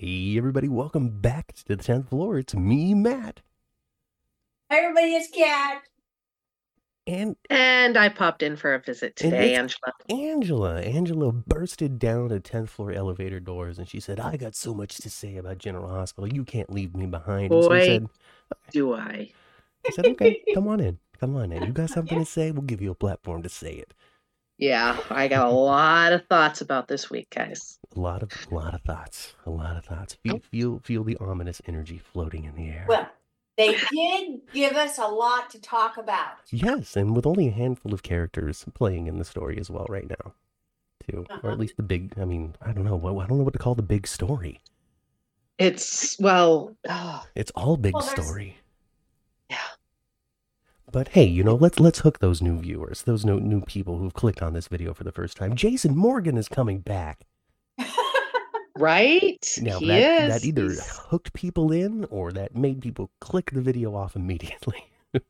Hey, everybody, welcome back to the 10th floor. It's me, Matt. Hi, everybody, it's Kat. And And I popped in for a visit today, Angela. Angela. Angela bursted down the 10th floor elevator doors and she said, I got so much to say about General Hospital. You can't leave me behind. And so I Boy. said, Do I? I said, okay, come on in. Come on in. You got something to say? We'll give you a platform to say it. Yeah, I got a lot of thoughts about this week, guys. A lot of, a lot of thoughts. A lot of thoughts. Feel, feel, feel the ominous energy floating in the air. Well, they did give us a lot to talk about. Yes, and with only a handful of characters playing in the story as well right now, too, or Uh-huh. at least the big. I mean, I don't know. what I don't know what to call the big story. It's well, oh, It's all big Well, story. yeah. But hey, you know, let's let's hook those new viewers, those new new people who've clicked on this video for the first time. Jason Morgan is coming back. Right? Now he that is. that either hooked people in or that made people click the video off immediately.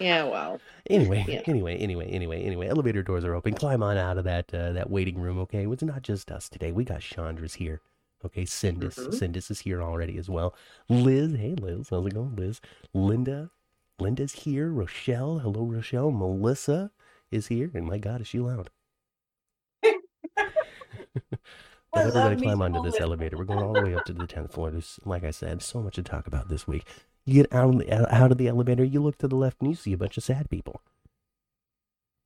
Yeah, well. Anyway, Yeah. anyway, anyway, anyway, anyway. Elevator doors are open. Climb on out of that uh, that waiting room. Okay, it's not just us today. We got Chandra's here. Okay, Cindis, Mhm. Cindis is here already as well. Liz, hey Liz, how's it going, Liz? Linda, Linda's here. Rochelle, hello Rochelle. Melissa is here, and my God, is she loud? I But we're gonna climb onto this elevator. We're going all the way up to the tenth floor. There's, like I said, so much to talk about this week. You get out, uh, out of the elevator, you look to the left, and you see a bunch of sad people.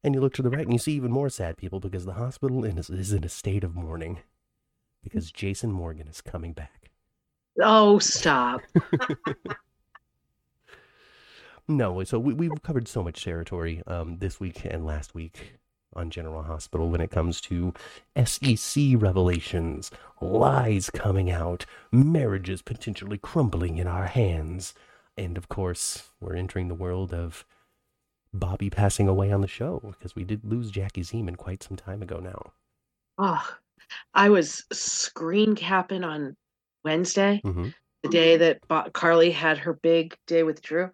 And you look to the right, and you see even more sad people because the hospital is, is in a state of mourning because Jason Morgan is coming back. Oh, stop. No, so we, we've covered so much territory um, this week and last week on General Hospital when it comes to SEC revelations, lies coming out, marriages potentially crumbling in our hands, and of course, we're entering the world of Bobby passing away on the show because we did lose Jackie Zeman quite some time ago now. Oh, I was screen capping on Wednesday, hmm the day that Carly had her big day with Drew.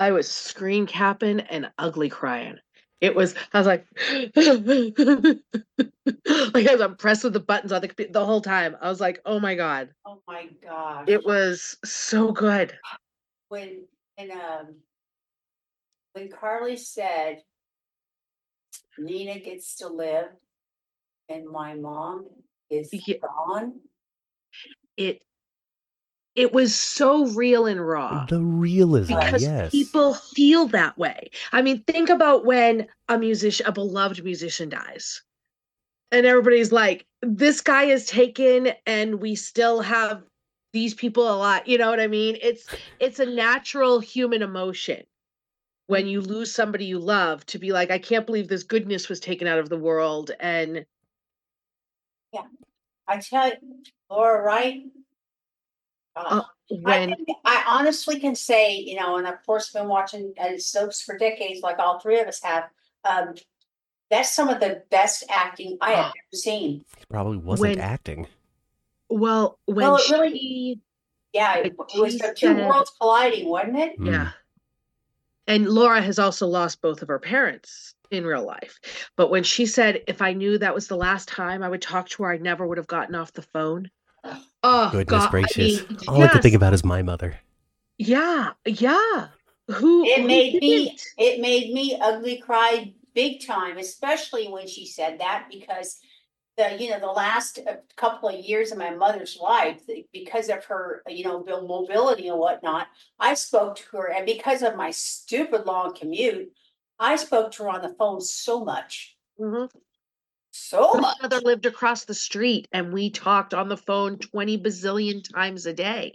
I was screen capping and ugly crying. It was, I was like, like as I'm with the buttons on the computer the whole time. I was like, oh my God. oh my God. It was so good. when and um when Carly said Nina gets to live and my mom is Yeah. gone. It it was so real and raw. The realism, because yes. people feel that way. I mean, think about when a musician, a beloved musician dies. And everybody's like, this guy is taken and we still have these people alive. You know what I mean? It's it's a natural human emotion when you lose somebody you love to be like, I can't believe this goodness was taken out of the world. And yeah, I tell you, Laura Wright. Uh, I, when can- I honestly can say, you know, and of course, been watching uh, soaps for decades, like all three of us have. Um, that's some of the best acting I have ever seen. It probably wasn't when- acting. well, when Well, it she really- Yeah, it, it was the two said- worlds colliding, wasn't it? Mm. Yeah. And Laura has also lost both of her parents in real life. But when she said, if I knew that was the last time I would talk to her, I never would have gotten off the phone. Oh, Goodness God. I gracious. mean, All I could think about is my mother. Yeah. Yeah. Who It who made me, didn't? it made me ugly cry big time, especially when she said that because the, you know, the last uh, couple of years of my mother's life, because of her, you know, mobility and whatnot, I spoke to her and because of my stupid long commute, I spoke to her on the phone so much, Mhm. So My much. mother lived across the street and we talked on the phone 20 bazillion times a day.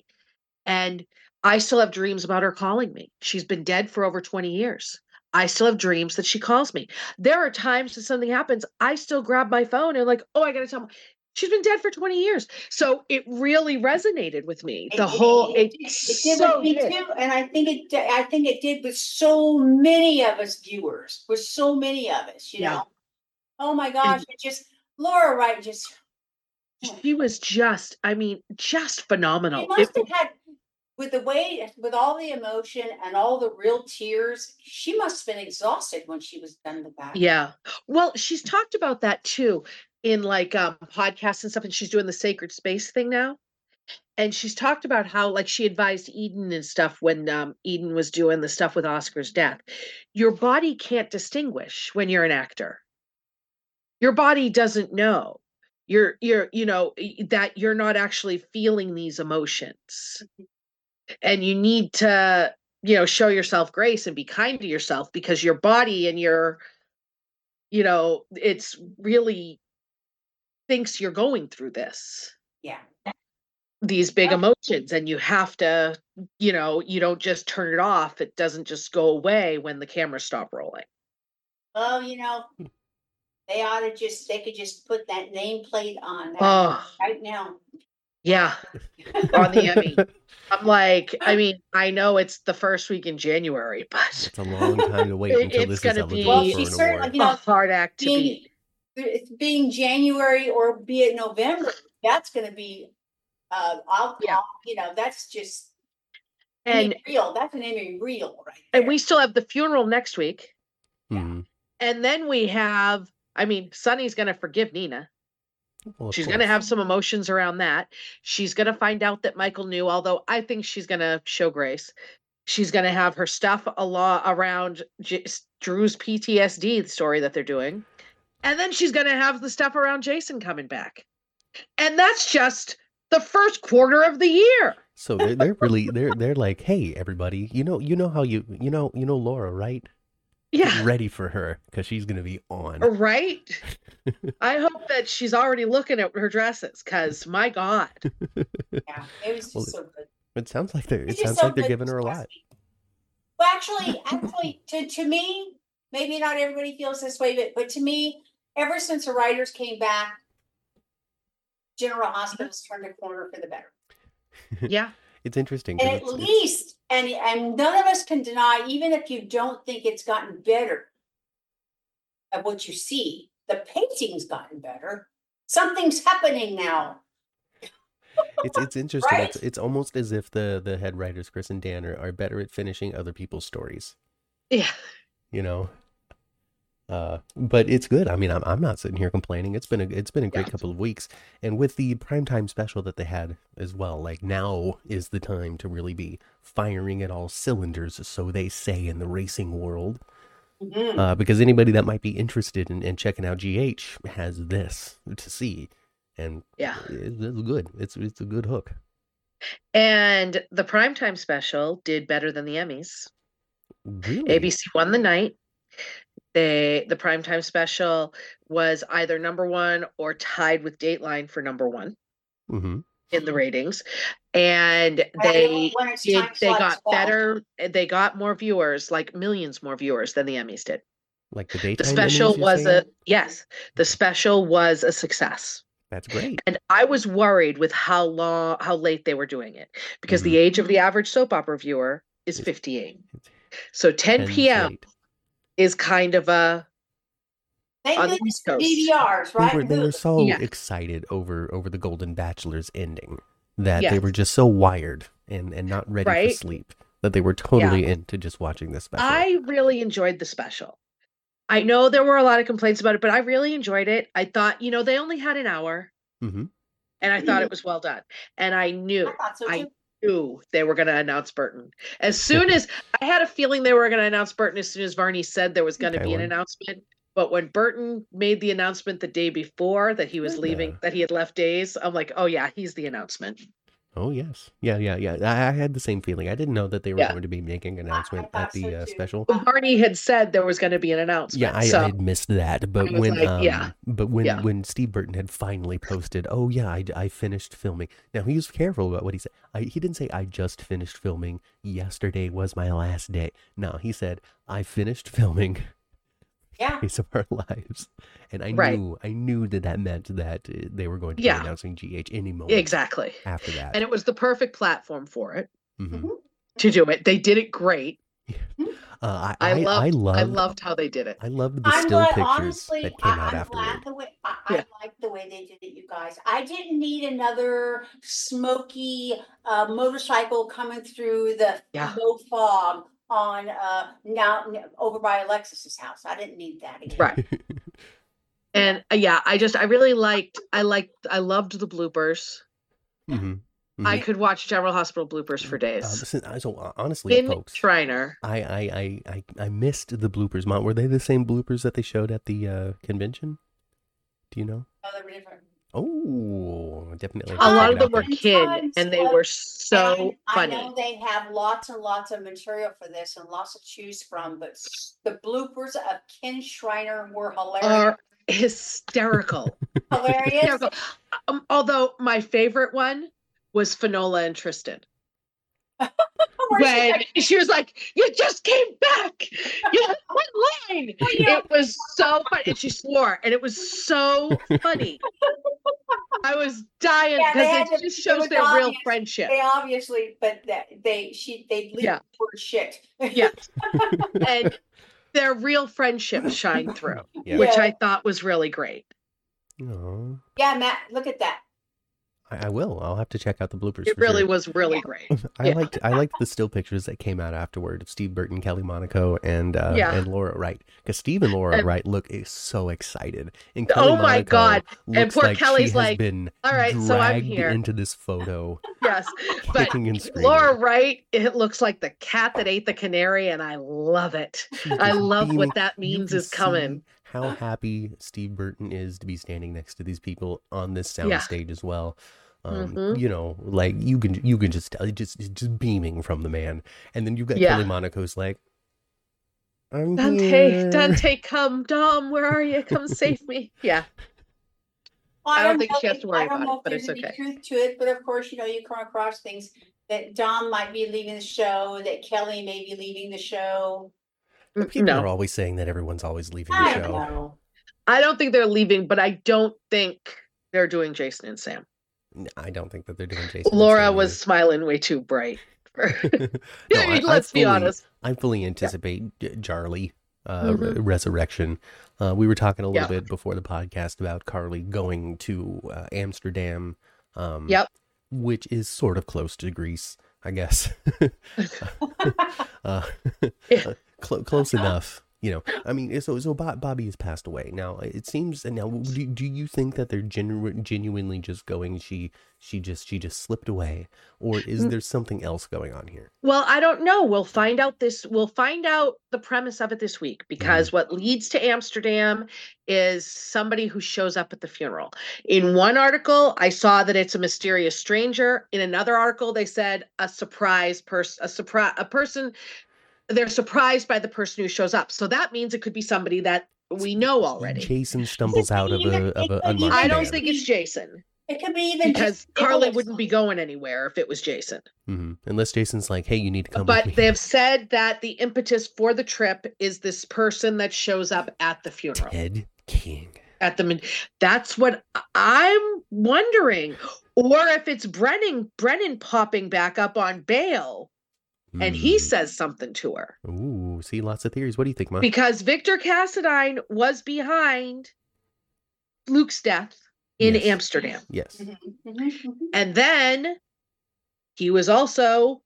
And I still have dreams about her calling me. She's been dead for over 20 years. I still have dreams that she calls me. There are times that something happens, I still grab my phone and like, oh, I gotta tell my she's been dead for 20 years. So it really resonated with me. The did- whole it, it, did- it did so with me too, and I think it, I think it did with so many of us viewers, with so many of us, you Yeah. know. Oh my gosh, it just Laura Wright just She was just, I mean, just she phenomenal. It- must have had with the way with all the emotion and all the real tears, she must have been exhausted when she was done with that. Yeah. Well, she's talked about that too. in like um podcasts and stuff, and she's doing the sacred space thing now. And she's talked about how like she advised Eden and stuff when um Eden was doing the stuff with Oscar's death. Your body can't distinguish when you're an actor. Your body doesn't know. You're you're you know that you're not actually feeling these emotions. Mm-hmm. And you need to you know show yourself grace and be kind to yourself because your body and your you know it's really thinks you're going through this Yeah. these big emotions and you have to you know you don't just turn it off it doesn't just go away when the cameras stop rolling oh you know, they ought to just, they could just put that nameplate on that oh right now. yeah on the emmy i'm like i mean i know it's the first week in january but It's a long time to wait It- until it's this is gonna eligible be- Well, Well, for she an certainly, award. you a hard act to being, beat it's being January or be it November, that's gonna be, uh, I'll, Yeah. I'll- you know, that's just. and real, that's an Emmy real, right? and there. we still have the funeral next week Mhm. and then we have i mean sonny's gonna forgive nina Well, she's going to have some emotions around that. She's going to find out that Michael knew, although I think she's going to show grace. She's going to have her stuff a lot around J- Drew's PTSD story that they're doing. And then she's going to have the stuff around Jason coming back. And that's just the first quarter of the year. So they're they're really they're they're like, hey everybody, you know you know how you you know you know Laura, right? Get Yeah. ready for her because she's gonna be on. Right? I hope that she's already looking at her dresses because my God. Yeah, it was Well, so good. It sounds like they're it It's sounds so like they're giving her a lot. Well, actually, actually, to, to me, maybe not everybody feels this way, but, but to me, ever since the writers came back, General Hospitals turned a corner for the better. Yeah. It's interesting. And at it's- it's- least, and, and none of us can deny, even if you don't think it's gotten better of what you see, the pacing's gotten better. Something's happening now. it's it's interesting. It's it's almost as if the the head writers Chris and Dan are, are better at finishing other people's stories. Yeah. You know. Uh, but it's good. I mean, I'm I'm not sitting here complaining. It's been a it's been a great Yeah. couple of weeks, and with the primetime special that they had as well, like now is the time to really be firing at all cylinders, so they say in the racing world. Mhm. Uh, because anybody that might be interested in, in checking out GH has this to see, and Yeah. it's, it's good. It's it's a good hook. And the primetime special did better than the Emmys. Really, ABC won the night. They the primetime special was either number one or tied with Dateline for number one hmm in the ratings. And And they did they got better eh, they got more viewers, like millions more viewers than the Emmys did. like the The special Emmys, you're was a yes, the special was a success. That's great. And I was worried with how long how late they were doing it because Mm-hmm. the age of the average soap opera viewer is 58. So 10 Tens p.m. late. Is kind of a Thank on the goodness East Coast. DVRs, They right? were, they were so Yeah. excited over over the Golden Bachelor's ending that they were just so wired and and not ready Right? for sleep that they were totally into just watching this special. I really enjoyed the special. I know there were a lot of complaints about it, but I really enjoyed it. I thought, you know, they only had an hour hmm and I thought it was well done. And I knew, I so I too. Knew they were going to announce Burton. As soon as I had a feeling they were going to announce Burton, as soon as Varney said there was going to Okay, be an well. announcement. But when Burton made the announcement the day before that he was leaving, Yeah. that he had left days, I'm like, oh yeah, he's the announcement. Oh yes, yeah, yeah, yeah. I, I had the same feeling. I didn't know that they were Yeah. going to be making an announcement at the so uh, special. Barney had said there was going to be an announcement. Yeah, I, so I had missed that, but when like, um, yeah, but when yeah. when Steve Burton had finally posted, "Oh yeah, I, I finished filming." Now he was careful about what he said. I, he didn't say I just finished filming. Yesterday was my last day. No, he said I finished filming Yeah. Days of Our Lives, and I Right. knew I knew that that meant that uh, they were going to Yeah. be announcing GH any moment exactly. after that. And it was the perfect platform for it Mhm. to do it. They did it great. Uh, I I I, loved- I loved I loved how they did it. I loved the I'm still glad, pictures honestly, that came I, out I'm afterward. glad the way, I, Yeah. I like the way they did it, you guys. I didn't need another smoky, uh, motorcycle coming through the Yeah. low fog on, uh, now, over by Alexis's house. I didn't need that again. Right. And uh, yeah, I just I really liked I liked I loved the bloopers. hmm I could watch General Hospital bloopers for Uh, days. listen, I- so uh, honestly, Finn folks, Shriner. I, I, I, I, I missed the bloopers. Mom, were they the same bloopers that they showed at the uh, convention? Do you know? Oh, they were different. Oh, definitely. A lot of them were then. kid and they were so And I funny. know they have lots and lots of material for this and lots to choose from, but the bloopers of Kin Shriner were hilarious. Are hysterical. Hilarious. hysterical. Um, although my favorite one was Finola and Tristan. Where she's when like, she was like, "You just came back. You had one line." It was so funny, and she swore, and it was so funny. I was dying because had it to- just shows was their real friendship. They obviously, but that they she they leave Yeah. the word shit. Yeah, and their real friendship shine through, Yeah. which Yeah. I thought was really great. Aw. Yeah, Matt, look at that. I, I will. I'll have to check out the bloopers. It really sure. was really great. I yeah. liked I liked the still pictures that came out afterward of Steve Burton, Kelly Monaco, and uh, Yeah. and Laura Wright. Because Steve and Laura And- Wright look is so excited, and Kelly Oh my Monaco God. And poor like Kelly's like, been "All right, so I'm here." into this photo, Yes, but kicking and screaming. Laura Wright, it looks like the cat that ate the canary, and I love it. I love what that means is coming. See How happy Steve Burton is to be standing next to these people on this Yeah. soundstage as well. Um, Mhm. You know, like you can you can just tell, just just beaming from the man, and then you've got Yeah. Kelly Monaco's like, "I'm Dante, here." Dante, come, Dom, where are you? Come save me. Yeah, I don't think she has to worry about it, but there's it's any okay. Truth to it, but of course, you know, you come across things that Dom might be leaving the show, that Kelly may be leaving the show. Mm, People no, are always saying that everyone's always leaving the I show. know. I don't think they're leaving, but I don't think they're doing Jason and Sam. I don't think that they're doing Jason. and Laura Sam was smiling way too bright. for- No, I let's be fully- honest. I fully anticipate J- Jarly uh, re- Mhm. resurrection. Uh, we were talking a little Yeah. bit before the podcast about Carly going to uh, Amsterdam. Um, Yep. Which is sort of close to Greece, I guess. uh, Yeah. Cl- close enough. You know, I mean, so so Bob, Bobby has passed away. Now it seems. And now, do, do you think that they're genu- genuinely just going? She she just she just slipped away, or is Mm. there something else going on here? Well, I don't know. We'll find out this. We'll find out the premise of it this week because what leads to Amsterdam is somebody who shows up at the funeral. In one article, I saw that it's a mysterious stranger. In another article, they said a surprise person, a surprise, a person. They're surprised by the person who shows up. So that means it could be somebody that we know already. Jason stumbles out of a of a unmarked even I don't van. think it's Jason It could be even because just Carly wouldn't be going anywhere if it was Jason. hmm Unless Jason's like, "Hey, you need to come." but with they've said that the impetus for the trip is this person that shows up at the funeral Ted King. at the min- that's what i'm wondering or if it's brennan brennan popping back up on bail and he Hmm. says something to her "Ooh, see, lots of theories. What do you think, Mom?" because victor cassadine was behind luke's death in Yes. amsterdam yes. Mhm, mhm, mhm. and then he was also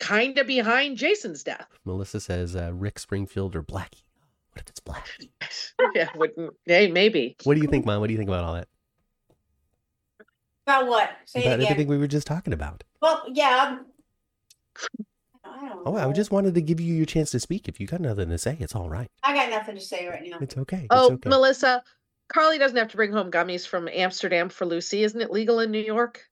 kind of behind jason's death Melissa says uh, Rick Springfield or Blackie. What if it's Black? yeah wouldn't hey maybe What do you think, Mom? What do you think about all that? About what? Say it about again. everything we were just talking about. Well, yeah. I don't Oh, I just wanted to give you your chance to speak. If you got nothing to say, it's all right. I got nothing to say right now. It's okay. It's Oh, okay. Melissa, Carly doesn't have to bring home gummies from Amsterdam for Lucy. Isn't it legal in New York?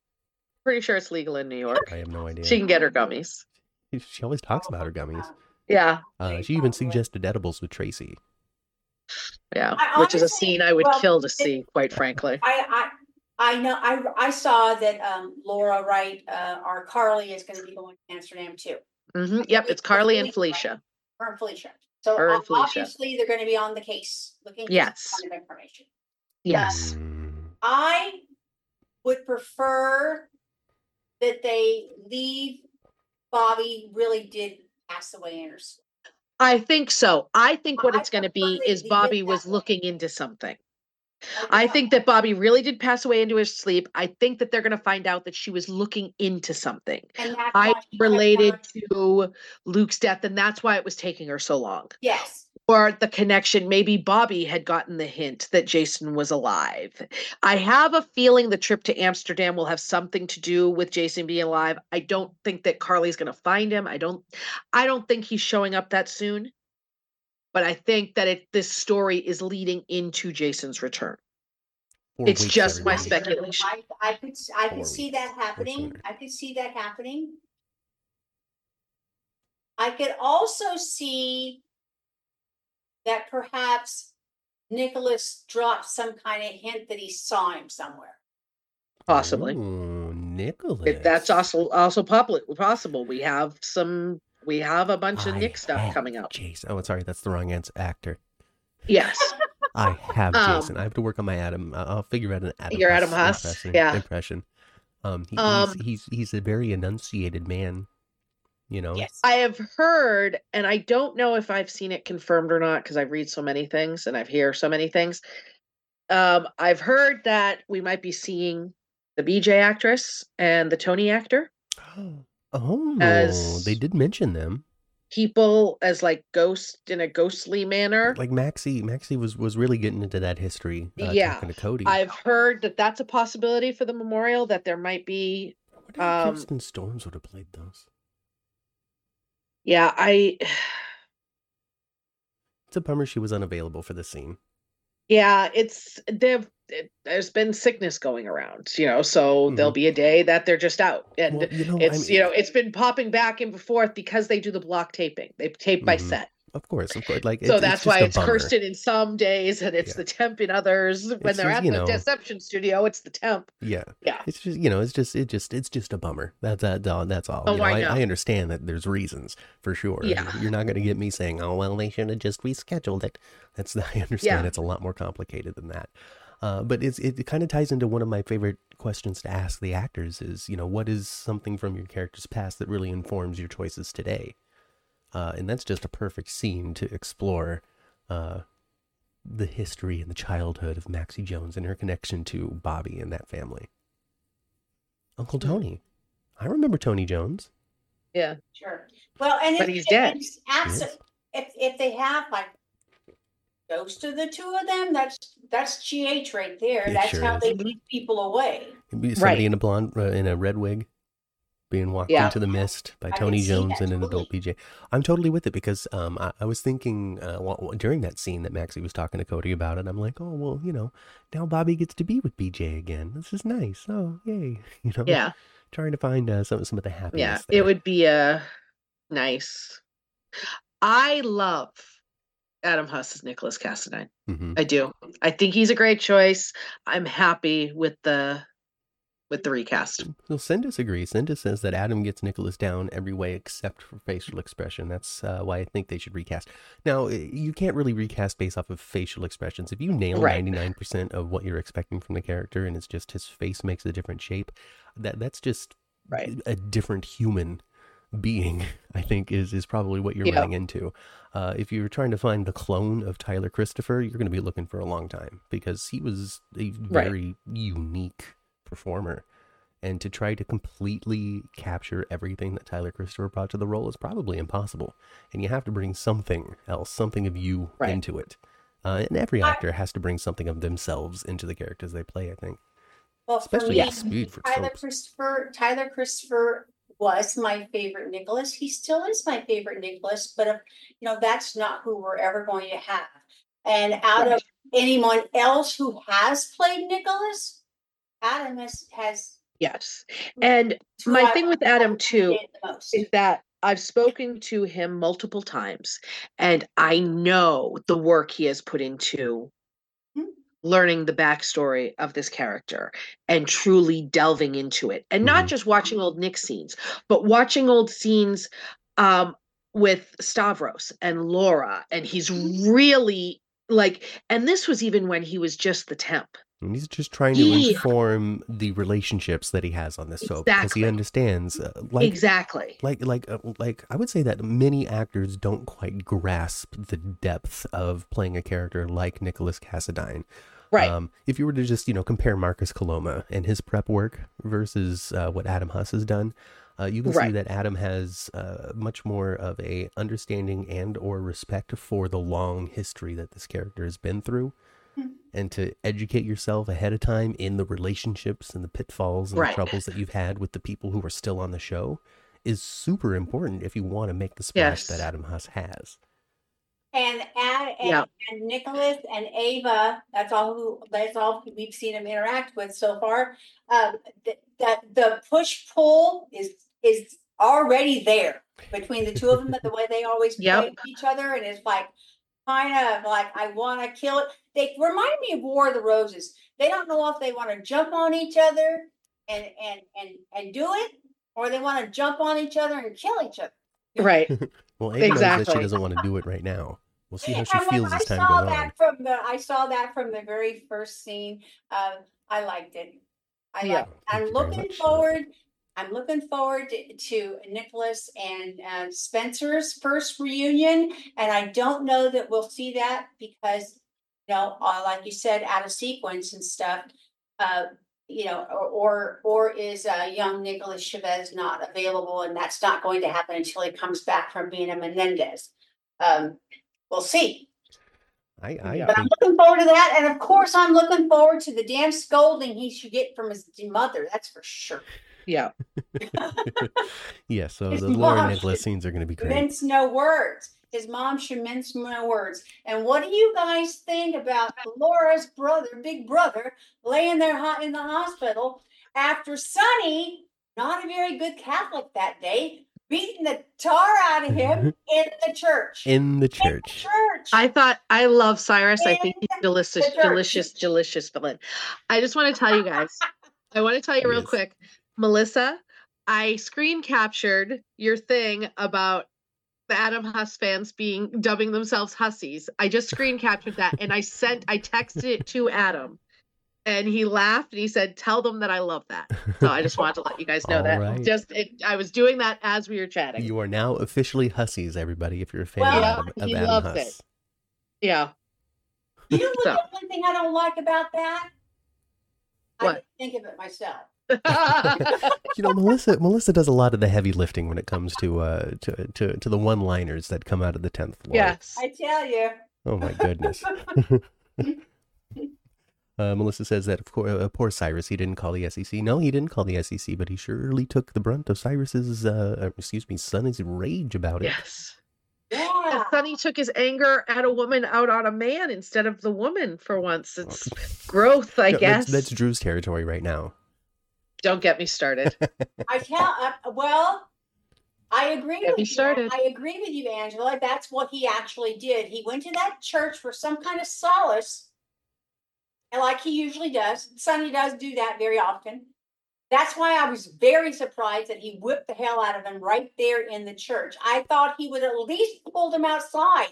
Pretty sure it's legal in New York. I have no idea. She can get her gummies. She always talks about her gummies. Yeah, Uh, she even suggested edibles with Tracy. yeah. I Which is a scene I would well, kill to see, quite frankly. I, I, I know, I, I saw that, um, Laura Wright, uh, our Carly is gonna be going to Amsterdam too, hmm Yep, it's Carly and Felicia. her and Felicia. So Her and o- Felicia. obviously, they're gonna be on the case, looking for Yes. some kind of information. Yes. Mm, I would prefer that they leave Bobby really did pass away in her sleep. I think so. I think what I it's going to prefer be they is leave it Bobby that was way. looking into something. Oh, I think that Bobby really did pass away into his sleep. I think that they're going to find out that she was looking into something. I why she kept related to Luke's death, and that's why it was taking her so long. Yes, or the connection maybe bobby had gotten the hint that jason was alive i have a feeling the trip to amsterdam will have something to do with jason being alive i don't think that carly's going to find him i don't i don't think he's showing up that soon but i think that it this story is leading into jason's return Four It's just my everybody. speculation. I, I could, s- I Four could see weeks that happening. I could see that happening. I could also see that perhaps Nicholas dropped some kind of hint that he saw him somewhere. possibly Ooh, Nicholas. If that's also also public possible we have some we have a bunch of nick stuff have coming out Jason. Oh, sorry, that's the wrong answer. Actor. yes I have Um, Jason. I have to work on my Adam. I- I'll figure out an Adam. Your Adam Huss Huss, impression- yeah. Impression. Um, he, Um, he's, he's he's a very enunciated man. You know. Yes. I have heard, and I don't know if I've seen it confirmed or not because I read so many things and I've hear so many things. Um, I've heard that we might be seeing the BJ actress and the Tony actor Oh, As- they did mention them. people as like ghost in a ghostly manner. Like Maxie, Maxie was was really getting into that history. Uh, Yeah, talking to Cody. I've heard that that's a possibility for the memorial that there might be. I wonder if um, Kirsten Storms would have played those. Yeah, I. It's a bummer she was unavailable for the scene. Yeah, it's they've. It, there's been sickness going around, you know, so there'll Mhm. be a day that they're just out, and Well, you know, it's I'm- you know it's been popping back and forth because they do the block taping they tape by Mhm. set Of course, of course. Like so it's, that's just why it's bummer. kirsten in some days and it's Yeah. the temp in others when It's they're just, at the know- deception studio it's the temp Yeah, yeah it's just you know, it's just it just it's just a bummer. That's that all. That's all. Oh, you know, I. I understand that there's reasons for sure. Yeah. you're not going to get me saying, "Oh well, they should have just rescheduled it." That's I understand. Yeah. It's a lot more complicated than that. Uh, but it's it kind of ties into one of my favorite questions to ask the actors is you know what is something from your character's past that really informs your choices today, uh, and that's just a perfect scene to explore. Uh, the history and the childhood of Maxie Jones and her connection to Bobby and that family. Uncle. Tony. I remember Tony Jones. yeah Sure. Well, and But if, he's if dead. it's absent, if if they have like ghost of the two of them, that's that's GH right there. It that's sure how is. they keep people away. It'd Somebody Right. in a blonde, uh, in a red wig, being walked Yeah. into the mist by Tony Jones and an adult BJ. I'm totally with it because um, I, I was thinking uh, well, during that scene that Maxie was talking to Cody about it. I'm like, oh well, you know, now Bobby gets to be with BJ again. This is nice. Oh yay! You know, yeah trying to find uh, some some of the happiness. yeah there. it would be uh nice i love adam huss as nicholas cassadine Mhm. i do i think he's a great choice i'm happy with the with the recast Well, Cinda agrees. Cinda says that Adam gets Nicholas down every way except for facial expression. That's uh, why I think they should recast. Now, eh, you can't really recast based off of facial expressions. If you nail Right. 99% of what you're expecting from the character and it's just his face makes a different shape, that that's just Right. a different human being, I think, is, is probably what you're Yeah. running into. Uh, if you're trying to find the clone of Tyler Christopher, you're going to be looking for a long time because he was a Right. very unique performer. And to try to completely capture everything that Tyler Christopher brought to the role is probably impossible. And you have to bring something else, something of you Right. into it. Uh, and every actor has to bring something of themselves into the characters they play, I think. Well, Especially for me, for Tyler soaps. Christopher, Tyler Christopher was my favorite Nicholas. He still is my favorite Nicholas, but if, you know, that's not who we're ever going to have. And out of anyone else who has played Nicholas, Adam has, has. yes and my I- thing with Adam, too, appreciate the most. is that I've spoken to him multiple times and I know the work he has put into Hmm. learning the backstory of this character and truly delving into it. And not Mhm. just watching old Nick scenes, but watching old scenes um with Stavros and Laura and he's really like and this was even when he was just the temp. And he's just trying to inform the relationships that he has on this soap because he understands, uh, like, exactly. like, like, uh, like. I would say that many actors don't quite grasp the depth of playing a character like Nicholas Cassadine. Right. Um, if you were to just, you know, compare Marcus Coloma and his prep work versus uh, what Adam Huss has done, Uh, you can see that Adam has uh, much more of a understanding and or respect for the long history that this character has been through. And to educate yourself ahead of time in the relationships and the pitfalls and Right. the troubles that you've had with the people who are still on the show is super important if you want to make the splash Yes. that Adam Huss has. And Ad, and, Yeah. and Nicholas and Ava, that's all who, that's all we've seen them interact with so far. Um, th- that the push pull is, is already there between the two of them, the way they always Yep. play each other and it's like. Kind of like, I wanna kill it. They remind me of War of the Roses. They don't know if they wanna jump on each other and, and, and, and do it. Or they wanna jump on each other and kill each other. Right. Well, Ava knows that she doesn't want to do it right now. We'll see how she And when feels I as time saw goes on. that from the, I saw that from the very first scene. Uh, I liked it. I Yeah. like. Thank I'm looking forward. I'm looking forward to, to Nicholas and uh, Spencer's first reunion, and I don't know that we'll see that because, you know, uh, like you said, out of sequence and stuff. Uh, you know, or or, or is uh, young Nicholas Chavez not available, and that's not going to happen until he comes back from being a Menendez. Um, we'll see. I, I But I'm looking forward to that, and of course, I'm looking forward to the damn scolding he should get from his mother. That's for sure. Yeah. yeah. So His the Laura mom Nicholas should scenes are going to be great. Mince no words. His mom should mince no words. And what do you guys think about Laura's brother, big brother, laying there hot in the hospital after Sonny, not a very good Catholic that day, beating the tar out of him in the church. In the In the church. church. I thought I love Cyrus. I think he's delicious, delicious, delicious villain. I just want to tell you guys. I want to tell you real is. quick, Melissa. I screen captured your thing about the Adam Huss fans being dubbing themselves Hussies. I just screen captured that and I sent, I texted it to Adam, and he laughed and he said, "Tell them that I love that." So I just wanted to let you guys know that. right. Just it, I was doing that as we were chatting. You are now officially Hussies, everybody, if you're a fan Well, of Yeah, Adam, of he Adam loves Huss. it. yeah. You know what So- the one thing I don't like about that? I didn't think of it myself. You know, Melissa Melissa does a lot of the heavy lifting when it comes to uh to to, to the one liners that come out of the tenth floor. yes. I tell you. Oh my goodness. Uh, Melissa says that, of course, uh, poor Cyrus, he didn't call the SEC. No, he didn't call the SEC, but he surely took the brunt of Cyrus's, uh, uh, excuse me, son's rage about it. Yes. Yeah. Sonny took his anger at a woman out on a man instead of the woman for once. It's growth, I No, guess. That's, that's Drew's territory right now. Don't get me started. I tell, uh, well, I agree Get with me you. started. I agree with you, Angela. That's what he actually did. He went to that church for some kind of solace. And like he usually does, Sonny does do that very often. That's why I was very surprised that he whipped the hell out of him right there in the church. I thought he would at least pulled him outside,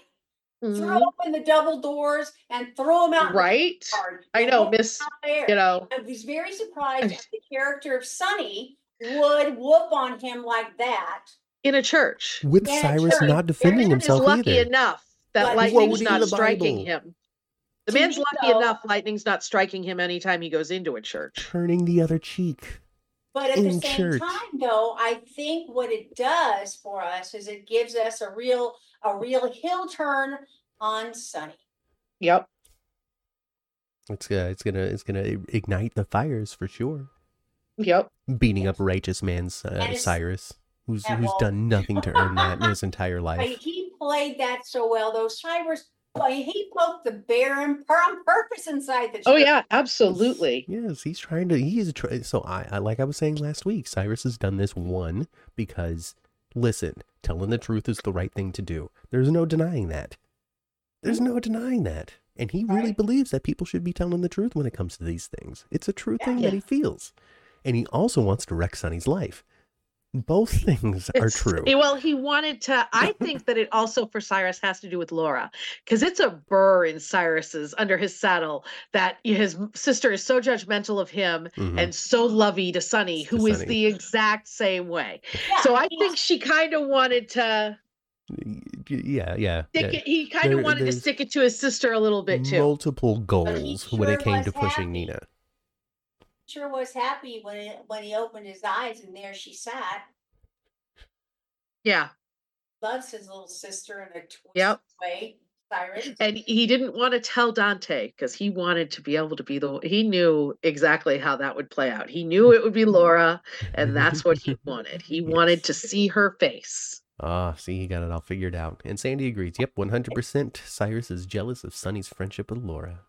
throw Mhm. open the double doors, and throw him out. in the Right? I know, Miss, there. you know, I was very surprised that the character of Sonny would whoop on him like that. in a church. With Yeah, Cyrus sure. not defending There He's himself lucky either. enough that But- lightning's not striking Bible. him. The To man's lucky though- enough lightning's not striking him anytime he goes into a church. Turning the other cheek. But at In the same church. time, though, I think what it does for us is it gives us a real a real hill turn on Sonny. Yep. It's gonna, it's gonna it's gonna ignite the fires for sure. Yep. Beating up righteous man's uh, Cyrus, who's who's well- done nothing to earn that in his entire life. he played that so well, though. Cyrus, I he poked the bear in, on purpose inside the. Oh yeah, absolutely. Yes, he's trying to. He is try, so. I, I like I was saying last week. Cyrus has done this one because listen, telling the truth is the right thing to do. There's no denying that. There's no denying that, and he really Right. believes that people should be telling the truth when it comes to these things. It's a true thing Yeah. that he feels, and he also wants to wreck Sonny's life. Both things are It's- true. Well, he wanted to. I think that it also for Cyrus has to do with Laura, because it's a burr in Cyrus's under his saddle that his sister is so judgmental of him Mhm. and so lovey to Sonny, To who is Sonny. the exact same way. Yeah, So I he's- think she kind of wanted to yeah, yeah. stick yeah. it. He kind of wanted to stick it to his sister a little bit too. Multiple goals when it came to pushing happy. Nina. Sure was happy when when he opened his eyes and there she sat. Yeah. Loves his little sister in a twisted Yep. way. Cyrus. And he didn't want to tell Dante because he wanted to be able to be the he knew exactly how that would play out. He knew it would be Laura, and that's what he wanted. He wanted to see her face. Ah, see, he got it all figured out. And Sandy agrees. Yep, 100%. Cyrus is jealous of Sonny's friendship with Laura.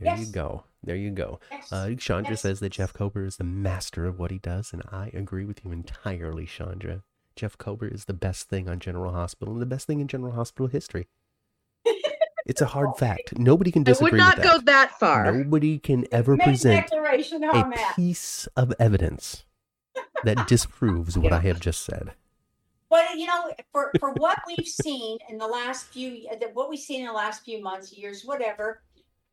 There you go. There you go. Yes. Uh, Chandra Yes. says that Jeff Kober is the master of what he does, and I agree with you entirely, Chandra. Jeff Kober is the best thing on General Hospital and the best thing in General Hospital history. It's a hard fact. Nobody can disagree. I would disagree not with go that. that far. Nobody can ever Make present declaration, a how I'm at. piece of evidence that disproves what I have just said. But you know, for for what we've seen in the last few, what we've seen in the last few months, years, whatever.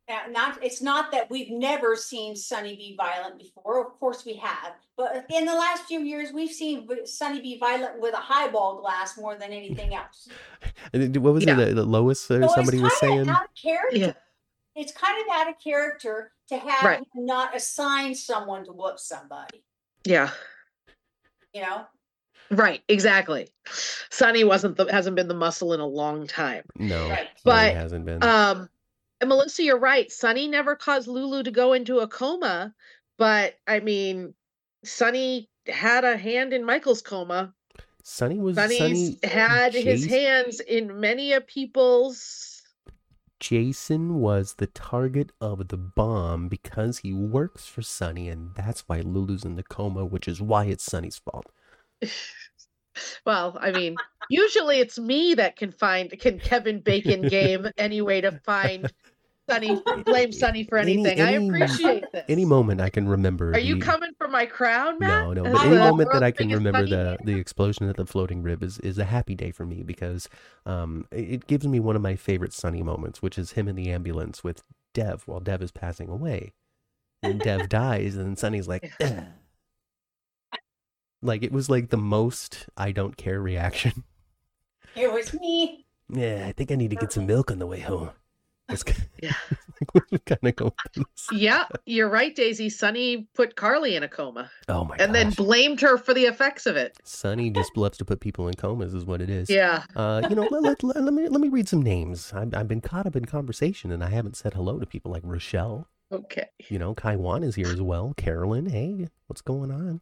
Uh, not it's not that we've never seen Sonny be violent before. Of course we have, but in the last few years, we've seen v- Sonny be violent with a highball glass more than anything else. And What was Yeah. it that Lois or So somebody was it's kind saying? of out of character. Yeah. It's kind of out of character to have Right. him not assign someone to whoop somebody. Yeah. You know, Right, exactly. Sonny wasn't the hasn't been the muscle in a long time. No, Right. Sonny But, hasn't been. Um and Melissa, you're right. Sonny never caused Lulu to go into a coma, but I mean, Sonny had a hand in Michael's coma. Sonny was Sonny's Sonny had his hands in many a people's Jason was the target of the bomb because he works for Sonny, and that's why Lulu's in the coma, which is why it's Sonny's fault. well, I mean, usually it's me that can find can Kevin Bacon game any way to find Sonny blame Sonny for Any- anything. I any- appreciate this. Any moment I can remember. Are you coming for my crown, Matt? No, no. But any moment that I can remember the the explosion at the floating rib is is a happy day for me because um it gives me one of my favorite Sonny moments, which is him in the ambulance with Dev while Dev is passing away. And Dev dies, and then Sonny's like. Like it was like the most I don't care reaction. it was me. Yeah, I think I need to get some milk on the way home. It's Yeah. like, kind of go. Yeah, you're right, Daisy. Sonny put Carly in a coma Oh my and then blamed her for the effects of it. Sonny just loves to put people in comas, is what it is. Yeah. Uh, you know, let, let, let, let me let me read some names. I've, I've been caught up in conversation, and I haven't said hello to people like Rochelle. Okay. You know, Kaiwan is here as well. Carolyn, hey, what's going on?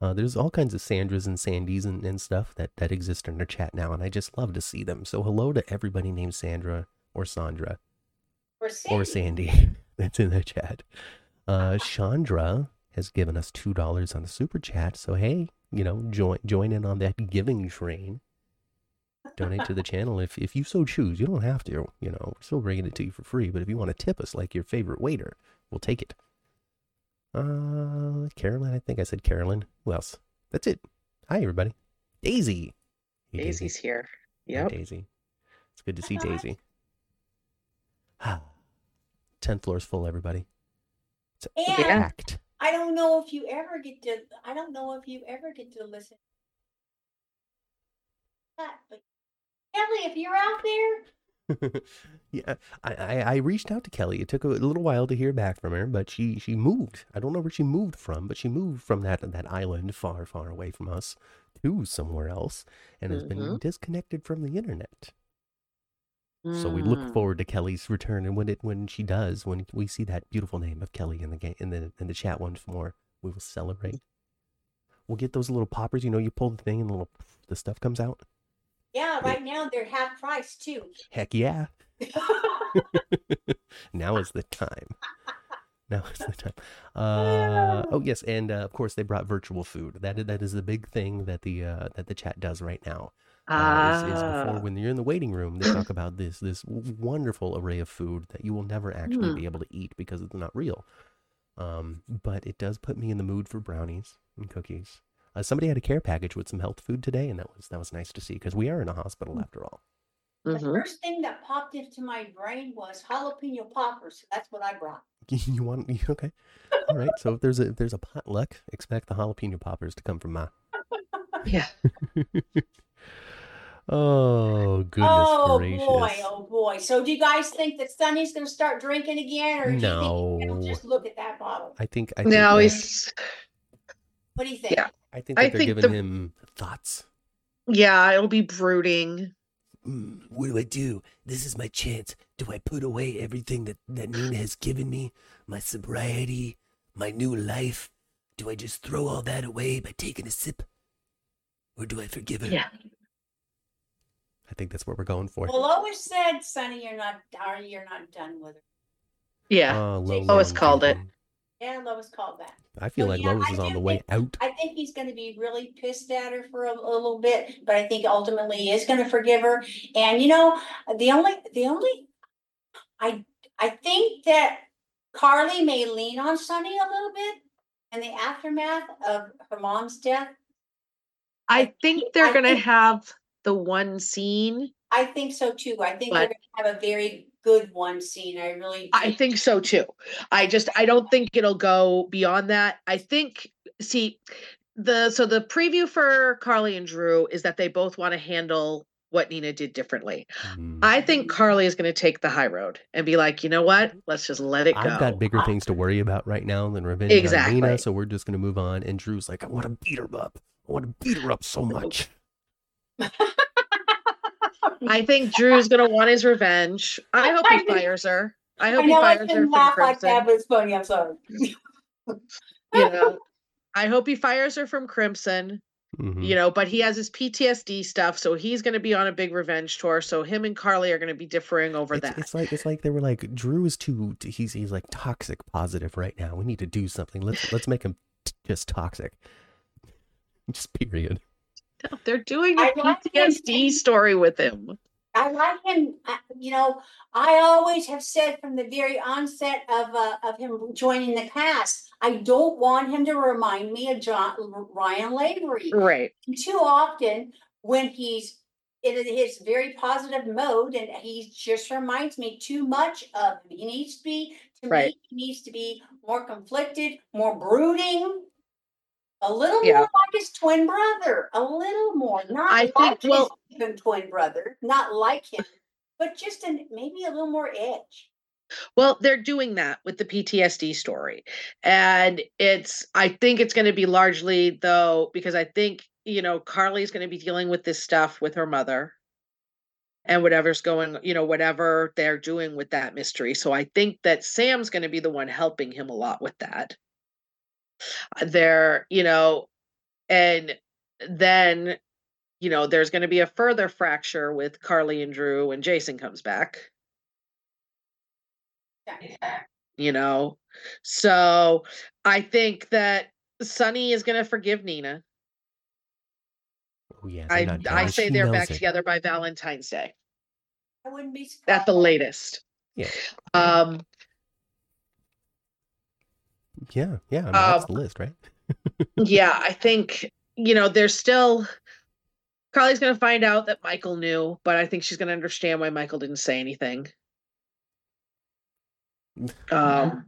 Uh, there's all kinds of Sandras and Sandys and, and stuff that, that exist in our chat now, and I just love to see them. So hello to everybody named Sandra or Sandra Or or Sandy that's in the chat. Uh, Chandra has given us two dollars on the super chat. So hey, you know, join join in on that giving train. Donate to the channel if if you so choose. You don't have to. You know, we're still bringing it to you for free. But if you want to tip us like your favorite waiter, we'll take it. Uh, Carolyn, I think I said Carolyn. Who else? That's it. Hi everybody. Daisy. Hey, Daisy's here. Hi, Yep. Daisy. It's good to see Hi. Daisy. Tenth floor's full, everybody. It's And packed. I don't know if you ever get to. I don't know if you ever get to listen. That, but Kelly, if you're out there, yeah, I, I, I reached out to Kelly. It took a little while to hear back from her, but she, she moved. I don't know where she moved from, but she moved from that that island far, far away from us to somewhere else, and has been Mhm. disconnected from the internet. So we look Mm. forward to Kelly's return, and when it when she does, when we see that beautiful name of Kelly in the game in the in the chat once more, we will celebrate. We'll get those little poppers. You know, you pull the thing and the little the stuff comes out. Yeah, right now they're half price too. Heck yeah! now is the time. Now is the time. Uh, oh yes, and uh, of course they brought virtual food. That is, that is the big thing that the uh, that the chat does right now. uh, is, is before Ah. when you're in the waiting room they talk about this this wonderful array of food that you will never actually Hmm. be able to eat because it's not real um, but it does put me in the mood for brownies and cookies uh, somebody had a care package with some health food today and that was that was nice to see because we are in a hospital after all The Mhm. first thing that popped into my brain was jalapeno poppers. That's what I brought. you want me okay all right so if there's a if there's a potluck expect the jalapeno poppers to come from ma Yeah. oh goodness oh gracious boy, oh boy. So do you guys think that Sonny's gonna start drinking again, or do you think he'll No. just look at that bottle? i think i think No, that- he's What do you think? Yeah. I think I that they're think giving the- him thoughts. Yeah, it'll be brooding. Mm, what do I do? This is my chance. Do I put away everything that, that Nina has given me? My sobriety, my new life? Do I just throw all that away by taking a sip? Or do I forgive her? Yeah. I think that's what we're going for. Well, Lois said, Sonny, you're not, are you're not done with her. Yeah. Oh, low, Lois low called it. Drinking. Yeah, Lois called back. I feel So, like yeah, Lois is on do the way think- out. I think he's gonna be really pissed at her for a, a little bit, but I think ultimately he is gonna forgive her. And you know, the only, the only, I, I think that Carly may lean on Sonny a little bit in the aftermath of her mom's death. I think they're gonna have the one scene. I think so too. I think they're gonna have a very good one scene. I really. I think so too. I just I don't think it'll go beyond that. I think see the so the preview for Carly and Drew is that they both want to handle what Nina did differently. Mm. I think Carly is going to take the high road and be like, you know what? Let's just let it go. I've got bigger things to worry about right now than revenge on Exactly. Nina, so we're just gonna move on. And Drew's like, I want to beat her up. I want to beat her up so much. I think Drew's going to want his revenge. I hope he know- fires her. I I hope he know I fires her shouldn't from laugh like that, but it's funny. I'm sorry. You know, I hope he fires her from Crimson. Mhm. you know, but he has his PTSD stuff, so he's going to be on a big revenge tour. So him and Carly are going to be differing over it's, that. it's like it's like they were like Drew is too he's he's like toxic positive right now. We need to do something. Let's let's make him t- just toxic. Just period. No, They're doing I the like him. PTSD story with him. I like him, uh, you know, I always have said from the very onset of, uh, of him joining the cast, I don't want him to remind me of John, Ryan Lavery. Right. Too often, when he's in his very positive mode and he just reminds me too much of him. He needs to be, to Right. me, he needs to be more conflicted, more brooding. A little Yeah. more like his twin brother, a little more, not I like think, his well- twin brother, not like him, but just an maybe a little more edge. Well, they're doing that with the PTSD story. And it's, I think it's going to be largely, though, because I think, you know, Carly's going to be dealing with this stuff with her mother and whatever's going, you know, whatever they're doing with that mystery. So I think that Sam's going to be the one helping him a lot with that. Uh, They're, you know, and then, you know, there's going to be a further fracture with Carly and Drew when Jason comes back Yeah. you know so i think that sonny is going to forgive nina Oh yeah. i i say She they're back it. together by valentine's day I wouldn't be at the latest Yeah. um Yeah, yeah. I mean, that's Um, the list, right? yeah i think you know there's still carly's going to find out that michael knew but i think she's going to understand why michael didn't say anything um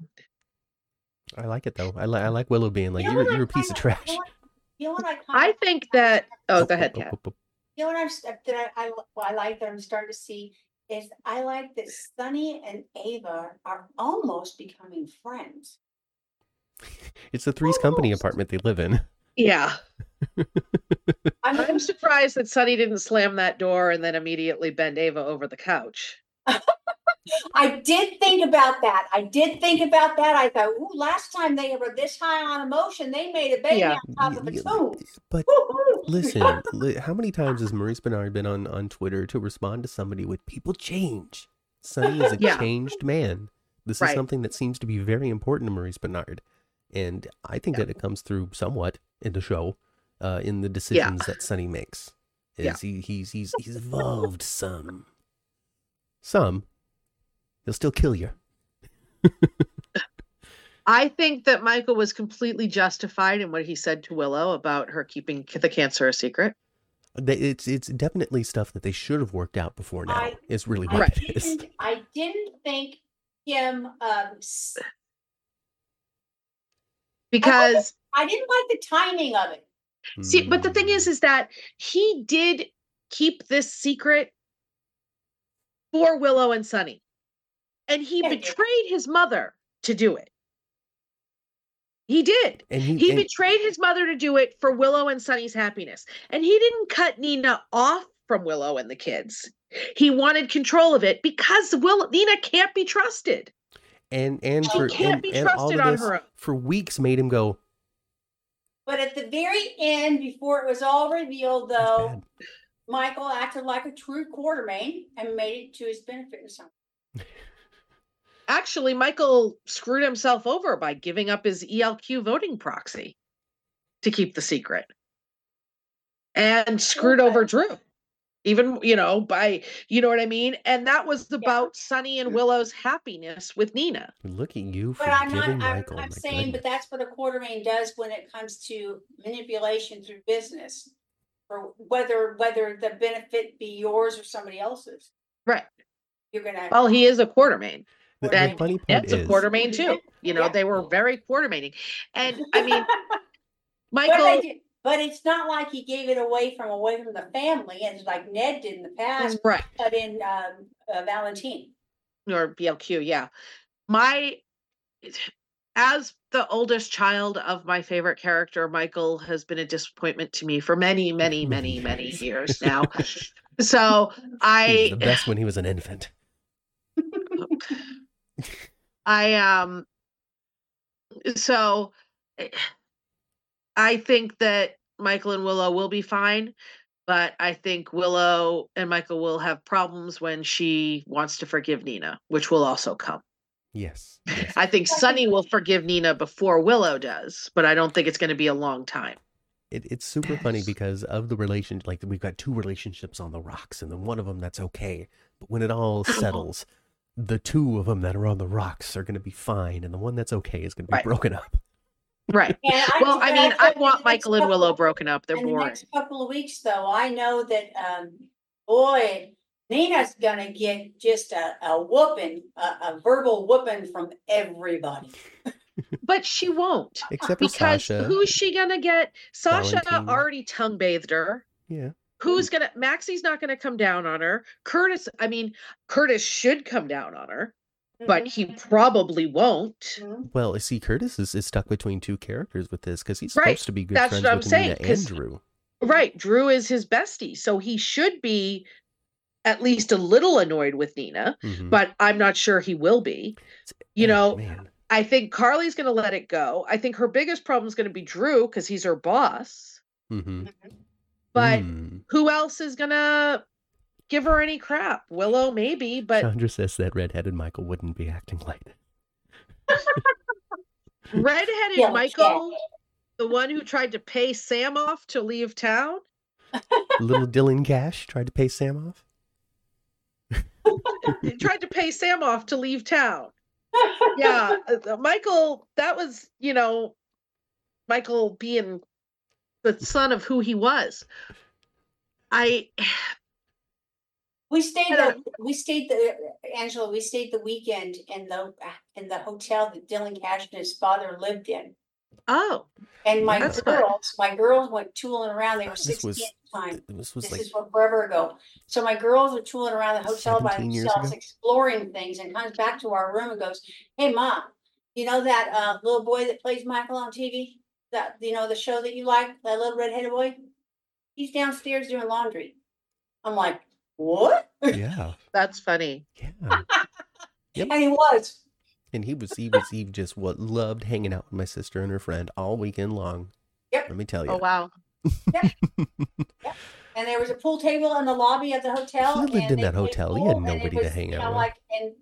I like it though. I, li- I like Willow being like, You know you're you're a piece of kinda- trash. you know what- You know what I? i kinda- think that oh go Oh, ahead oh, Kat. oh, oh, You know what I'm, that I, I, what I like that I'm starting to see is I like that Sonny and Ava are almost becoming friends. It's the Three's Company apartment they live in. yeah I mean, i'm surprised that sonny didn't slam that door and then immediately bend ava over the couch I did think about that. I did think about that. I thought, ooh, last time they were this high on emotion, they made a baby Yeah. on top of a Y- y- tomb. But listen, li- how many times has Maurice Benard been on, on Twitter to respond to somebody with people change? Sonny is a Yeah. changed man. This is something that seems to be very important to Maurice Benard. And I think Yeah. that it comes through somewhat in the show, uh, in the decisions that Sonny makes. Is Yeah. he, he's he's he's evolved some. Some. He'll still kill you. I think that Michael was completely justified in what he said to Willow about her keeping the cancer a secret. It's it's definitely stuff that they should have worked out before now. I- is really I it is. didn't, I didn't think him, um, s- Because I didn't like the timing of it. Hmm. see, but the thing is, is that he did keep this secret for Willow and Sonny. And he Yeah, betrayed his mother to do it. He did. And he, He and- betrayed his mother to do it for Willow and Sonny's happiness. And he didn't cut Nina off from Willow and the kids. He wanted control of it because Will Nina can't be trusted. And and She for can't and, be and all of on this her own. for weeks made him go. But at the very end, before it was all revealed, though. Michael acted like a true Quartermaine and made it to his benefit in some. Actually, Michael screwed himself over by giving up his ELQ voting proxy to keep the secret and screwed over Drew. Even, you know, by, you know what I mean? And that was about Sonny and Willow's happiness with Nina. Look at you for But I'm not, I'm, Michael. Oh I'm my saying, but that's what a Quartermaine does when it comes to manipulation through business. Or whether, whether the benefit be yours or somebody else's, Right. you're gonna. Well, he is a Quartermaine. the, the funny part It's a is, Quartermaine too. You know, Yeah. they were very quartermaining. And I mean, Michael, they did- But it's not like he gave it away from away from the family, and like Ned did in the past, right. but in um uh, Valentine. or BLQ, yeah. My as the oldest child of my favorite character, Michael has been a disappointment to me for many, many, many, many Years. years now. So I the best when he was an infant. I um so eh, I think that Michael and Willow will be fine, but I think Willow and Michael will have problems when she wants to forgive Nina, which will also come. Yes. yes. I think Sonny will forgive Nina before Willow does, but I don't think it's going to be a long time. It, it's super funny because of the relation. Like we've got two relationships on the rocks, and then one of them that's okay. But when it all settles, the two of them that are on the rocks are going to be fine, and the one that's okay is going to be Right. broken up. Right. And I, Well, I mean, I want next Michael and Willow broken up. They're In the boring. next couple of weeks, though, I know that, um, boy, Nina's gonna get just a, a whooping, a, a verbal whooping from everybody. But she won't. Except for Because Sasha. who's she going to get? Sasha Valentine. already tongue bathed her. Yeah. Who's going to, Maxie's not going to come down on her. Curtis, I mean, Curtis should come down on her, but Mhm, he probably won't. mhm. Well, see, Curtis is, is stuck between two characters with this because he's Right. supposed to be good That's friends what I'm with saying, Nina 'cause- and Drew. Right. Drew is his bestie. So he should be at least a little annoyed with Nina, Mhm. but I'm not sure he will be. You Ah, know, man. I think Carly's going to let it go. I think her biggest problem is going to be Drew because he's her boss. Mm-hmm. But Mm. who else is going to give her any crap? Willow, maybe, but Chandra says that redheaded Michael wouldn't be acting like that. redheaded Yeah, Michael, the one who tried to pay Sam off to leave town, Little Dylan Cash tried to pay Sam off. he tried to pay Sam off to leave town. Yeah, uh, uh, Michael, that was, you know, Michael being the son of who he was. I We stayed, I the we stayed the, Angela, we stayed the weekend in the, in the hotel that Dylan Cash and his father lived in. oh, And my That's fun. girls, my girls went tooling around, they were This sixteen was- at the time. This was This like is what forever ago. So my girls were tooling around the hotel by 17 years themselves, ago? exploring things and comes back to our room and goes, hey, mom, you know that uh little boy that plays Michael on TV? That, you know, the show that you like, that little redheaded boy? He's downstairs doing laundry. I'm like, what? yeah, that's funny. yeah. And he was. And he was he was he just what loved hanging out with my sister and her friend all weekend long. Yep. Let me tell you. Oh wow. Yeah. And there was a pool table in the lobby of the hotel. He lived in that hotel. He had nobody to hang you out know, with. Like, and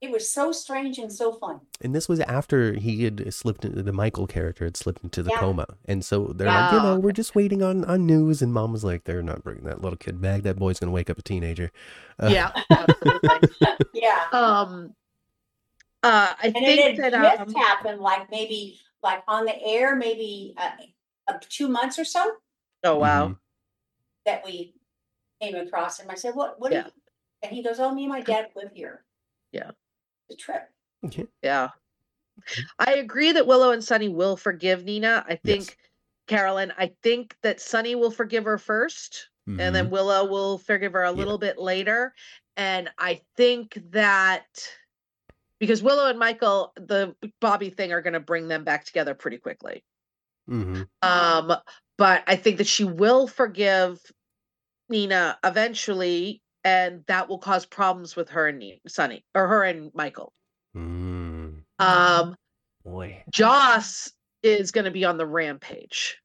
it was so strange and so fun. And this was after he had slipped into the Michael character had slipped into the Yeah. coma. And so they're like, you know, we're just waiting on, on news. And mom was like, they're not bringing that little kid back. That boy's going to wake up a teenager. Uh, Yeah. Yeah. um uh I And think it that had um, just happened, like maybe, like on the air, maybe uh, two months or so oh wow. Mhm. that we came across him. I said, "What? What?" are Yeah. you-" And he goes, "Oh, me and my dad live here." Yeah. The trip. Yeah. Yeah. I agree that Willow and Sonny will forgive Nina. I think Carolyn, I think that Sonny will forgive her 1st and Mhm. then Willow will forgive her a Yeah. little bit later. And I think that because Willow and Michael, the Bobby thing, are going to bring them back together pretty quickly. hmm Um, but I think that she will forgive Nina eventually, and that will cause problems with her and Ni- Sonny, or her and Michael. Mm, Um, boy. Joss is going to be on the rampage.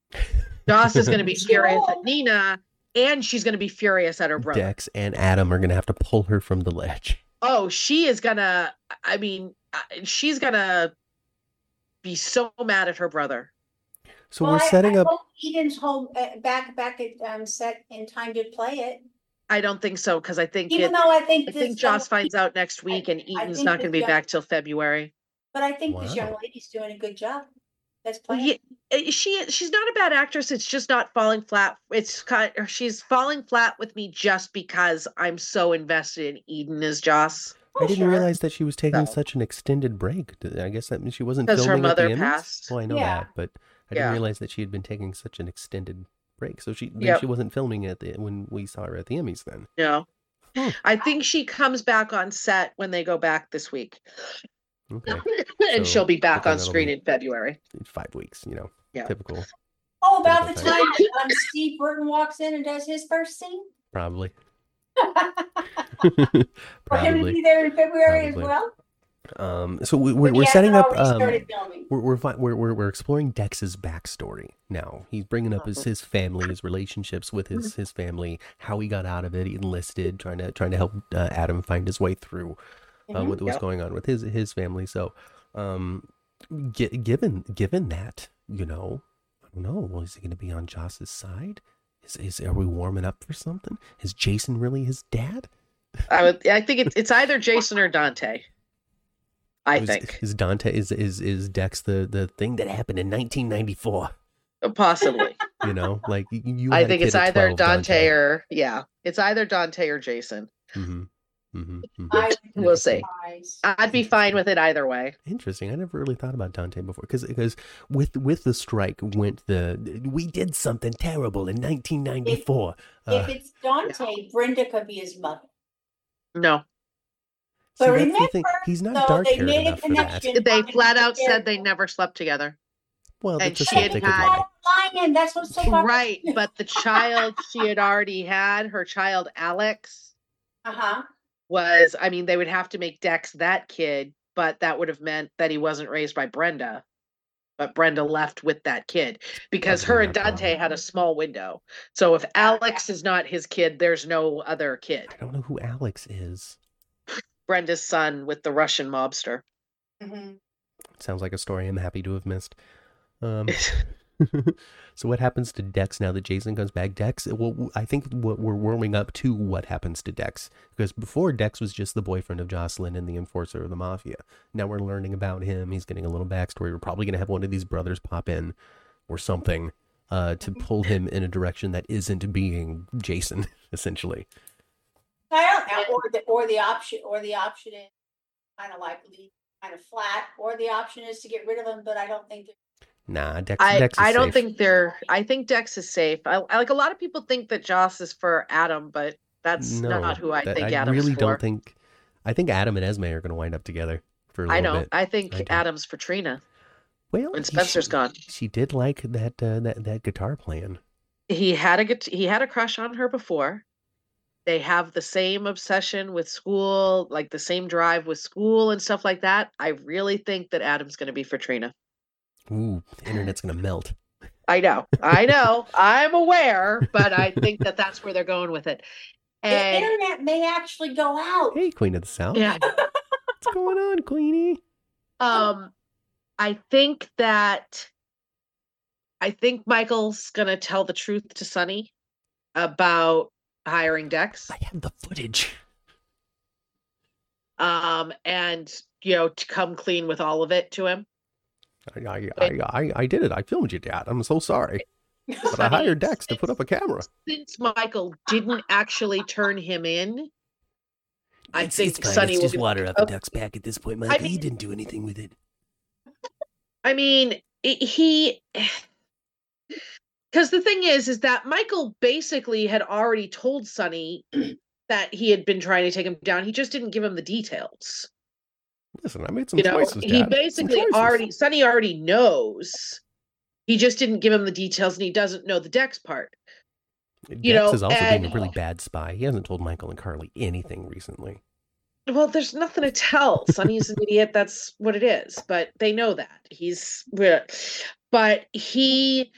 Joss is going to be furious at Nina, and she's going to be furious at her brother. Dex and Adam are gonna have to pull her from the ledge. Oh, she is gonna. I mean, uh, she's gonna be so mad at her brother. So Well, we're I- setting I up. hope Eden's home, uh, back, back at, um, set in time to play it. I don't think so because I think Even it, though I think I this. think Joss finds out next week, and I Eden's not going to be Jo- back till February. But I think this young lady's doing a good job. That's playing. Yeah, she she's not a bad actress. It's just not falling flat. It's kind. or She's falling flat with me just because I'm so invested in Eden as Joss oh, I didn't sure. realize that she was taking So- such an extended break. I guess that means she wasn't because her filming at the mother Emmys? passed. Well, I know Yeah. that, but I didn't Yeah. realize that she had been taking such an extended break. So she then Yep. she wasn't filming at the when we saw her at the Emmys. Then No. I think she comes back on set when they go back this week, okay, and So, she'll be back on screen in February. five weeks. You know, Yeah. typical. Oh, about the Typical time um, Steve Burton walks in and does his first scene? Probably, For him to be there in February as well? Um, so we, we're But we're setting up. Um, we're we're, we're we're we're exploring Dex's backstory now. He's bringing up his his family, his relationships with his his family, how he got out of it. He enlisted, trying to trying to help uh, Adam find his way through uh, Mhm. with what's Yep. going on with his his family. So, um, gi- given given that, you know, I don't know. Well, is he going to be on Joss's side? Is is are we warming up for something? Is Jason really his dad? I would. I think it's it's either Jason or Dante. I Is- think is Dante is is is Dex the the thing that happened in 1994? possibly. You know, like you. you I think it's either 12, Dante, or yeah, it's either Dante or Jason. hmm hmm I would be We'll see. I'd be fine with it either way. Interesting. I never really thought about Dante before because because with with the strike went the we did something terrible in 1994. If Uh, it's Dante, Brenda could be his mother. No, see, but that's the thing. remember, He's not though, dark they haired made a enough for that. connection. they flat out said they never slept together. Well, And that's just she had they could had- lie. Lying, that's what's so popular. Right, but the child she had already had, her child Alex, Uh-huh. was. I mean, they would have to make Dex that kid, but that would have meant that he wasn't raised by Brenda. But Brenda left with that kid because her and Dante wrong. had a small window. So if Alex is not his kid, there's no other kid. I don't know who Alex is. Brenda's son with the Russian mobster. Mhm. Sounds like a story I'm happy to have missed. Um, so what happens to Dex now that Jason comes back? Dex, well, I think what we're warming up to what happens to Dex because before Dex was just the boyfriend of Josslyn and the enforcer of the mafia. Now we're learning about him. He's getting a little backstory. We're probably going to have one of these brothers pop in or something uh, to pull him in a direction that isn't being Jason, essentially. I don't or the, or the option, or the option is kind of like leave kind of flat, or the option is to get rid of them, but I don't think that Nah, Dex. I, Dex is I don't safe. think they're I think Dex is safe. I, I- like a lot of people think that Joss is for Adam, but that's not who I that- think I Adam's really for. don't think. I think Adam and Esme are going to wind up together for a little I don't. bit. I think I. Adam's for Trina. Well, and he- Spencer's she, gone. She did like that uh, that that guitar playing. He had a gut- he had a crush on her before. They have the same obsession with school, like the same drive with school and stuff like that. I really think that Adam's going to be for Trina. Ooh, the internet's gonna melt. I know, I know, I'm aware, but I think that that's where they're going with it. And, the internet may actually go out. Hey, Queen of the South. yeah, What's going on, Queenie? um, I think that I think Michael's gonna tell the truth to Sonny about hiring Dex. I have the footage. um, and you know to come clean with all of it to him. I I, I, I, I did it. I filmed you, Dad. I'm so sorry. But I hired Dex to put up a camera. Since Michael didn't actually turn him in, I It's- think it's fine. Sonny It's just water Oh. the duck's back at this point, Mike. he mean- didn't do anything with it. I mean, i- he. Because the thing is, is that Michael basically had already told Sonny that he had been trying to take him down. He just didn't give him the details. Listen, I made some you know, choices. he. Basically already Sonny already knows. He just didn't give him the details, and he doesn't know the Dex part. you Dex know, is also being a really bad spy. He hasn't told Michael and Carly anything recently. Well, there's nothing to tell. Sonny's an idiot. That's what it is. But they know that he's. But he.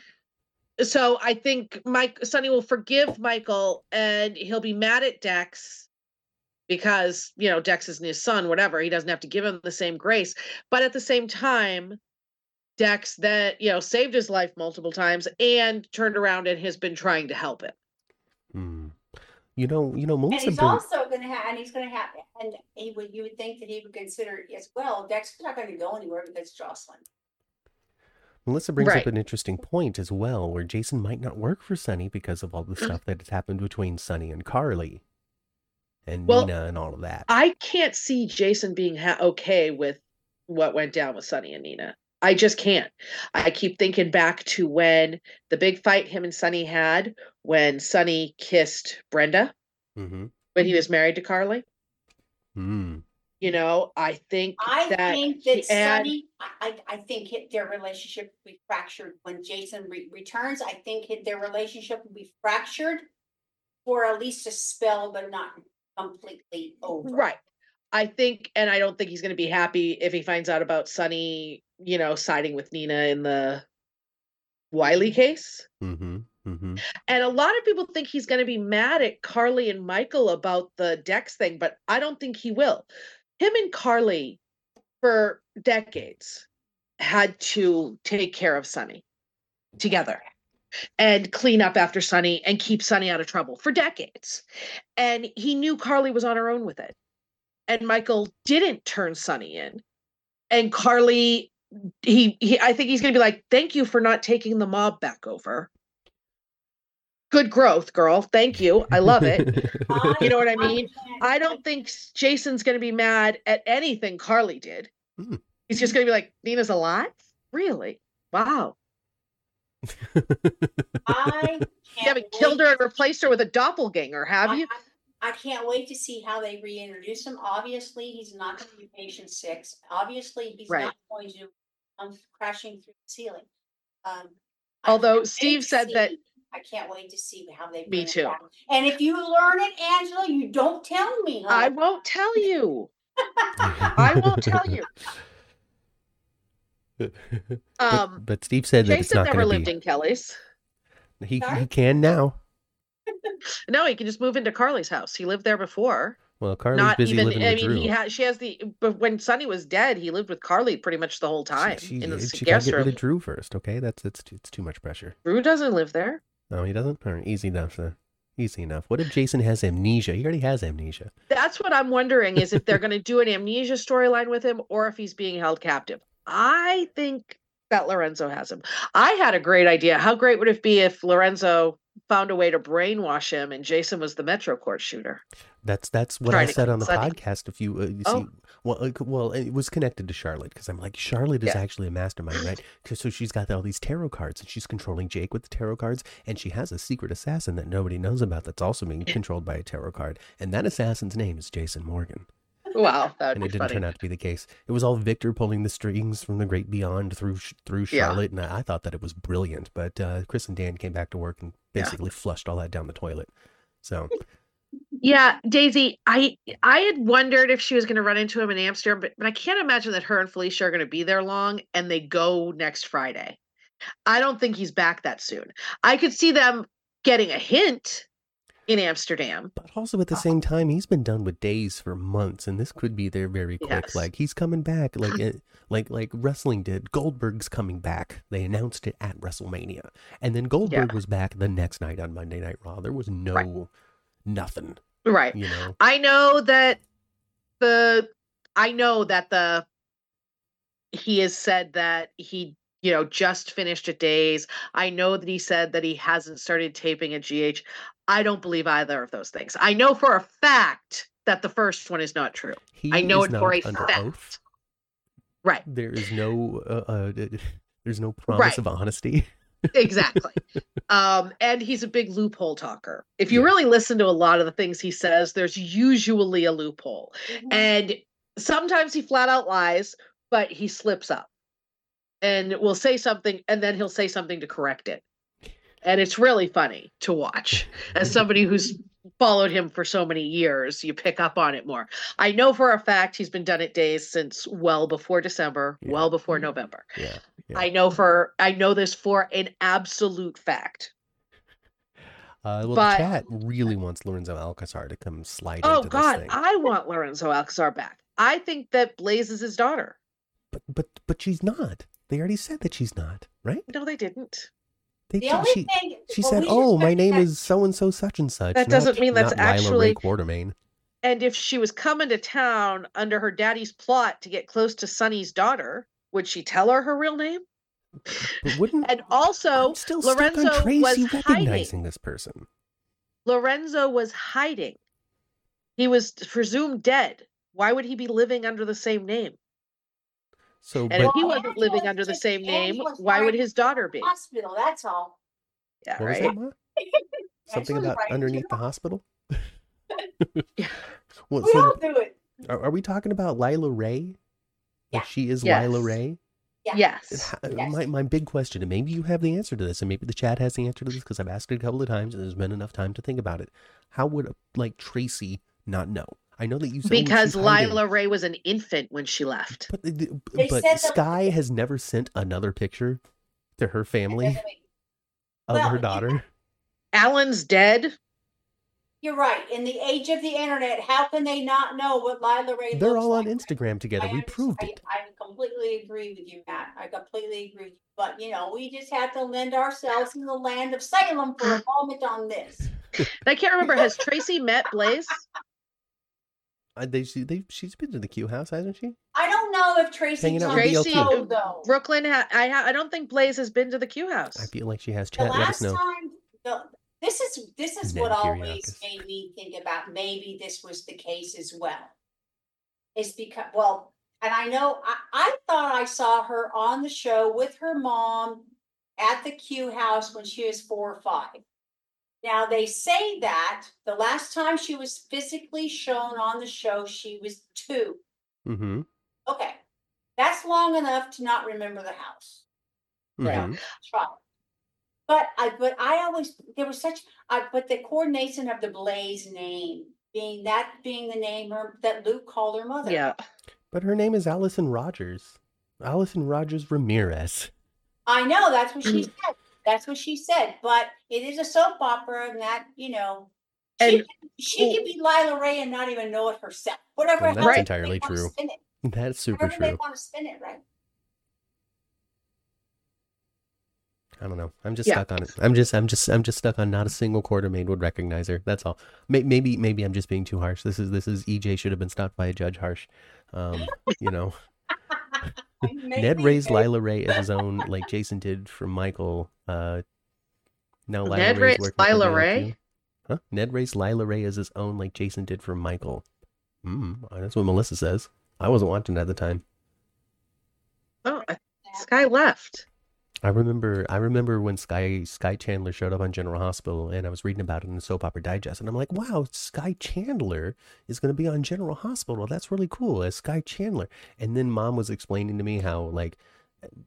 So I think Mike Sonny will forgive Michael, and he'll be mad at Dex because you know Dex isn't his son. Whatever. He doesn't have to give him the same grace. But at the same time, Dex that you know saved his life multiple times and turned around and has been trying to help him. Hmm. You know, you know, And Melissa. he's bring- also gonna have, and he's gonna have, and he would, you would think that he would consider as well, Dexter's not gonna go anywhere because Josslyn. Melissa brings Right. up an interesting point as well, where Jason might not work for Sonny because of all the Mm. stuff that has happened between Sonny and Carly, and Well, Nina and all of that. I can't see Jason being ha- okay with what went down with Sonny and Nina. I just can't. I keep thinking back to when the big fight him and Sonny had when Sonny kissed Brenda mm-hmm. when he was married to Carly. Mm. You know, I think I that think that had- Sonny, I, I, I think it- their relationship will be fractured when Jason re- returns. I think it- their relationship will be fractured for at least a spell, but not completely over. right. I think, and I don't think he's going to be happy if he finds out about Sonny, you know, siding with Nina in the Wiley case. Mm-hmm. Mm-hmm. And a lot of people think he's going to be mad at Carly and Michael about the Dex thing, but I don't think he will. Him and Carly, for decades, had to take care of Sonny together and clean up after Sonny and keep Sonny out of trouble for decades. And he knew Carly was on her own with it. And Michael didn't turn Sonny in. And Carly, he, he I think he's going to be like, thank you for not taking the mob back over good growth, girl. Thank you. I love it. You know what I mean? I don't think Jason's going to be mad at anything Carly did. Hmm. He's just going to be like, Nina's alive? Really? Wow. I. You haven't killed her and replaced her with a doppelganger, have you? I, I can't wait to see how they reintroduce him. Obviously, he's not gonna be patient six. Obviously, he's Right. not going to come crashing through the ceiling. Um. Although Steve said that- see- I can't wait to see how they. Me bring it too. back. And if you learn it, Angela, you don't tell me. I won't tell you. I won't tell you. Um, but, but Steve said that it's Jason not never going lived to in Kelly's. be. He, Sorry? he can now. No, he can just move into Carly's house. He lived there before. Well, Carly's Not busy even. living I with mean, Drew. he had. She has the. But when Sonny was dead, he lived with Carly pretty much the whole time She, in the she, she guest gotta get rid room. of Drew first, okay? That's it's it's too much pressure. Drew doesn't live there. No, he doesn't. All right, easy enough. Then. Easy enough. What if Jason has amnesia? He already has amnesia. That's what I'm wondering is if they're going to do an amnesia storyline with him or if he's being held captive. I think that Lorenzo has him. I had a great idea. How great would it be if Lorenzo found a way to brainwash him and Jason was the Metro Court shooter? That's that's what I said on the Sonny. podcast. If you, uh, you Oh. see, well, well, it was connected to Charlotte because I'm like, Charlotte is Yeah. actually a mastermind, right? so she's got all these tarot cards and she's controlling Jake with the tarot cards, and she has a secret assassin that nobody knows about that's also being controlled by a tarot card, and that assassin's name is Jason Morgan. Wow, and it didn't funny. turn out to be the case. It was all Victor pulling the strings from the great beyond through through Yeah. Charlotte, and I, I thought that it was brilliant. But uh, Chris and Dan came back to work and Yeah. basically flushed all that down the toilet. So Yeah, Daisy, I I had wondered if she was going to run into him in Amsterdam, but, but I can't imagine that her and Felicia are going to be there long and they go next Friday. I don't think he's back that soon. I could see them getting a hint in Amsterdam. But also at the uh, same time, he's been done with days for months, and this could be there very quick. Yes. Like he's coming back, like it, like like wrestling did. Goldberg's coming back. They announced it at WrestleMania, and then Goldberg was back the next night on Monday Night Raw. There was no Right. nothing, Right. you know. I know that the I know that the he has said that he you know just finished a days. I know that he said that he hasn't started taping at GH. I don't believe either of those things. I know for a fact that the first one is not true. He I know is it for a under fact. oath. Right. There is no uh, uh there's no promise Right. of honesty. Exactly. um and he's a big loophole talker. If you Yeah. really listen to a lot of the things he says, there's usually a loophole. Mhm. And sometimes he flat out lies, but he slips up and will say something and then he'll say something to correct it. And it's really funny to watch. As somebody who's followed him for so many years, you pick up on it more. I know for a fact he's been done at days since well before December, Yeah. well before November. Yeah. Yeah. I know for I know this for an absolute fact. Uh, well, But- the chat really wants Lorenzo Alcazar to come slide Oh God. I want Lorenzo Alcazar back. I think that Blaze is his daughter. But but but she's not. They already said that she's not, right? No, they didn't. They The did- only she thing. she well, said, "Oh, my name that- is so and so such and such." That not- doesn't mean that's not Lila Rae actually- Quartermaine. And if she was coming to town under her daddy's plot to get close to Sonny's daughter, would she tell her her real name? But wouldn't And also, I'm still stuck Lorenzo on Tracy was recognizing hiding. this person? Lorenzo was hiding. He was presumed dead. Why would he be living under the same name? So, And but if he wasn't living under the same name, why would his daughter be? Hospital, that's all. Yeah, what was right. that, Ma? Something what's about right, underneath too. the hospital. Yeah. well, We all so do it. are, are we talking about Lila Rae? Yeah. Like she is Yes. Lila Rae. Yeah. Yes. How- Yes. My my big question, and maybe you have the answer to this, and maybe the chat has the answer to this because I've asked it a couple of times, and there's been enough time to think about it. How would like Tracy not know? I know that you said "Oh, Because Lila Rae was an infant when she left. but the- They but said that- Skye has never sent another picture to her family of Well, her you daughter. Alan's dead. You're right. In the age of the internet, how can they not know what Lila Rae They're looks all on like? Instagram together. I We proved I- it. I completely agree with you, Matt. I completely agree. But you know, we just have to lend ourselves in the land of Salem for a moment on this. I can't remember. Has Tracy met Blaze? They, she, they, she's been to the Q house, hasn't she? I don't know if Tracy Hanging out with Thompson BLT. know, though. Brook Lynn. Ha- I ha- I don't think Blaze has been to the Q house. I feel like she has. The Chat, let us last know. time, the, this is this is Ned what always Kiriakis. made me think about maybe this was the case as well. Is because well, and I know I, I thought I saw her on the show with her mom at the Q house when she was four or five. Now they say that the last time she was physically shown on the show, she was two. Mm-hmm. Okay, that's long enough to not remember the house. Right. mm-hmm. try. But I, but I always, there was such, I, but the coordination of the Blaze name being that being the name her, that Luke called her mother. Yeah. But her name is Allison Rogers. Allison Rogers Ramirez. I know, that's what she said. That's what she said, but it is a soap opera and that, you know. She, And- could- she could be Lila Rae and not even know it herself. Whatever. And that's how they entirely wanna true. That's super However they true. want to spin it, right? I don't know. I'm just Yeah. stuck on it. I'm just, I'm just, I'm just stuck on not a single Quartermaine would recognize her. That's all. Maybe, maybe I'm just being too harsh. This is, this is EJ should have been stopped by a judge harsh. Um, you know, Ned raised they- Lila Rae as his own, like Jason did for Michael. Uh, now Lila Ned Ray's raised working for Lila Rae? Huh? Ned raised Lila Ray as his own, like Jason did for Michael. Hmm. That's what Melissa says. I wasn't watching at the time. Oh, I- Skye left. I remember I remember when Skye Skye Chandler showed up on General Hospital and I was reading about it in the soap opera digest and I'm like, wow, Skye Chandler is gonna be on General Hospital. That's really cool as Skye Chandler. And then mom was explaining to me how like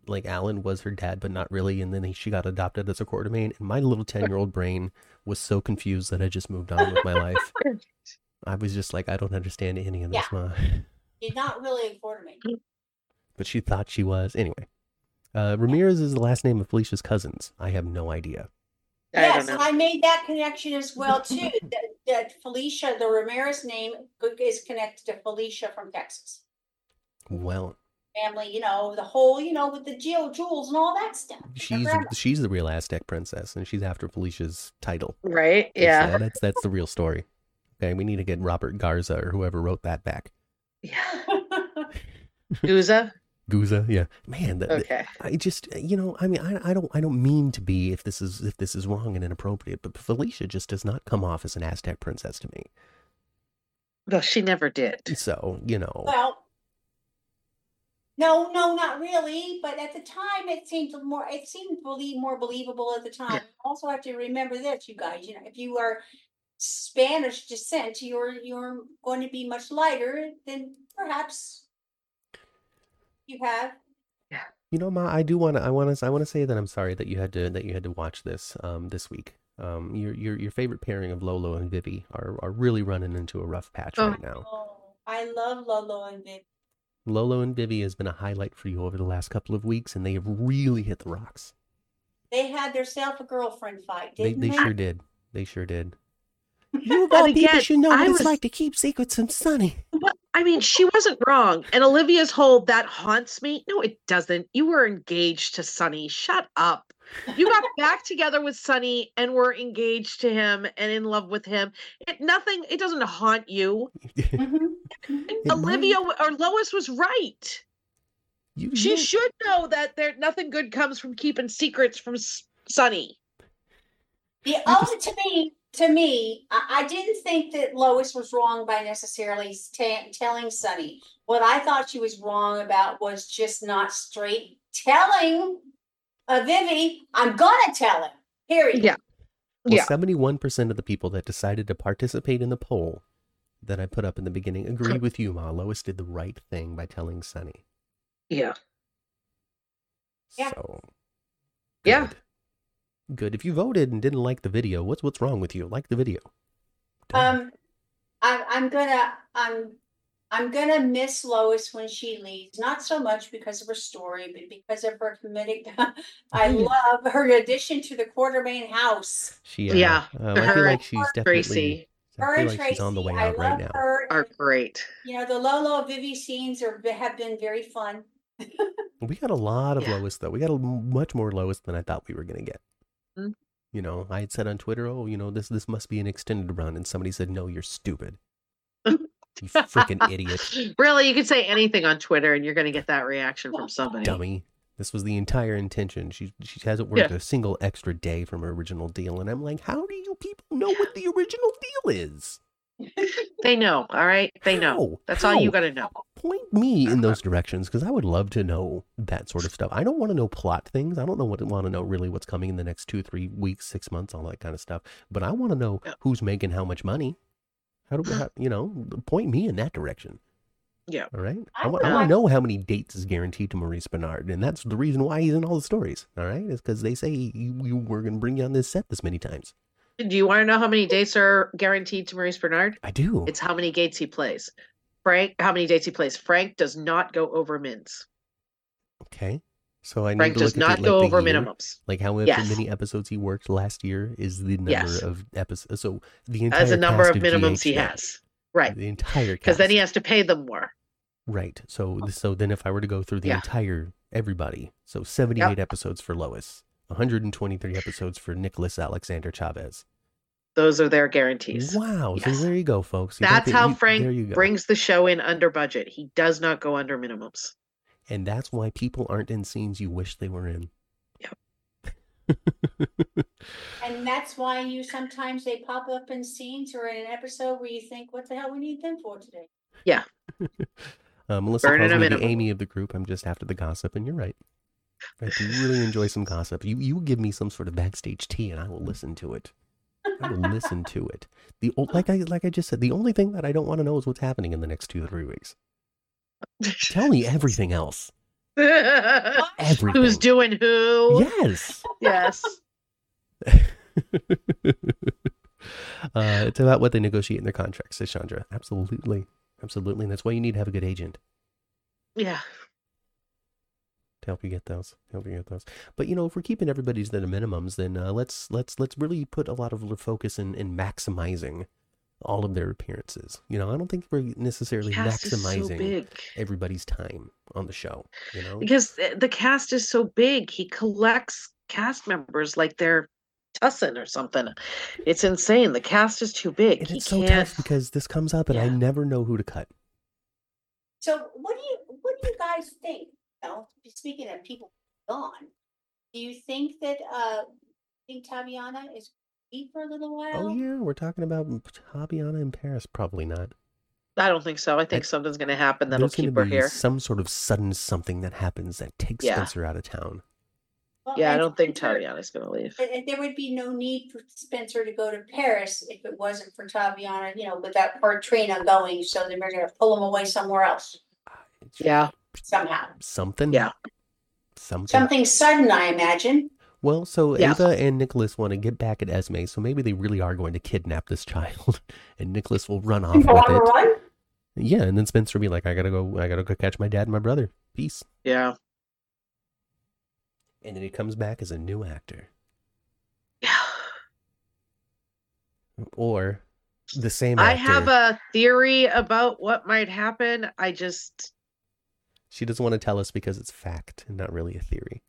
like Alan was her dad, but not really, and then he, she got adopted as a Quartermaine. And my little ten year old brain was so confused that I just moved on with my life. I was just like, I don't understand any of this, ma. You're not really a Quartermaine. But she thought she was. Anyway. Uh, Ramirez is the last name of Felicia's cousins. I have no idea. I Yes, don't and know. I made that connection as well too, that, that Felicia, the Ramirez name is connected to Felicia from Texas. Well, Family, you know, the whole, you know, with the Geo Jewels and all that stuff. She's grandma. she's the real Aztec princess, and she's after Felicia's title. Right? Yeah. uh, that's that's the real story. Okay, we need to get Robert Garza or whoever wrote that back. Yeah. Guza? Guza, yeah, man. The, the- Okay. I just, you know, I mean, I, I don't, I don't mean to be if this is if this is wrong and inappropriate, but Felicia just does not come off as an Aztec princess to me. Well, she never did. So, you know, Well, no, no, not really, but at the time it seemed more, it seemed believe more believable at the time. Yeah. Also have to remember this, you guys, you know, if you are Spanish descent, you're you're going to be much lighter than perhaps you have. Yeah. You know, Ma, I do want to. I want to. I want to say that I'm sorry that you had to that you had to watch this um this week. Um, your your your favorite pairing of Lolo and Vivi are are really running into a rough patch Oh. right now. Oh, I love Lolo and Viv. Lolo and Vivi has been a highlight for you over the last couple of weeks, and they have really hit the rocks. They had their self a girlfriend fight, They didn't they they? sure did. They sure did. You of all people should know I what it's was- like to keep secrets from Sonny. But I mean, she wasn't wrong. And Olivia's whole that haunts me. No, it doesn't. You were engaged to Sonny. Shut up. You got back together with Sonny and were engaged to him and in love with him. It nothing. It doesn't haunt you. Mhm. Olivia might- or Lois was right. you, She you- should know that there nothing good comes from keeping secrets from S- Sonny. The only to me, to me, I, I didn't think that Lois was wrong by necessarily ta- telling Sonny. What I thought she was wrong about was just not straight telling uh, Vivi, I'm gonna tell him. Period. Yeah. Well, Yeah. seventy-one percent of the people that decided to participate in the poll that I put up in the beginning agree with you, Ma. Lois did the right thing by telling Sonny. Yeah. Yeah. So, Yeah. Good. Good. If you voted and didn't like the video, what's what's wrong with you? Like the video. Duh. Um, I, I'm gonna, I'm, I'm gonna miss Lois when she leaves. Not so much because of her story, but because of her comedic. I love her addition to the Quartermaine house. she, uh, yeah, uh, I feel like she's definitely. Tracy Her and like she's on the Tracy, way I out right now. her. are great. You know, the Lolo Vivi scenes are have been very fun. We got a lot of Yeah. Lois though. We got a, much more Lois than I thought we were gonna get. You know, I had said on Twitter, "Oh, you know, this this must be an extended run," and somebody said, "No, you're stupid. you freaking idiot, Really, you could say anything on Twitter and you're going to get that reaction from somebody. dummy." This was the entire intention. She she hasn't worked Yeah. a single extra day from her original deal, and I'm like, how do you people know what the original deal is? They know, all right? They know. How? That's all you got to know. Point me in those directions because I would love to know that sort of stuff. I don't want to know plot things. I don't know what want to know really what's coming in the next two, three weeks, six months, all that kind of stuff. But I want to know Yeah. who's making how much money. How do we, how, you know, point me in that direction. Yeah. All right. I, I want, I want to know how many dates is guaranteed to Maurice Benard, and that's the reason why he's in all the stories. All right, is because they say you, you were going to bring you on this set this many times. Do you want to know how many dates are guaranteed to Maurice Benard? I do. It's how many dates he plays. Frank, how many dates he plays? Frank does not go over mins. okay. So I need Frank to does look at not the, go like, over year. minimums. Like how Yes. many episodes he worked last year is the number Yes. of episodes. So the entire As a number of minimums he has. Right. The entire Because then he has to pay them more. right. So so then if I were to go through the Yeah. entire everybody, so seventy eight episodes for Lois, one hundred and twenty three episodes for Nicholas Alexander Chavez. Those are their guarantees. Wow. Yes. So there you go, folks. You That's the- how you- Frank you brings the show in under budget. He does not go under minimums. And that's why people aren't in scenes you wish they were in. Yep. And that's why you sometimes they pop up in scenes or in an episode where you think, what the hell we need them for today? Uh, Melissa Burning calls me the. Amy of the group. I'm just after the gossip, and you're right. I do really enjoy some gossip. You you give me some sort of backstage tea, and I will listen to it. I will listen to it. The like I like I just said, the only thing that I don't want to know is what's happening in the next two to three weeks. Tell me everything else. Everything. Who's doing who? Yes. Yes. uh, it's about what they negotiate in their contracts, says Chandra. Absolutely. Absolutely. And that's why you need to have a good agent. Yeah. To help you get those help you get those but you know if we're keeping everybody's at the minimums then uh, let's let's let's really put a lot of focus in in maximizing all of their appearances you know i don't think we're necessarily Cast is so maximizing everybody's time on the show you know Because the the cast is so big. He collects cast members like they're Tussin or something. It's insane. The cast is too big. and he it's so can't. tough because this comes up and i never know who to cut So what do you what do you guys think? You know, speaking of people gone, do you think that uh think Taviana is be for a little while? oh yeah we're talking about Taviana in paris probably not I don't think so. I think I- something's going to happen that'll keep her be here. some sort of sudden something that happens that takes Yeah. spencer out of town Well, Yeah, I and don't think Taviana's gonna leave. And, and there would be no need for Spencer to go to Paris if it wasn't for Taviana, you know, with that or Trina going, so then we're gonna pull him away somewhere else Yeah, somehow. Something. Yeah. Something. Something sudden, I imagine. Well, so Yeah. Ava and Nicholas want to get back at Esme, so maybe they really are going to kidnap this child, and Nicholas will run off Go with it. run? Yeah, and then Spencer will be like, "I gotta go. I gotta go catch my dad and my brother. Peace." yeah, And then he comes back as a new actor, yeah. or the same. I have a theory about what might happen. I just She doesn't want to tell us because it's fact and not really a theory.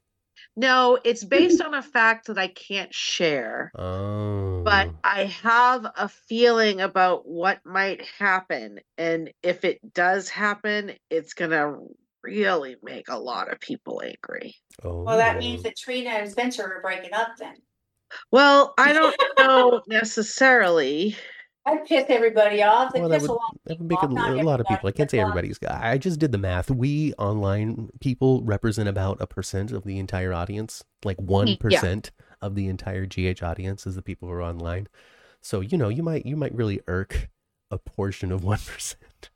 no, it's based on a fact that I can't share. Oh. But I have a feeling about what might happen. And if it does happen, it's gonna really make a lot of people angry. oh. Well, that means oh. that Trina and Spencer are breaking up then. Well, I don't know necessarily. I'd piss everybody off. Well, that would, a lot of that would people make a, a lot of people. I can't say everybody's. I just did the math. We online people represent about a percent of the entire audience. Like mm, one percent of the entire GH audience is the people who are online. So you know, you might you might really irk a portion of one percent.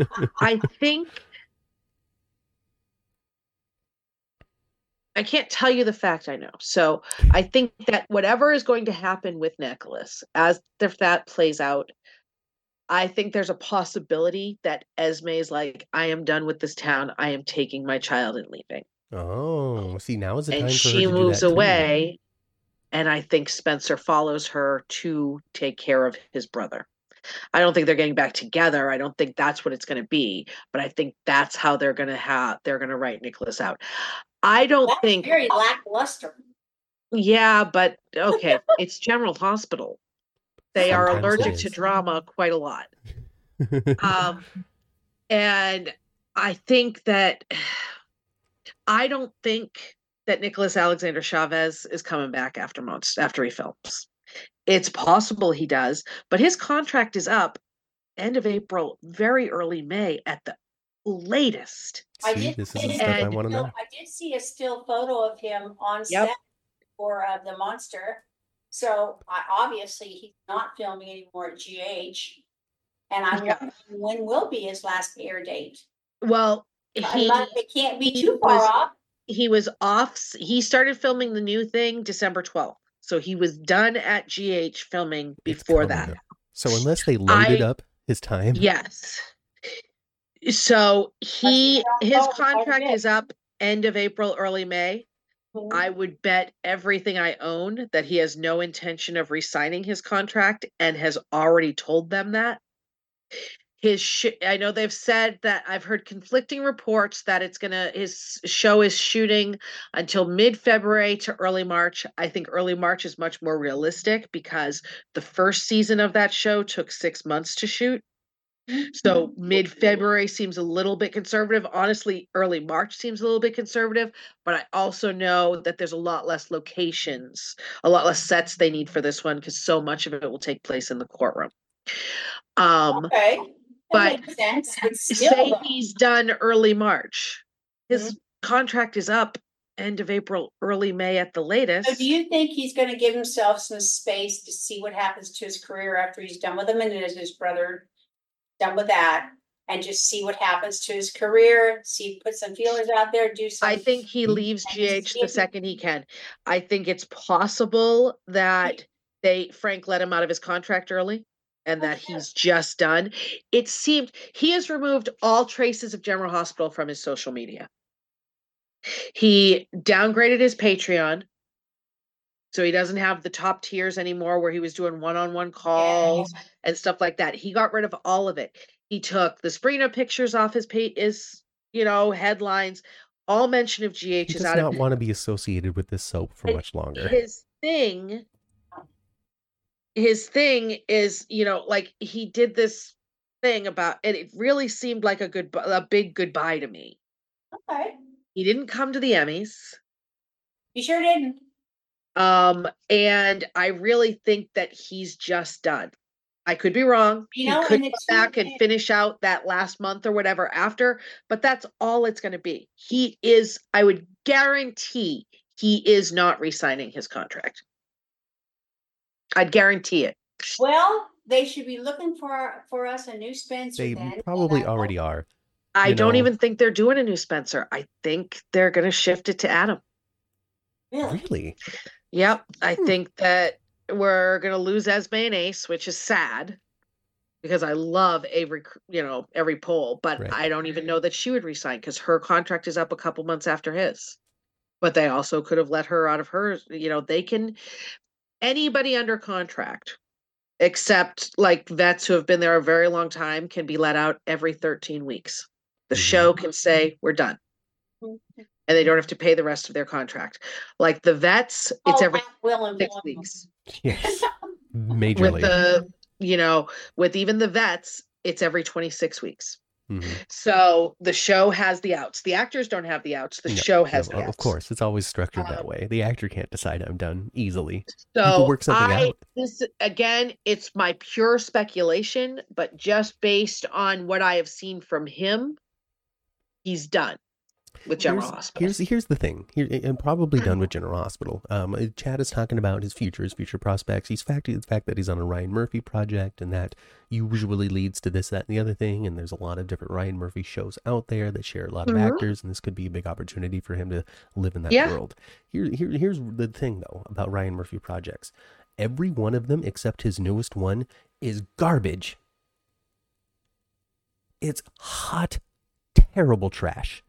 I think I can't tell you the fact I know. So I think that whatever is going to happen with Nicholas, as if that plays out, I think there's a possibility that Esme is like, I am done with this town. I am taking my child and leaving. Oh, see, now is the time and for her she moves that, too. away. And I think Spencer follows her to take care of his brother. I don't think they're getting back together. I don't think that's what it's going to be, but I think that's how they're going to have they're going to write Nicholas out. I don't That's think very lackluster. yeah, but okay, it's General Hospital. They are Sometimes it allergic to drama quite a lot. Um, and I think that I don't think that Nicholas Alexander Chavez is coming back after months after he films. It's possible he does, but his contract is up end of April, very early May at the latest. I did this is see the a stuff I want to still- know. I did see a still photo of him on Yep. set for uh, the monster. So I obviously he's not filming anymore at GH. And I'm Yeah. wondering when will be his last air date? Well, he It can't be too far was- off. he was off he started filming the new thing December 12th. So he was done at GH filming before that. up. So unless they loaded I- up his time, Yes. So he his fault, it's hard to contract is up end of April, early May. I would bet everything I own that he has no intention of re-signing his contract and has already told them that. His sh- I know they've said that I've heard conflicting reports that it's gonna his show is shooting until mid-February to early March. I think early March is much more realistic because the first season of that show took six months to shoot. So mid-February seems a little bit conservative. Honestly, early March seems a little bit conservative, but I also know that there's a lot less locations, a lot less sets they need for this one because so much of it will take place in the courtroom. Um, Okay. but That makes sense. It's still say he's done early March. His contract is up end of April, early May at the So latest. do you think he's gonna give himself some space to see what happens to his career after he's done with him and as his brother done with that? And just see what happens to his career, see, put some feelers out there, do some. I think he leaves GH the second he can. I think it's possible that they Frank let him out of his contract early and that Okay. he's just done. It seemed he has removed all traces of General Hospital from his social media. He downgraded his Patreon. So he doesn't have the top tiers anymore where he was doing one-on-one calls and stuff like that. He got rid of all of it. He took the Sabrina pictures off his page, his you know headlines. All mention of GH he is out of. does not want to be associated with this soap for And much longer. his thing. His thing is, you know, like he did this thing about, and it really seemed like a good, a big goodbye to me. Okay, He didn't come to the Emmys. you sure didn't. Um, and I really think that he's just done. I could be wrong. You he know, could come back and finish out that last month or whatever after, but that's all it's going to be. He is, I would guarantee he is not re-signing his contract. I'd guarantee it. Well, they should be looking for, for us a new Spencer They then. probably I hope- already are. I don't know- even think they're doing a new Spencer. I think they're going to shift it to Adam. Really? Really? Yep. I Hmm. think that we're going to lose Esme and Ace, which is sad because I love every, you know, every poll, but Right. I don't even know that she would resign because her contract is up a couple months after his. But they also could have let her out of hers. You know, they can, anybody under contract, except like vets who have been there a very long time, can be let out every 13 weeks. The Mhm. show can say, we're done Mhm. And they don't have to pay the rest of their contract. Like the vets, it's Oh, every at will six employment. weeks. Yes. majorly. With the, you know, with even the vets, it's every 26 weeks. Mhm. So the show has the outs. The actors don't have the outs. The No, show has no, the of course, it's always structured that Um, way. The actor can't decide I'm done easily. So work something I, out. this again, it's my pure speculation, but just based on what I have seen from him, he's done with General here's, Hospital. Here's here's the thing. Here, and probably done with General Hospital. Um, uh, Chad is talking about his future, his future prospects. He's fact the fact that he's on a Ryan Murphy project, and that usually leads to this, that, and the other thing. And there's a lot of different Ryan Murphy shows out there that share a lot of Mhm. actors, and this could be a big opportunity for him to live in that Yeah. world. Here, here, here's the thing though about Ryan Murphy projects. Every one of them, except his newest one, is garbage. It's hot, terrible trash.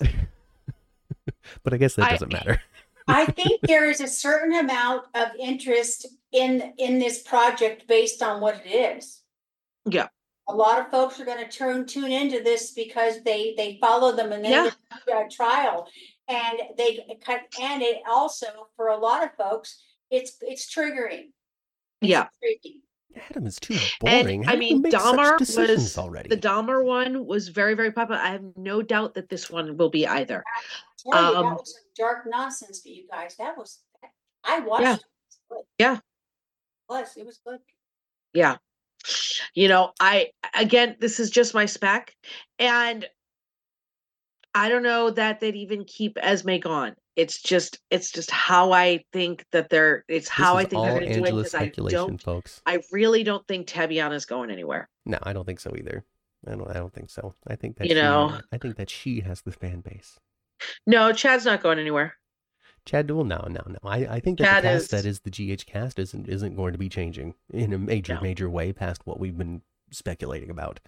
but I guess that doesn't matter. I think there is a certain amount of interest in, in this project based on what it is. Yeah. A lot of folks are gonna turn, tune into this because they, they follow them and they the uh, trial. And they cut, and it also, for a lot of folks, it's, it's triggering. It's Yeah. intriguing. Adam is too And, boring. I How do you mean, Dahmer was already. The Dahmer one was very, very popular. I have no doubt that this one will be either. Tell you, Um, that was some dark nonsense for you guys. That was, I watched. it. It was. Yeah. It Was, it was good. Yeah. You know, I again, this is just my spec, and I don't know that they'd even keep Esme gone. It's just, it's just how I think that they're. It's This how I think they're going to do it. I speculation, don't. folks. I really don't think is going anywhere. No, I don't think so either. I don't. I don't think so. I think that You she, know. I think that she has the fan base. No, Chad's not going anywhere. Chad, well, no, no, no. I, I think that Chad the cast is- that is the GH cast isn't isn't going to be changing in a major No. major way past what we've been speculating about.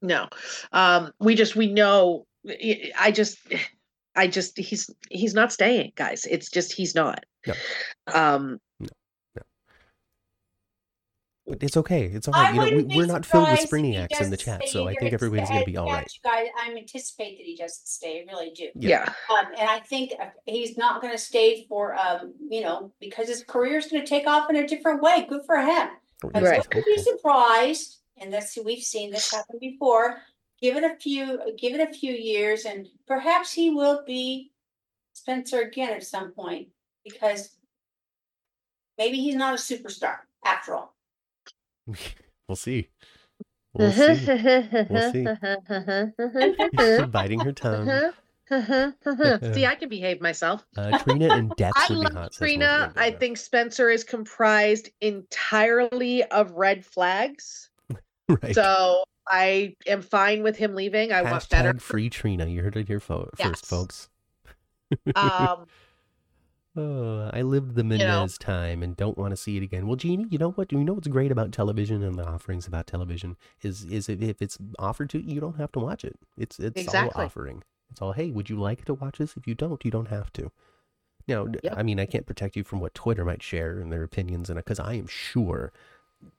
No, um, we just we know. I just, I just he's he's not staying, guys. It's just he's not. No. Um, But it's okay. It's all right. You know, we, we're not filled with surprised if he Springniacs in the chat, so I think everybody's going to be all right. You guys, I anticipate that he doesn't stay, I really do. Yeah. yeah. Um, and I think uh, he's not gonna stay for, um, you know, because his career's gonna take off in a different way. Good for him. Or But at Right. don't be surprised, and that's, we've seen this happen before. Give it a few, give it a few years and perhaps he will be Spencer again at some point, because maybe he's not a superstar after all. We'll see. We'll see. We'll see. Biting her tongue. See, I can behave myself. Uh, Trina and Dex I would be love hot. Trina. I think Spencer is comprised entirely of red flags. right. So I am fine with him leaving. I want better. Hashtag free Trina. You heard it here fo- Yes. first, folks. Um, Oh, I lived the know. Mendez time and don't want to see it again. Well, Jeannie, you know what? You know what's great about television and the offerings about television is is if, if it's offered to you, you don't have to watch it. It's it's Exactly. all offering. It's all hey, would you like to watch this? If you don't, you don't have to. Now, Yep. I mean, I can't protect you from what Twitter might share and their opinions, and because I am sure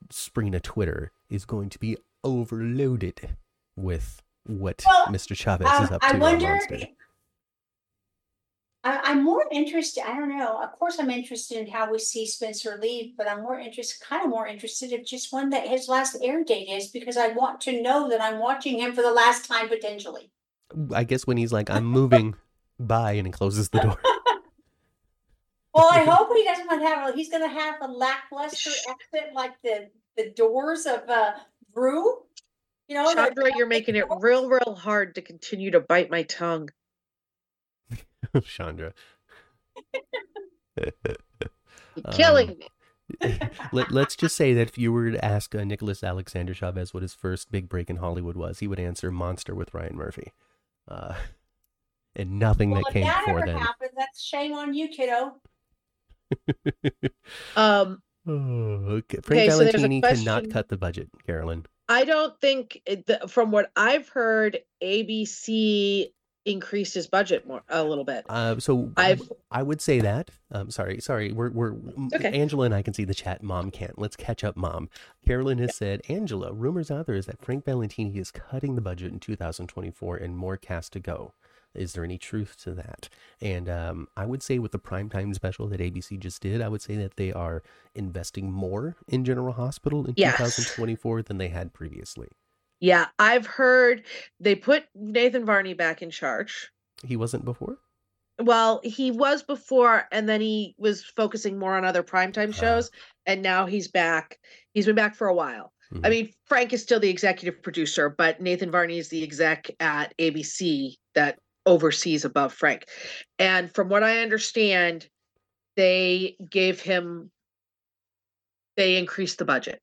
Sprina Twitter is going to be overloaded with what Well, Mr. Chavez Um, is up to. I wonder. I, I'm more interested, I don't know, of course, I'm interested in how we see Spencer leave, but I'm more interested, kind of more interested in just when that his last air date is, because I want to know that I'm watching him for the last time potentially. I guess when he's like, I'm moving, bye, and he closes the door. Well, I hope he doesn't have, a he's gonna have a lackluster exit like the, the doors of, uh, Brew. You know? Chandra, you're making it real, real hard to continue to bite my tongue. Chandra. You're killing Um, me. Let, let's just say that if you were to ask uh, Nicholas Alexander Chavez what his first big break in Hollywood was, he would answer Monster with Ryan Murphy. Uh, and nothing Well, that came that before ever then. happens, that's shame on you, kiddo. Um, Oh, okay. Frank Okay, so Valentini cannot cut the budget, Carolyn. I don't think the, from what I've heard, ABC increased his budget more a little bit. Uh, so I, I've- I would say that. Um, sorry, sorry. We're we're okay. Angela and I can see the chat. Mom can't. Let's catch up, Mom. Carolyn has said, Angela, rumors out there is that Frank Valentini is cutting the budget in 2024 and more cast to go. Is there any truth to that? And um, I would say with the primetime special that ABC just did, I would say that they are investing more in General Hospital in Yes. 2024 than they had previously. Yeah, I've heard they put Nathan Varni back in charge. He wasn't before. Well, he was before, and then he was focusing more on other primetime Ah. shows, and now he's back. He's been back for a while. I Mhm. mean, Frank is still the executive producer, but Nathan Varni is the exec at ABC that oversees above Frank. And from what I understand, they gave him, they increased the budget.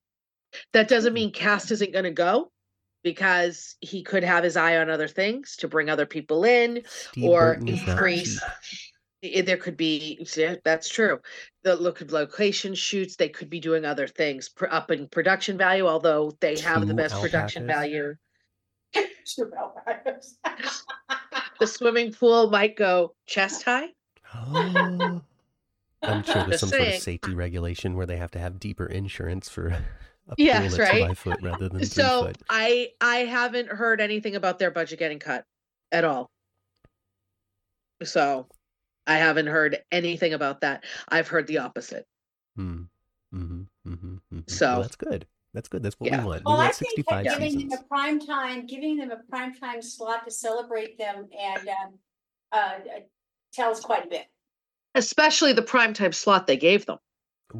That doesn't mean cast mm-hmm. isn't going to go because he could have his eye on other things to bring other people in Steve or Burton increase. cheap. i- There could be, yeah, that's true. The look of location shoots, they could be doing other things, pr- up in production value, although they have the Two best production value. Sure, alpacas. The swimming pool might go chest high. Oh. I'm sure there's Just some sort of safety regulation where they have to have deeper insurance for a Yes, that's right? five foot rather than three So foot. I I haven't heard anything about their budget getting cut at all. So I haven't heard anything about that. I've heard the opposite. Hmm. Mm-hmm, mm-hmm, mm-hmm. So- that's good. That's good. That's what Yeah. we want. Well, we I want think 65 that giving seasons. them a prime time, giving them a prime time slot to celebrate them and um, uh, uh, tells quite a bit. Especially the prime time slot they gave them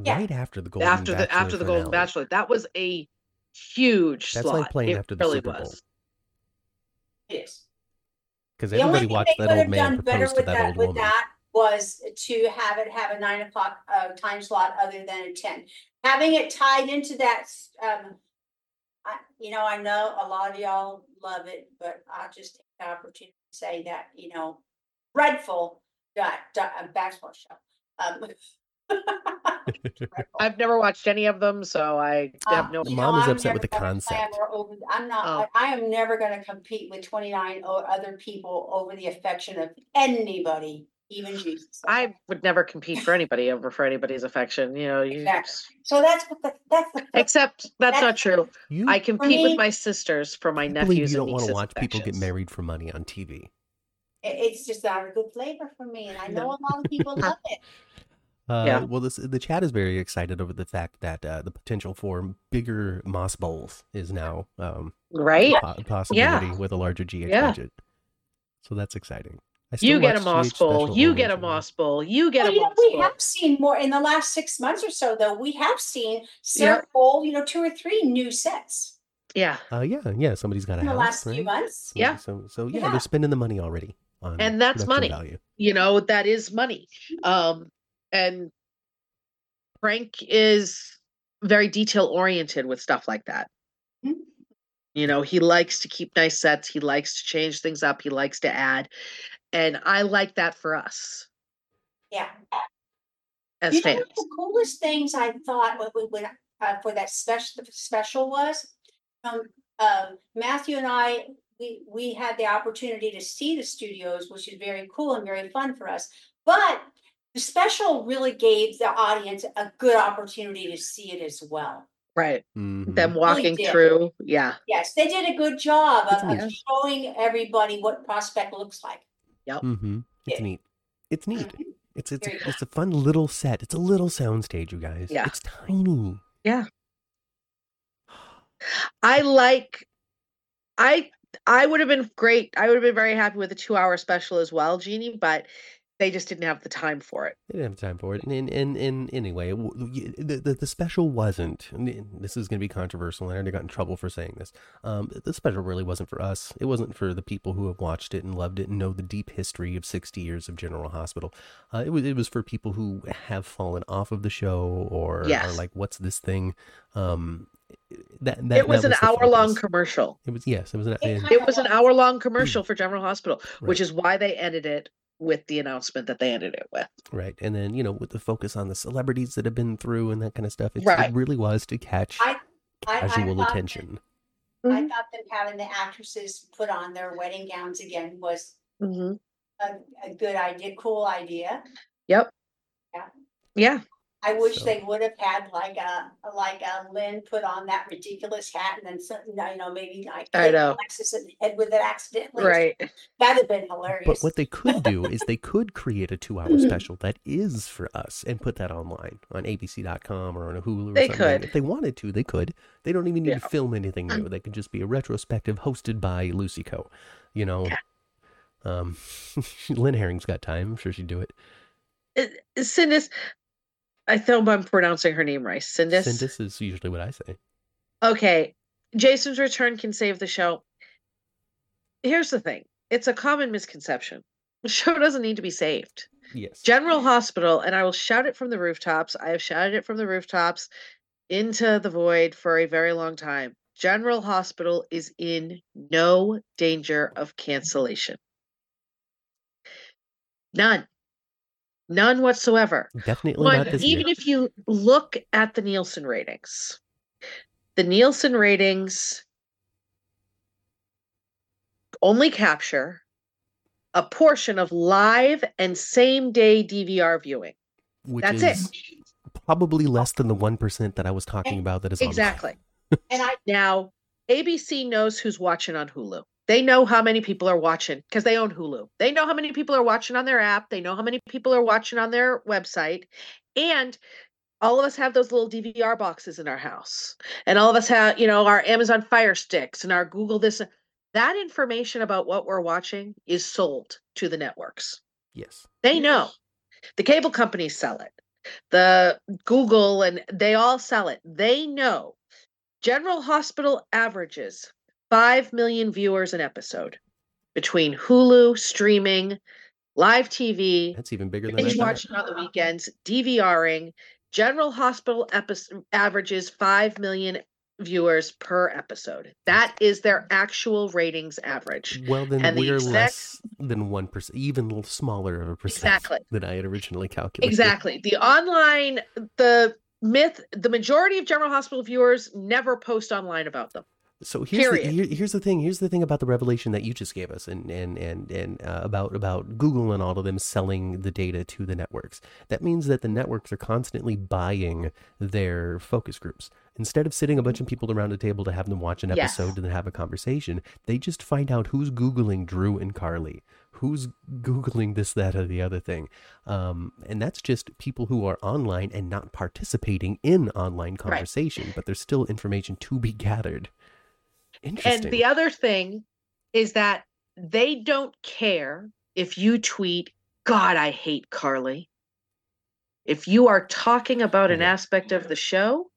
yeah. Right after the Golden after the Bachelor after the Golden. Bachelor. That was a huge That's slot. like playing It after the really Super Bowl. was. It is. Because The only everybody thing watched they that could old have man done better propose to with that that, old with woman. that was to have it have a nine o'clock uh time slot other than a ten. Having it tied into that, um. I, you know, I know a lot of y'all love it, but I'll just take the opportunity to say that, you know, dreadful dot, dot, uh, basketball show. Um. I've never watched any of them, so I have Um, no. The you mom know, is I'm upset with the concept. over- I'm not, Oh. I I am never gonna compete with twenty-nine o- other people over the affection of anybody, even Jesus. I would never compete for anybody over for anybody's affection. You know, you. Exactly. So that's what the, that's the. Except that's not That's- true. You I compete me- with my sisters for my I believe nephews you don't want to nieces' watch people get married for money on TV. It's just not a good flavor for me, and I know a lot of people love it. Uh, Yeah. Well, this, the chat is very excited over the fact that uh, the potential for bigger Moss Bowls is now um, Right? a po- possibility with a larger GH Yeah. budget. So that's exciting. I still You get a moss bowl. You get a moss bowl. You get Well, a you know, moss bowl. we have seen more in the last six months or so, though. We have seen several, you know, two or three new sets Yeah. Uh, yeah, yeah. Somebody's got a in the house, last few right? months. Yeah. So, so yeah, Yeah. they're spending the money already on And that's money. value. You know, that is money. Um, and Frank is very detail oriented with stuff like that. Mhm. You know, he likes to keep nice sets. He likes to change things up. He likes to add. And I like that for us Yeah. as You know fans. what the coolest things I thought when we went uh, for that special special was, um, uh, Matthew and I, we we had the opportunity to see the studios, which is very cool and very fun for us. But the special really gave the audience a good opportunity to see it as well. Right. Mhm. Them walking did. through. Yeah. Yes, they did a good job of, of showing everybody what prospect looks like. Mhm. It's Yeah. neat. It's neat. Mhm. It's it's a, it's a fun little set. It's a little soundstage, you guys. Yeah. It's tiny. Yeah. I like I I would have been great. I would have been very happy with a two hour special as well, Jeannie, but They just didn't have the time for it. They didn't have the time for it. And, and, and, and anyway, the, the, the special wasn't, this is going to be controversial, and I already got in trouble for saying this. Um, the special really wasn't for us. It wasn't for the people who have watched it and loved it and know the deep history of 60 years of General Hospital. Uh, it, was, it was for people who have fallen off of the show or Yes. are like, what's this thing? Um, that, that, it was that an the hour long commercial. It was, yes, it was an, It It was an hour long commercial for General Hospital, Right. which is why they ended it with the announcement that they ended it with. Right. And then, you know, with the focus on the celebrities that have been through and that kind of stuff, it's, Right. it really was to catch I- I, I casual thought, attention. I thought that having the actresses put on their wedding gowns again was Mhm. a, a good idea, cool idea. Yep. Yeah. Yeah. I wish So- they would have had like a, like a Lynn put on that ridiculous hat and then some, you know, maybe like. I hit know. Alexis in the head with it accidentally. Right. That'd have been hilarious. But what they could do is they could create a two hour special that is for us and put that online on abc.com or on a Hulu or They something. could. If they wanted to, they could. They don't even need to film anything new. They could just be a retrospective hosted by Lucy Coe. You know, Yeah. um, Lynn Herring's got time. I'm sure she'd do it. It- Sindis, I hope I'm pronouncing her name right. Sindis. Sindis is usually what I say. Okay. Jason's return can save the show. Here's the thing it's a common misconception. The show doesn't need to be saved. Yes. General Hospital, and I will shout it from the rooftops. I have shouted it from the rooftops into the void for a very long time. General Hospital is in no danger of cancellation. None. None whatsoever. Definitely One, not this even year. if you look at the Nielsen ratings, the Nielsen ratings only capture a portion of live and same day DVR viewing. Which That's is it. probably less than the 1% that I was talking eh, about that is. Exactly. And I, Now, ABC knows who's watching on Hulu. They know how many people are watching because they own Hulu. They know how many people are watching on their app. They know how many people are watching on their website. And all of us have those little DVR boxes in our house. And all of us have, you know, our Amazon Fire Sticks and our Google this. That information about what we're watching is sold to the networks. Yes. They know. The cable companies sell it. The Google and they all sell it. They know. General Hospital averages 5 million viewers an episode between Hulu, streaming, live TV, That's even bigger than I binge watching on the weekends, DVRing. General Hospital episode averages 5 million viewers per episode. That is their actual ratings average. Well, then And we're exec- less than 1%, even smaller of a percent Exactly. than I had originally calculated. Exactly. The online, the myth, the majority of General Hospital viewers never post online about them. So here's the, here, here's the thing. Here's the thing about the revelation that you just gave us, and and and and uh, about about Google and all of them selling the data to the networks. That means that the networks are constantly buying their focus groups. Instead of sitting a bunch of people around a table to have them watch an Yes. episode and then have a conversation, they just find out who's googling Drew and Carly, who's googling this, that, or the other thing, um, and that's just people who are online and not participating in online conversation, but there's still information to be gathered. Interesting. And the other thing is that they don't care if you tweet, God, I hate Carly. If you are talking about an aspect of the show,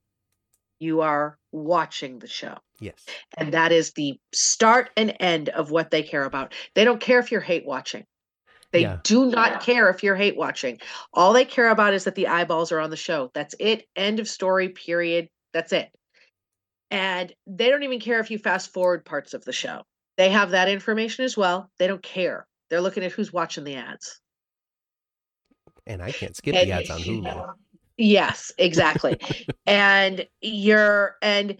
you are watching the show. yes. And that is the start and end of what they care about. They don't care if you're hate watching. They Yeah. do not care if you're hate watching. All they care about is that the eyeballs are on the show. That's it. End of story, period. That's it. And they don't even care if you fast forward parts of the show. They have that information as well. They don't care. They're looking at who's watching the ads. And I can't skip And- the ads on Hulu. Yes, exactly. and you're and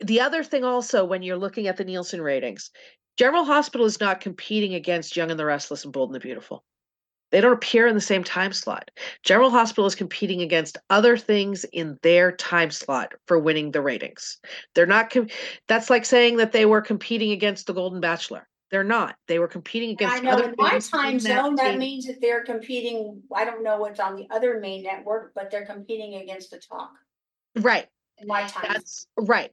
the other thing also when you're looking at the Nielsen ratings, General Hospital is not competing against Young and the Restless and Bold and the Beautiful. They don't appear in the same time slot. General Hospital is competing against other things in their time slot for winning the ratings. They're not com- that's like saying that they were competing against the Golden Bachelor. They're not. They were competing against. I know other in my time zone, that same- means that they're competing, I don't know what's on the other main network, but they're competing against the talk. right. In my time, That's right.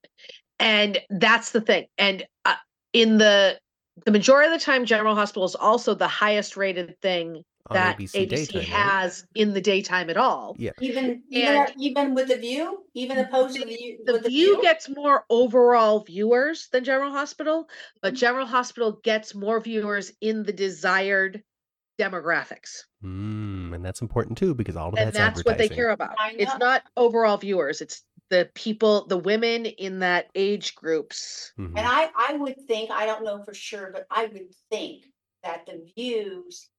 And that's the thing. And uh, in the the majority of the time General Hospital is also the highest rated thing that ABC ABC, daytime, right? has in the daytime at all. Yeah. Even, even, And- even with the view, even opposed to the view. The with View gets more overall viewers than General Hospital, but General Hospital gets more viewers in the desired demographics. Mm, and that's important too because all of and that's, that's what they care about. It's not overall viewers, it's the people, the women in that age groups. Mhm. And I, I would think, I don't know for sure, but I would think that the views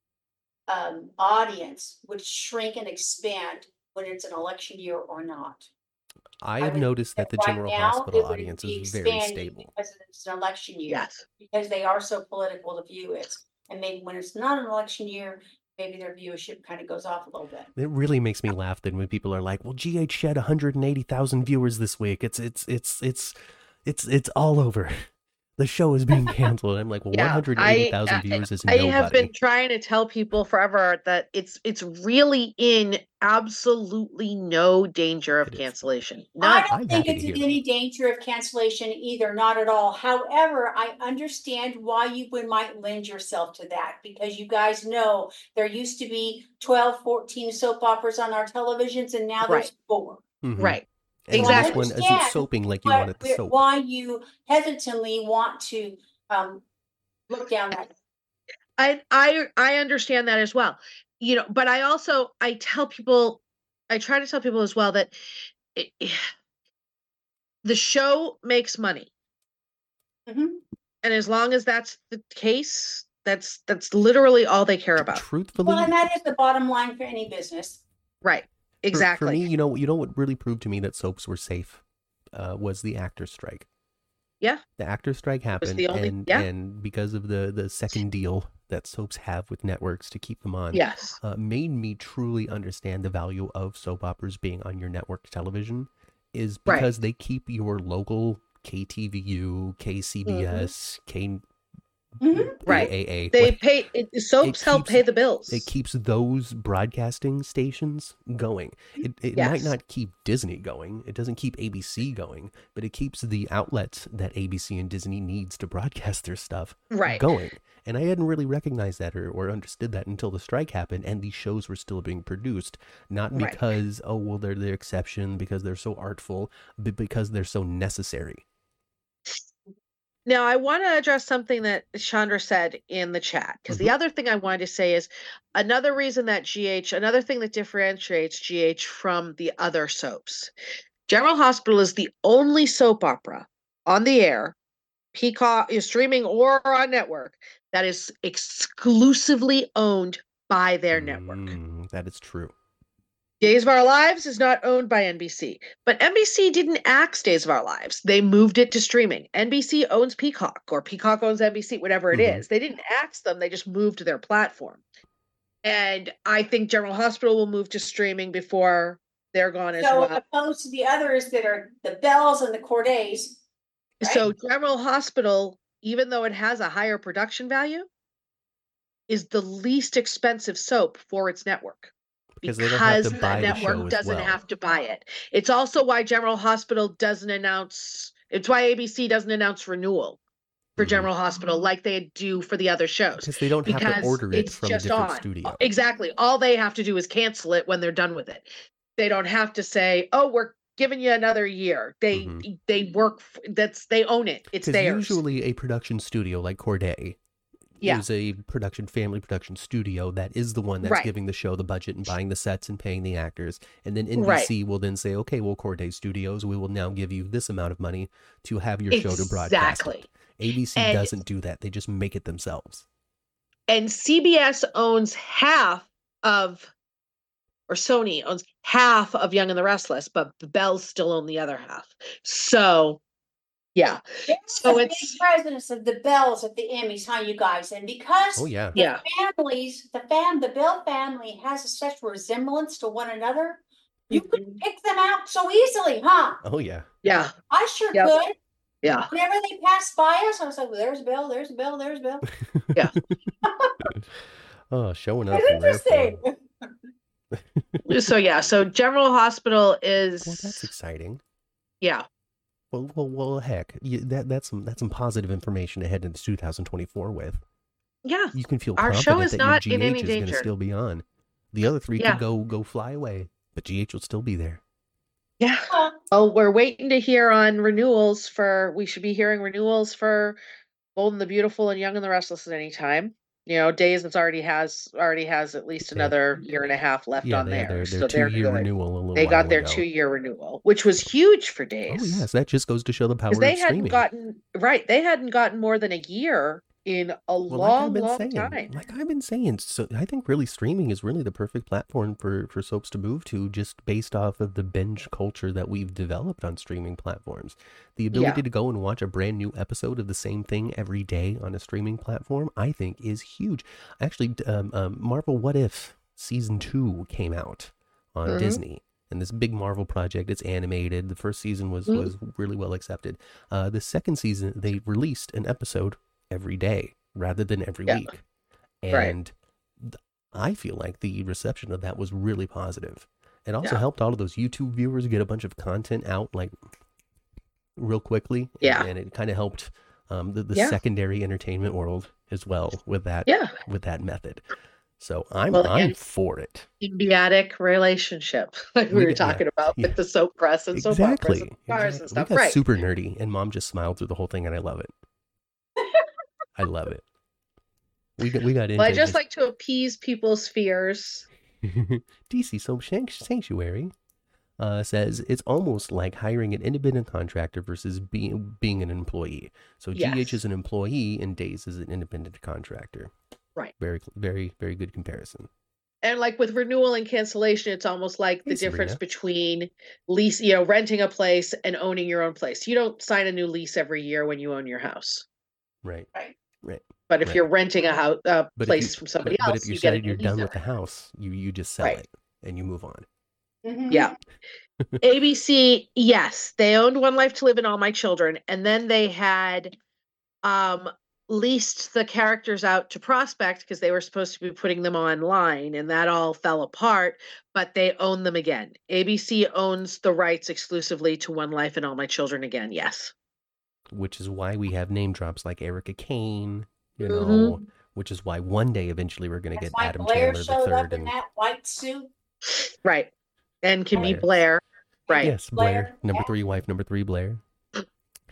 um, audience would shrink and expand when it's an election year or not. I I have would noticed that the Right general now, hospital audience is very stable. Because it's an election year. Yes. Because they are so political, the view is. And maybe when it's not an election year, maybe their viewership kind of goes off a little bit. It really makes me laugh then when people are like, "Well, GH shed 180,000 viewers this week. It's it's it's it's it's it's all over. The show is being canceled." I'm like, "Well, Yeah, 180,000 I- viewers is I nobody." have been trying to tell people forever that it's it's really in absolutely no danger of It is. cancellation. I don't think it's in any danger of cancellation either, not at all. However, I understand why you would might lend yourself to that because you guys know there used to be 12, 14 soap operas on our televisions and now there's Right. four. Mhm. Right. And Exactly. This one isn't soaping like you But want it to soap. why you hesitantly want to um look down that. I I I understand that as well. You know, but I also I tell people I try to tell people as well that it, the show makes money. Mhm. And as long as that's the case, that's that's literally all they care about. Truthfully, Well, and that is the bottom line for any business. Right. For- Exactly. For, me, you know, you know what really proved to me that soaps were safe uh, was the actor strike. Yeah. The actor strike happened, the only- and yeah. and because of the the second deal that soaps have with networks to keep them on, yes. uh, made me truly understand the value of soap operas being on your network television is Right. because they keep your local KTVU, KCBS, K Mhm. Right. They what- pay it, soaps help keeps- pay the bills. it keeps those broadcasting stations going. It, it might not keep Disney going. It doesn't keep ABC going, but it keeps the outlets that ABC and Disney needs to broadcast their stuff right. going. And I hadn't really recognized that or, or understood that until the strike happened and these shows were still being produced. Not Right. because, oh, well, they're the exception because they're so artful, but because they're so necessary. Now, I want to address something that Chandra said in the chat because the other thing I wanted to say is another reason that GH, another thing that differentiates GH from the other soaps. General Hospital is the only soap opera on the air, Peacock is streaming or on network that is exclusively owned by their network. Mm, that is true. Days of Our Lives is not owned by NBC, but NBC didn't axe Days of Our Lives. They moved it to streaming. NBC owns Peacock, or Peacock owns NBC, whatever it is. Mhm. They didn't axe them, they just moved to their platform. And I think General Hospital will move to streaming before they're gone as So well. So opposed to the others that are the bells and the cordays. right? So General Hospital, even though it has a higher production value, is the least expensive soap for its network. Because they don't have to the network doesn't well. have to buy it. It's also why General Hospital doesn't announce. It's why ABC doesn't announce renewal for Mhm. General Hospital like they do for the other shows. Because they don't have to Because order it from a just different on. studio. Exactly. All they have to do is cancel it when they're done with it. They don't have to say, "Oh, we're giving you another year." They Mhm. they work. f- That's they own it. It's theirs. usually a production studio like Corday Yeah. is a production family production studio that is the one that's Right. giving the show the budget and buying the sets and paying the actors. And then Right. NBC will then say, okay, well, Corday Studios, we will now give you this amount of money to have your show to broadcast. Exactly. ABC And- doesn't do that. They just make it themselves. and CBS owns half of, or Sony owns half of Young and the Restless, but the Bells still own the other half. So, yeah, There's So the it's- presidents of the bells at the Emmys, huh, you guys? And because Oh, yeah. yeah, families, the fam, the Bell family has such resemblance to one another. You Mhm. could pick them out so easily, huh? Oh, yeah. yeah, I sure Yep. could. yeah. Whenever they pass by us, I was like, well, there's Bill, there's Bill, there's Bill. Yeah. Oh, showing up. It's in rare form. interesting. So yeah, so General Hospital is Well, that's exciting. yeah, Well, well, well heck, you, that that's some that's some positive information to head into 2024 with. Yeah. You can feel Our show is that not in GH any is going to danger. still be on. The other three Yeah. could go go fly away, but GH will still be there. Yeah. Oh, we're waiting to hear on renewals for, we should be hearing renewals for Bold and the Beautiful and Young and the Restless at any time. You know, Days that's already has, already has at least Yeah. another year and a half left yeah, on there. their, So they're good. renewal a little They got their ago. two year renewal, which was huge for oh, Days. Oh yes, that just goes to show the power they hadn't gotten, right, they hadn't gotten more than a year in a Well, like long, been long saying, time. like I've been saying, so I think really streaming is really the perfect platform for for soaps to move to, just based off of the binge culture that we've developed on streaming platforms. The ability Yeah. to go and watch a brand new episode of the same thing every day on a streaming platform, I think, is huge. Actually, um, um, Marvel What If season two came out on Mhm. Disney. And this big Marvel project, it's animated. The first season was Mhm. was really well accepted. Uh, the second season, they released an episode every day rather than every Yeah. week. Right. And th- I feel like the reception of that was really positive. It also Yeah. helped all of those YouTube viewers get a bunch of content out like real quickly. and- Yeah. And, it kind of helped um, the, the Yeah. secondary entertainment world as well with that Yeah. with that method. So I'm Well, I'm for it. Symbiotic relationship, like we, We were get- yeah, talking about with the soap press and soap Exactly. operas and cars and exactly. stuff. We got Right. super nerdy, and mom just smiled through the whole thing, and I love it. I love it. We got we got into Well, I just this- like to appease people's fears. DC Soap Sanctuary uh, says it's almost like hiring an independent contractor versus being being an employee. So GH is an employee and Days is an independent contractor. Right. Very very very good comparison. And like with renewal and cancellation, it's almost like the Hey, difference between lease, you know, renting a place and owning your own place. You don't sign a new lease every year when you own your house. Right. Right. But if Right. you're renting a house, a But place you, from somebody but, else, but if you you get a you're done with the house, you you just sell Right. it and you move on. mhm. Yeah. ABC, yes, they owned One Life to Live and All My Children, and then they had um leased the characters out to Prospect because they were supposed to be putting them online, and that all fell apart. But they own them again. ABC owns the rights exclusively to One Life and All My Children again. Yes. Which is why we have name drops like Erica Kane, you know, mm-hmm. which is why one day eventually we're going to get why Adam Blair Chandler the third in and that white suit. Right. And can be Blair. Blair. Right. Yes, Blair, Blair, number yeah. three wife, number three Blair.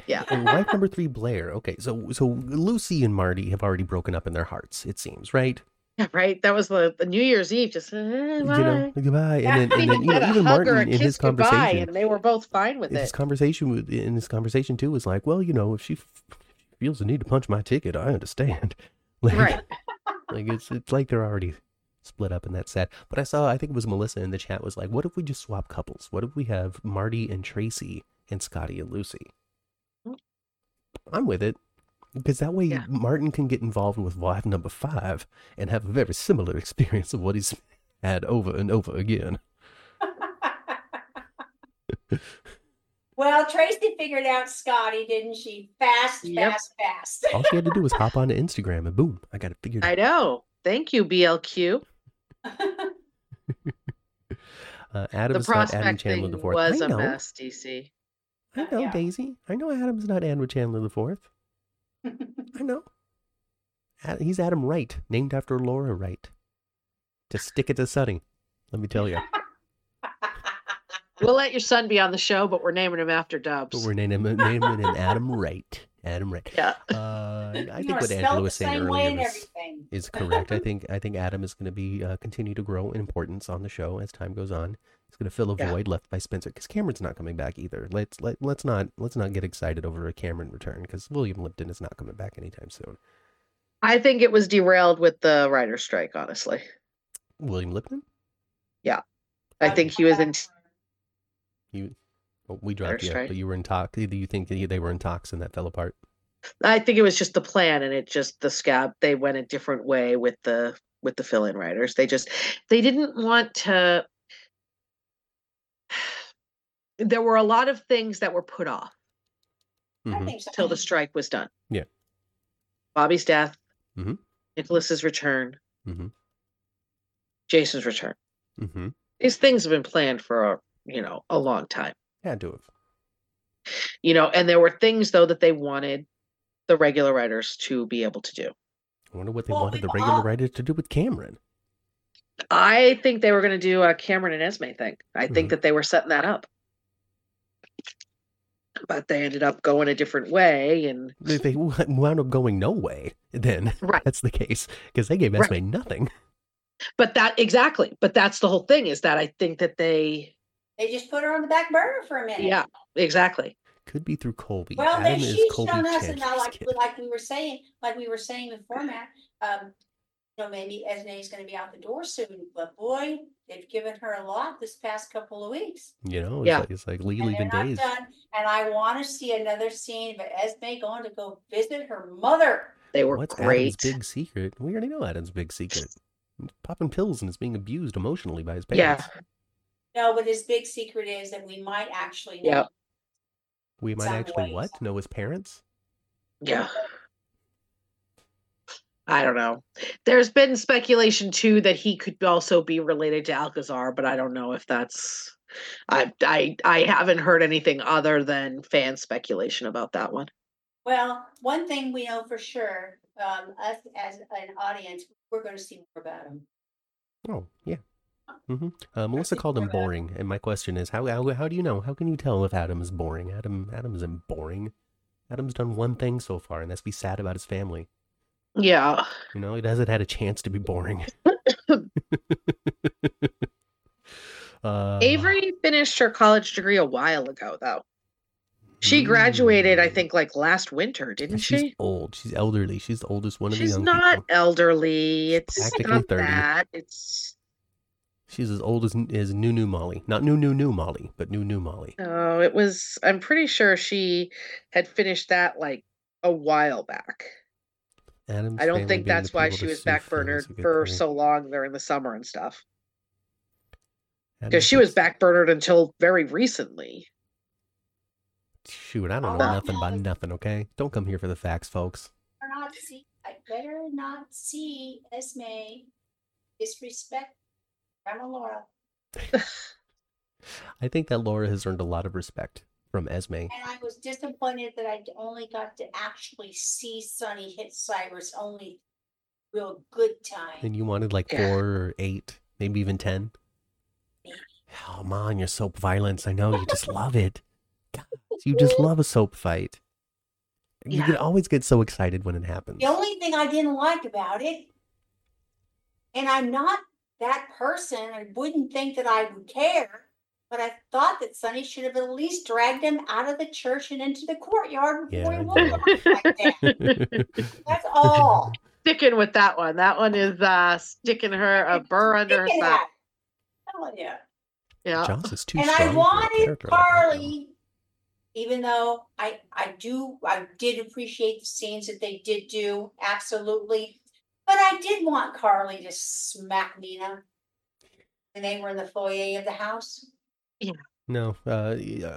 Yeah. And wife number three Blair. Okay, so so Lucy and Marty have already broken up in their hearts. It seems right. Right. That was the, the New Year's Eve. Just uh, You know, goodbye, Yeah. and then and then you know even hug or a Martin in his conversation, and they were both fine with his it. conversation with in his conversation too was like, well, you know, if she f- feels the need to punch my ticket, I understand. Like, Right. like it's it's like they're already split up and that's sad. But I saw I think it was Melissa in the chat was like, what if we just swap couples? What if we have Marty and Tracy and Scotty and Lucy? I'm with it. Because that way Yeah. Martin can get involved with wife number five and have a very similar experience of what he's had over and over again. Well, Tracy figured out Scotty, didn't she? Fast, Yep. fast, fast. All she had to do was hop onto Instagram and boom, I got it figured out. I know. Thank you, BLQ. Uh, The Adam's not Adam Chandler thing the fourth. was I a know. mess, DC. I know, Yeah. Daisy. I know Adam's not Adam Chandler the fourth. I know. He's Adam Wright, named after Laura Wright. To stick it to Sonny. Let me tell you. We'll let your son be on the show, but we're naming him after Dubs. But we're naming him, naming him Adam Wright. Adam Wright. Yeah. Uh, I You think what spelled Angela was saying earlier and was, is correct. I think I think Adam is going to be uh, continue to grow in importance on the show as time goes on. He's going to fill a Yeah. void left by Spencer because Cameron's not coming back either. Let's let let's not let's not get excited over a Cameron return because William Lipton is not coming back anytime soon. I think it was derailed with the writer's strike, honestly. William Lipton, Yeah, I think he was in. you oh, we dropped you, but you were in talk. Do you think they were in talks and that fell apart? I think it was just the plan, and it just the scab. They went a different way with the with the fill-in writers. They just they didn't want to. There were a lot of things that were put off I Mhm. till the strike was done. Yeah. Bobby's death, Mhm. Nicholas's return, Mhm. Jason's return. Mm-hmm. These things have been planned for a you know a long time. Had do have. You know, and there were things though that they wanted the regular writers to be able to do. I wonder what they Well, wanted the regular all- writers to do with Cameron. I think they were going to do a Cameron and Esme thing. I think Mhm. that they were setting that up. But they ended up going a different way and They, they wound up going no way. Then Right. that's the case because they gave Right. Esme nothing. but that exactly. But that's the whole thing is that I think that they They just put her on the back burner for a minute. yeah, exactly. Could be through Colby. Well, Adam then she's Colby shown us, and now like, like we were saying, like we were saying before, Matt, um, you know, maybe Esme's gonna be out the door soon, but boy, they've given her a lot this past couple of weeks. You know, it's Yeah. like, it's like And legally they're been not days. done, and I wanna see another scene of Esme going to go visit her mother. They were What's great. Adam's big secret? We already know Adam's big secret. He's popping pills and is being abused emotionally by his parents. Yeah. No, but his big secret is that we might actually know. Yep. We might Some actually ways. what? Know his parents? Yeah. I don't know. There's been speculation too that he could also be related to Alcazar, but I don't know if that's I I I haven't heard anything other than fan speculation about that one. Well, one thing we know for sure, um, us as an audience, we're gonna see more about him. Oh, yeah. hmm Uh, Melissa called him we're boring, and my question is, how, how how do you know? How can you tell if Adam is boring? Adam Adam isn't boring. Adam's done one thing so far, and that's be sad about his family. Yeah. You know, it hasn't had a chance to be boring. uh, Avery finished her college degree a while ago though. She graduated, I mm, think, like last winter, didn't She's she? old. She's elderly. She's the oldest one of She's the young not people. elderly. It's practically not 30. that. It's She's as old as as New New Molly. Not New New New Molly, but New New Molly. oh, it was. I'm pretty sure she had finished that like a while back. Adam's I don't think that's why she was sue back Phil is burnered a good for point. so long during the summer and stuff. Because she was thinks- back burnered until very recently. Shoot, I don't know wow. nothing about nothing. Okay, don't come here for the facts, folks. Better not see, I better not see Esme disrespect Grandma Laura. I think that Laura has earned a lot of respect from Esme. And I was disappointed that I only got to actually see Sonny hit Cyrus only real good time. And you wanted like Yeah. four or eight, maybe even ten. Come on, your soap violence. I know you just love it. God, you just love a soap fight. You Yeah. can always get so excited when it happens. The only thing I didn't like about it, and I'm not that person, I wouldn't think that I would care, but I thought that Sonny should have at least dragged him out of the church and into the courtyard before Yeah, he walked like that. That's all. Sticking with that one. That one is uh sticking her a burr under her Thinking thumb. that. Telling you. Yeah. Joss is too And I wanted character like. Carly, even though I I do I did appreciate the scenes that they did do, absolutely. But I did want Carly to smack Nina when they were in the foyer of the house. No, uh,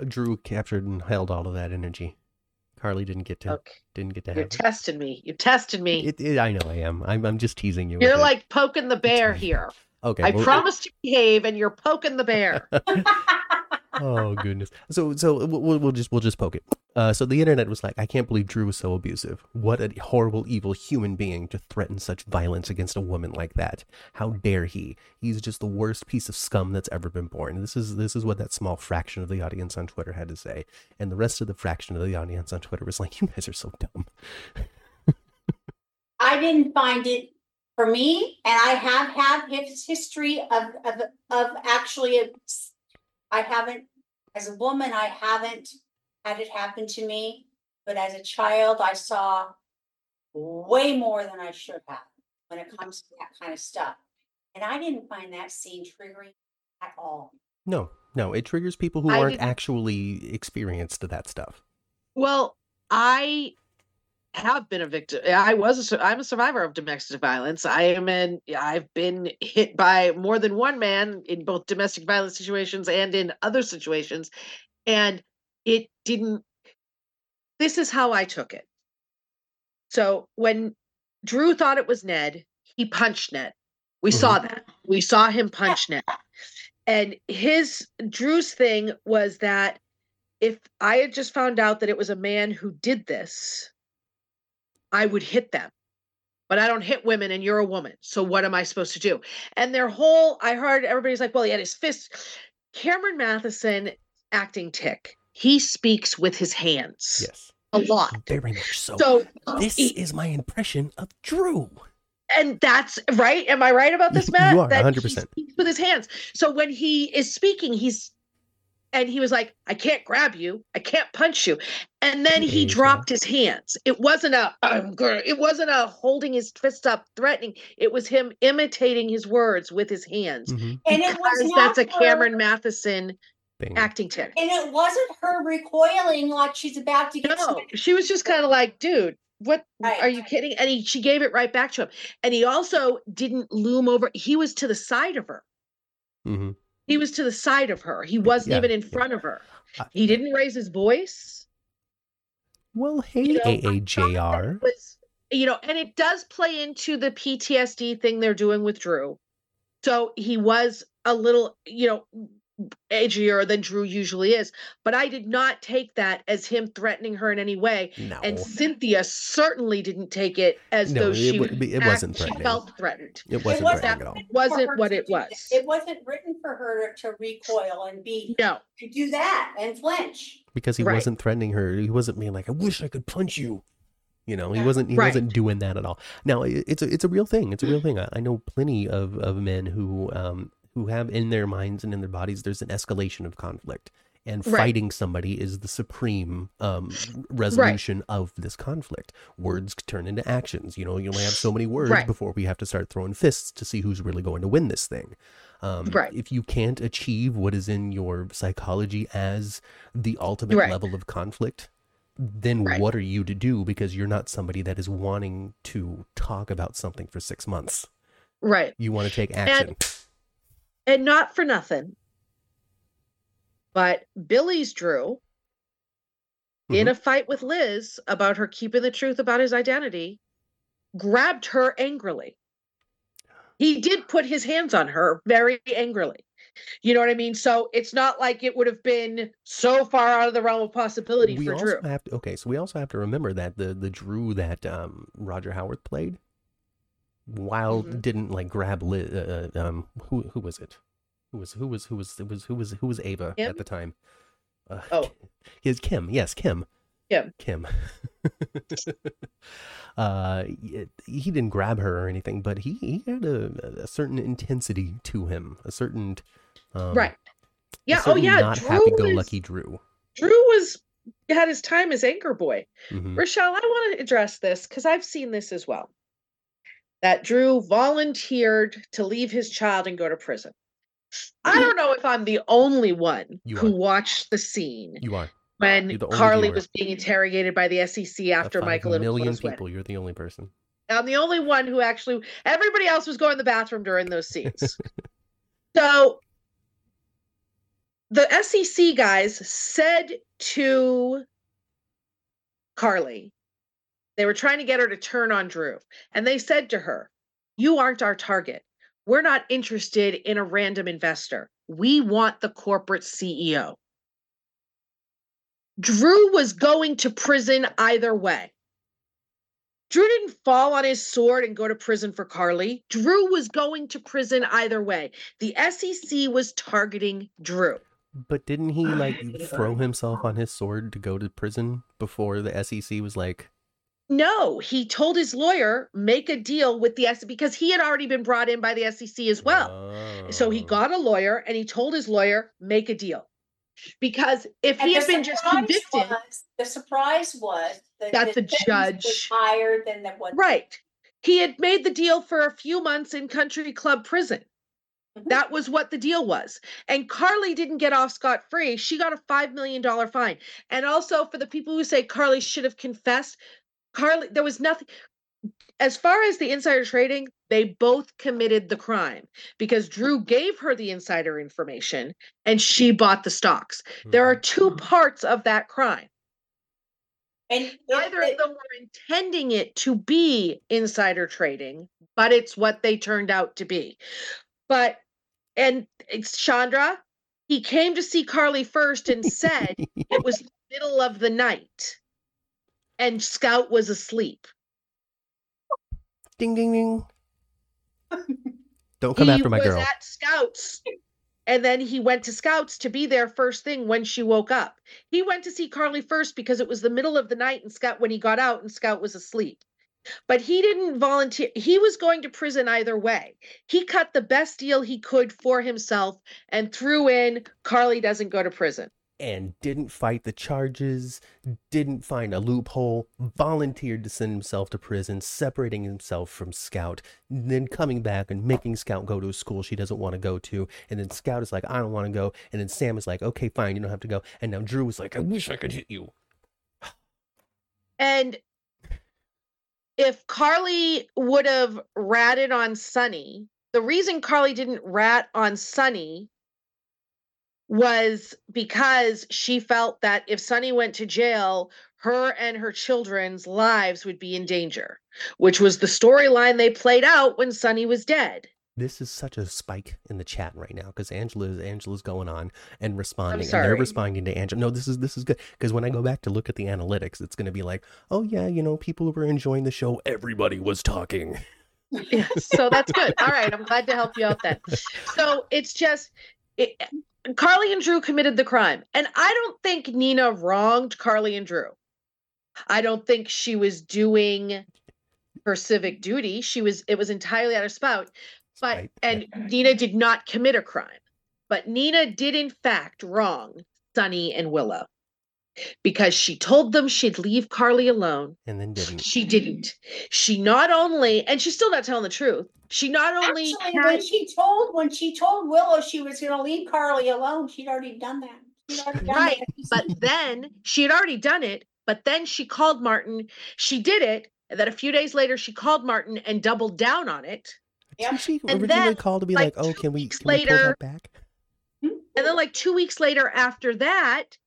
Drew captured and held all of that energy. Carly didn't get to Okay. didn't get to You're have it. testing me. You tested me. It, it- I know I am. I'm, I'm just teasing you. You're like poking the bear here. okay. I well- promise to behave, and you're poking the bear. oh goodness. So so we'll, we'll- we'll just we'll just poke it. Uh, so the internet was like, I can't believe Drew was so abusive. What a horrible, evil human being to threaten such violence against a woman like that. How dare he? He's just the worst piece of scum that's ever been born. This is this is what that small fraction of the audience on Twitter had to say, and the rest of the fraction of the audience on Twitter was like, you guys are so dumb. I didn't find it for me, and I have had his history of of of actually I haven't as a woman I haven't had it happen to me, but as a child I saw way more than I should have when it comes to that kind of stuff. And I didn't find that scene triggering at all. No, no, it triggers people who I aren't didn't- actually experienced to that stuff. Well, I have been a victim. Eh, I was a, I'm a survivor of domestic violence. I am in I've been hit by more than one man in both domestic violence situations and in other situations and it didn't This is how I took it. So, when Drew thought it was Ned, he punched Ned. We saw mm-hmm. that. We saw him punch Ned. And his Drew's thing was that if I had just found out that it was a man who did this, I would hit them. but I don't hit women and you're a woman. So what am I supposed to do? And their whole, I heard everybody's like, well, he had his fist. Cameron Mathison acting tick. He speaks with his hands Yes. a lot. Very much so. So this he- is my impression of Drew. and that's right. Am I right about this, Matt? you are, That he 100%. speaks with his hands. So when he is speaking, he's and he was like, "I can't grab you, I can't punch you," and then he Yeah. dropped his hands. It wasn't a I'm gonna. It wasn't a holding his fist up, threatening. It was him imitating his words with his hands. Mhm. And it was not that's a her- Cameron Mathison Thing. acting tick. And it wasn't her recoiling like she's about to get No, smacked. she was just kind of like, dude, what Right. are you kidding? And he, she gave it right back to him. And he also didn't loom over. He was to the side of her. Mhm. He was to the side of her. He wasn't Yeah, even in yeah. front of her. I- He didn't raise his voice. Well, hey, You know, I thought that AAJR. was, you know, and it does play into the PTSD thing they're doing with Drew. So he was a little, you know, edgier than Drew usually is. But I did not take that as him threatening her in any way. No. And Cynthia certainly didn't take it as No, though she wa- it wasn't act- she threatening. felt threatened. It wasn't wasn't- threatening at all. written for Wasn't what it was. It wasn't written for her to recoil and be No, to do that and flinch. Because he Right. wasn't threatening her. He wasn't being like, I wish I could punch you. You know, he wasn't he Right. wasn't doing that at all. Now it's a it's a real thing. It's a real thing. I, I know plenty of, of men who um who have in their minds and in their bodies there's an escalation of conflict. And Right. fighting somebody is the supreme um, resolution of this conflict. Words turn into actions. You know, you only have so many words Right. before we have to start throwing fists to see who's really going to win this thing. Um, Right. If you can't achieve what is in your psychology as the ultimate Right. level of conflict, then Right. what are you to do? Because you're not somebody that is wanting to talk about something for six months. right. You want to take action. And not for nothing. But Billy's Drew in Mhm. a fight with Liz about her keeping the truth about his identity, grabbed her angrily. He did put his hands on her very angrily. You know what I mean? So it's not like it would have been so far out of the realm of possibility we for also Drew. have to okay, so we also have to remember that the the Drew that um, Roger Howarth played, while Mhm. didn't like grab Liz, uh, uh, um, who who was it? Who was who was who was who was who was who was Ava Kim? at the time? Uh, Oh. his Kim. Yes, Kim. Kim. Kim. uh, he didn't grab her or anything, but he, he had a, a certain intensity to him, a certain um, right. Yeah. Oh yeah. not happy-go-lucky Drew. Drew was had his time as anchor boy. Mhm. Rochelle, I want to address this because I've seen this as well. That Drew volunteered to leave his child and go to prison. I don't know if I'm the only one You who are. watched the scene You are. when You're the only Carly viewer. was being interrogated by the SEC after Michael and million people. You're the only person. I'm the only one who actually. Everybody else was going to the bathroom during those scenes. so the SEC guys said to Carly, they were trying to get her to turn on Drew, and they said to her, "You aren't our target. We're not interested in a random investor. We want the corporate CEO." Drew was going to prison either way. Drew didn't fall on his sword and go to prison for Carly. Drew was going to prison either way. The SEC was targeting Drew. But didn't he like throw himself on his sword to go to prison before the SEC was like, No, he told his lawyer make a deal with the SEC because he had already been brought in by the SEC as well. So he "Oh." got a lawyer and he told his lawyer make a deal. Because if And he had been just convicted, was- The surprise was that That the sentence was judge- higher than the what. right, he had made the deal for a few months in country club prison. Mhm. That was what the deal was. And Carly didn't get off scot free. She got a $5 million fine. And also, for the people who say Carly should have confessed, Carly, there was nothing. As far as the insider trading, they both committed the crime because Drew gave her the insider information and she bought the stocks. There are two mm-hmm. parts of that crime. And it- Neither it- of them were intending it to be insider trading, but it's what they turned out to be. But and it's Chandra, he came to see Carly first and said it was the middle of the night and Scout was asleep. Ding ding ding. Don't come he after my was girl. at Scouts. And then he went to Scouts to be there first thing when she woke up. He went to see Carly first because it was the middle of the night and Scout when he got out and Scout was asleep. But he didn't volunteer. He was going to prison either way. He cut the best deal he could for himself and threw in Carly doesn't go to prison. And didn't fight the charges, didn't find a loophole, volunteered to send himself to prison, separating himself from Scout, then coming back and making Scout go to a school she doesn't want to go to. And then Scout is like, I don't want to go. And then Sam is like, okay, fine, you don't have to go. And now Drew is like, I wish I could hit you. And if Carly would have ratted on Sonny, the reason Carly didn't rat on Sonny was because she felt that if Sonny went to jail, her and her children's lives would be in danger, which was the storyline they played out when Sonny was dead. This is such a spike in the chat right now because Angela is Angela's going on and responding, and they're responding to Angela. No, this is this is good because when I go back to look at the analytics, it's going to be like, oh yeah, you know, people were enjoying the show. Everybody was talking. Yeah, so that's good. All right, I'm glad to help you out then. So it's just it, Carly and Drew committed the crime, and I don't think Nina wronged Carly and Drew. I don't think she was doing her civic duty. She was it was entirely out of spout. But Right. and Nina did not commit a crime. But Nina did in fact wrong Sonny and Willow. Because she told them she'd leave Carly alone and then didn't. she didn't. She not only, and she's still not telling the truth. She not only Actually, had, when she told, when she told Willow she was gonna leave Carly alone, she'd already done that. Already done Right, that. but then she had already done it. But then she called Martin. She did it. And then a few days later, she called Martin and doubled down on it. Yep. She And originally then, called to be like, like, "Oh, can we, weeks can we pull that back?" Hmm? And then, like two weeks later, after that,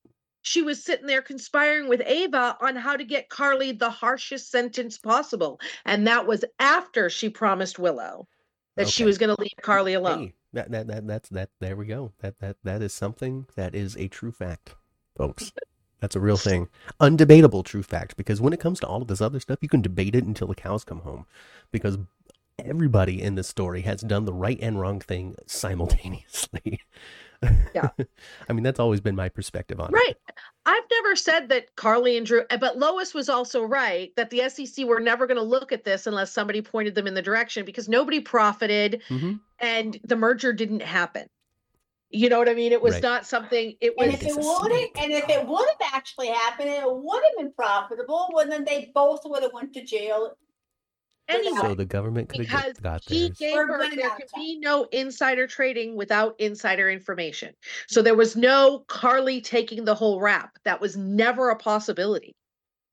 she was sitting there conspiring with Ava on how to get Carly the harshest sentence possible. And that was after she promised Willow that she was going to leave Carly alone. Hey, that, that that that's that. There we go. That that that is something that is a true fact, folks. That's a real thing, undebatable true fact. Because when it comes to all of this other stuff, you can debate it until the cows come home, because everybody in this story has done the right and wrong thing simultaneously. Yeah. I mean, that's always been my perspective on it. Right. I've never said that Carly and Drew, uh, but Lois was also right that the SEC were never going to look at this unless somebody pointed them in the direction because nobody profited hmm and the merger didn't happen. You know what I mean? It was Right. not something, it was. And if it would have, and if it would have actually happened, it would have been profitable, well, then they both would have went to jail. Anyway. So the government could because have got he theirs. gave We're her there out can be no insider trading without insider information. So there was no Carly taking the whole rap. That was never a possibility.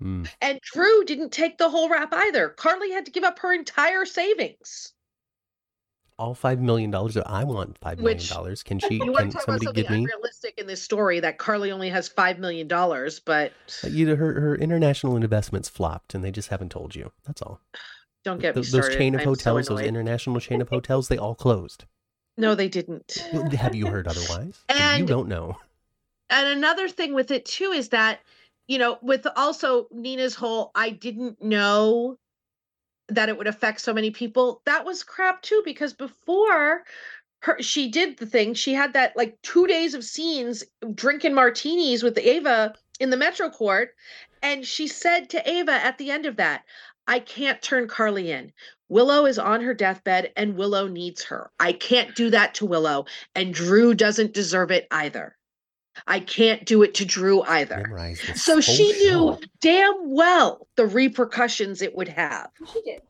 Mm. And Drew didn't take the whole rap either. Carly had to give up her entire savings. All five million dollars. I want five million Which- dollars. Can she? You want Can to talk about somebody give me? unrealistic in this story that Carly only has five million dollars, but You her her international investments flopped, and they just haven't told you. That's all. Don't get me Th- those chain of I'm so hotels, those international chain of hotels, they all closed. No, they didn't. Have you heard otherwise? you don't know. and another thing with it too is that you know with also nina's whole i didn't know that it would affect so many people that was crap too because before her she did the thing she had that like two days of scenes drinking martinis with ava in the metro court and she said to ava at the end of that i can't turn carly in willow is on her deathbed and willow needs her i can't do that to willow and drew doesn't deserve it either I can't do it to Drew either. Memorize this So whole she knew show. damn well the repercussions it would have. She did.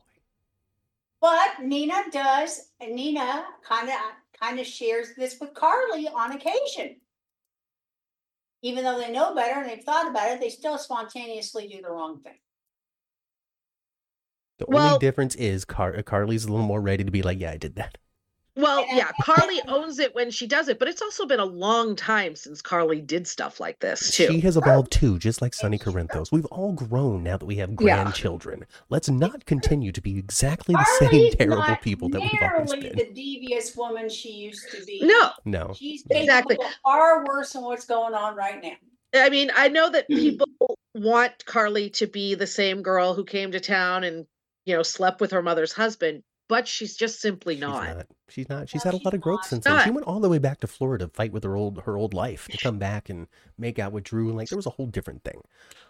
But Nina does, and Nina kind of, kind of shares this with Carly on occasion. Even though they know better and they've thought about it, they still spontaneously do the wrong thing. The Well- only difference is Car- Carly's a little more ready to be like, "Yeah, I did that." Well, yeah, Carly owns it when she does it, but it's also been a long time since Carly did stuff like this too. She has evolved too, just like Sonny Corinthos. We've all grown now that we have Yeah. grandchildren. Let's not continue to be exactly the Carly's same terrible not people that we've always nearly been. The devious woman she used to be. no, No, She's Exactly. of far worse than what's going on right now. I mean, I know that people want Carly to be the same girl who came to town and you know, slept with her mother's husband, but she's just simply She's not. not. She's not. She's No, had a lot of growth not. since then. She went all the way back to Florida to fight with her old her old life to come back and make out with Drew and like there was a whole different thing,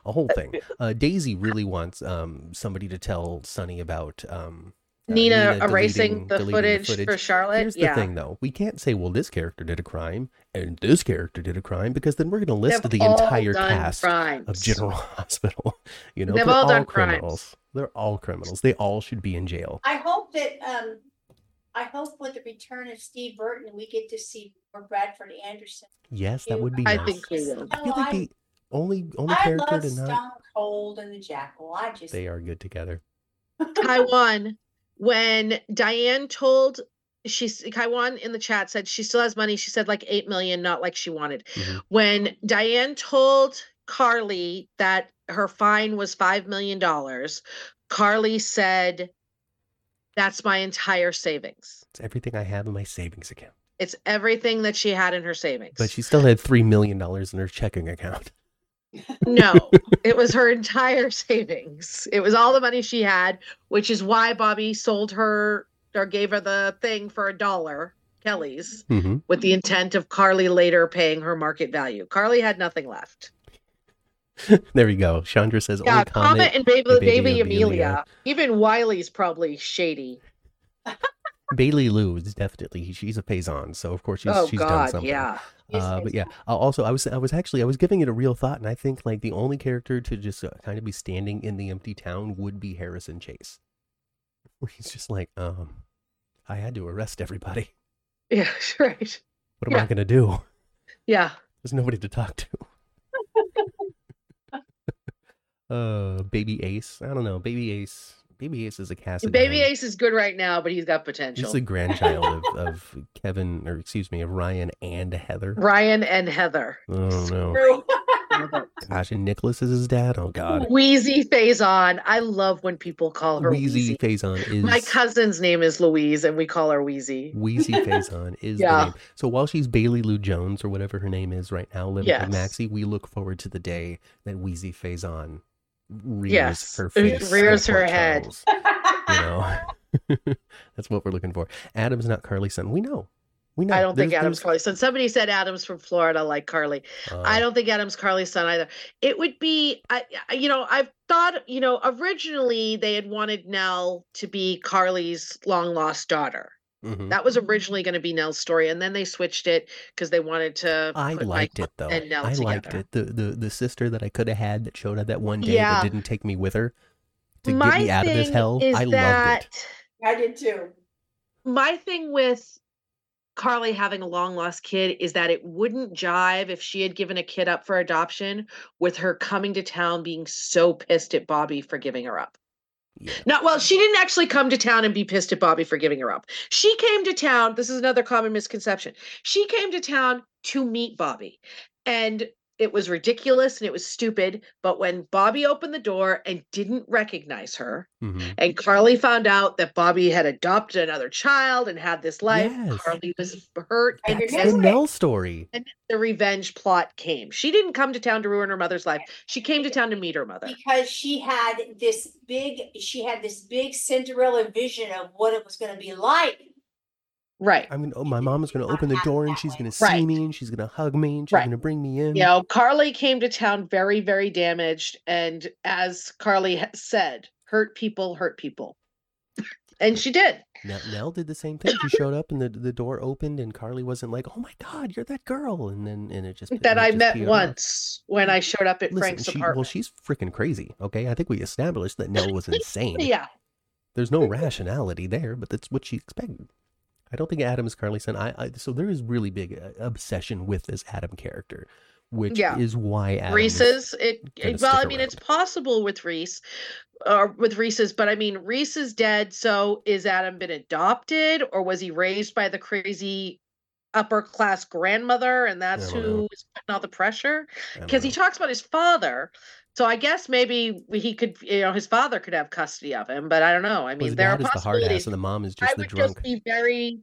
a whole thing. Uh, Daisy really wants um somebody to tell Sonny about um uh, Nina, deleting- erasing the, deleting footage for Charlotte. Here's the yeah. thing, though. We can't say, well, this character did a crime and this character did a crime because then we're going to list They've the entire cast crimes. of General Hospital. You know, They've they're all done criminals. crimes. They're all criminals. They all should be in jail. I hope that, um, I hope with the return of Steve Burton, we get to see more Bradford Anderson. Yes, that would be I nice. think we will. I feel like I- the only only I character love to not Stone Cold and the Jackal. I just, they are good together. Taiwan, when Diane told she's Taiwan in the chat said she still has money. She said like eight million, not like she wanted. Mhm. When Diane told Carly that her fine was five million dollars, Carly said, That's my entire savings. It's everything I have in my savings account. It's everything that she had in her savings. But she still had three million dollars in her checking account. No, it was her entire savings. It was all the money she had, which is why Bobby sold her or gave her the thing for a dollar, Kelly's, hmm with the intent of Carly later paying her market value. Carly had nothing left. there we go. Chandra says Yeah, only Comet comment. and Baby, and Baby, Baby Amelia. Amelia. Even Wiley's probably shady. Bailey Lou is definitely she's a Faison, so of course she's oh she's done something. yeah. Uh, but yeah, uh, also I was I was actually I was giving it a real thought, and I think like the only character to just uh, kind of be standing in the empty town would be Harrison Chase. Where he's just like, um, I had to arrest everybody. Yeah, right. What am I gonna do? Yeah. There's nobody to talk to. Uh, Baby Ace. I don't know. Baby Ace. Baby Ace is a cast. Baby Ace is good right now, but he's got potential. He's the grandchild of, of Kevin, or excuse me, of Ryan and Heather. Ryan and Heather. Oh no, gosh, and Nicholas is his dad. Oh god, Wheezy Faison. I love when people call her Wheezy Wheezy. Faison is My cousin's name is Louise, and we call her Wheezy. Wheezy Faison is Yeah. the name. So while she's Bailey Lou Jones or whatever her name is right now, living with Maxie, we look forward to the day that Wheezy Faison rears Yes, her face, rears her head. You know, that's what we're looking for. Adam's not Carly's son. We know. We know. I don't think Adam's there's- Carly's son. Somebody said Adam's from Florida, like Carly. I uh, don't think Adam's Carly's son either. It would be, I, I- you know, I've thought, you know, originally they had wanted Nell to be Carly's long lost daughter. Mhm. That was originally going to be Nell's story, and then they switched it because they wanted to. I put liked Michael it though. and Nell I liked it. The, the the sister that I could have had that showed up that one day Yeah. that didn't take me with her to My get me out of this hell. is I loved it. I did too. my thing with Carly having a long lost kid is that it wouldn't jive if she had given a kid up for adoption with her coming to town being so pissed at Bobby for giving her up. Yeah. Not well, she didn't actually come to town and be pissed at Bobby for giving her up. She came to town. This is another common misconception. She came to town to meet Bobby. And it was ridiculous and it was stupid. But when Bobby opened the door and didn't recognize her, Mhm. and Carly found out that Bobby had adopted another child and had this life. Yes. Carly was hurt. I And That's remember the it. Nell story. then the revenge plot came. She didn't come to town to ruin her mother's life. She came to town to meet her mother. Because she had this big, she had this big Cinderella vision of what it was gonna be like. Right. I mean, oh, my mom is going to open the door and she's going to see Right. me and she's going to hug me and she's Right. to bring me in. You know, Carly came to town very, very damaged. And as Carly said, hurt people hurt people. and she did. Nell, Nell did the same thing. She showed up and the the door opened and Carly wasn't like, "Oh my God, you're that girl," and then and it just That it I just met once when I showed up at Listen, Frank's she, well, she's freaking crazy. Okay, I think we established that Nell was insane. yeah. There's no rationality there, but that's what she expected. I don't think Adam is currently son. I, I so there is really big uh, obsession with this Adam character, which Yeah. is why Adam Reese's it, it well, I mean around. it's possible with Reese or with Reese's, but I mean Reese is dead, so is Adam been adopted or was he raised by the crazy upper class grandmother and that's don't know. who is putting all the pressure? Because he talks about his father. So I guess maybe he could you know his father could have custody of him, but I don't know. I mean his there are is the hard ass possibilities. and the mom is I the would drunk. just be very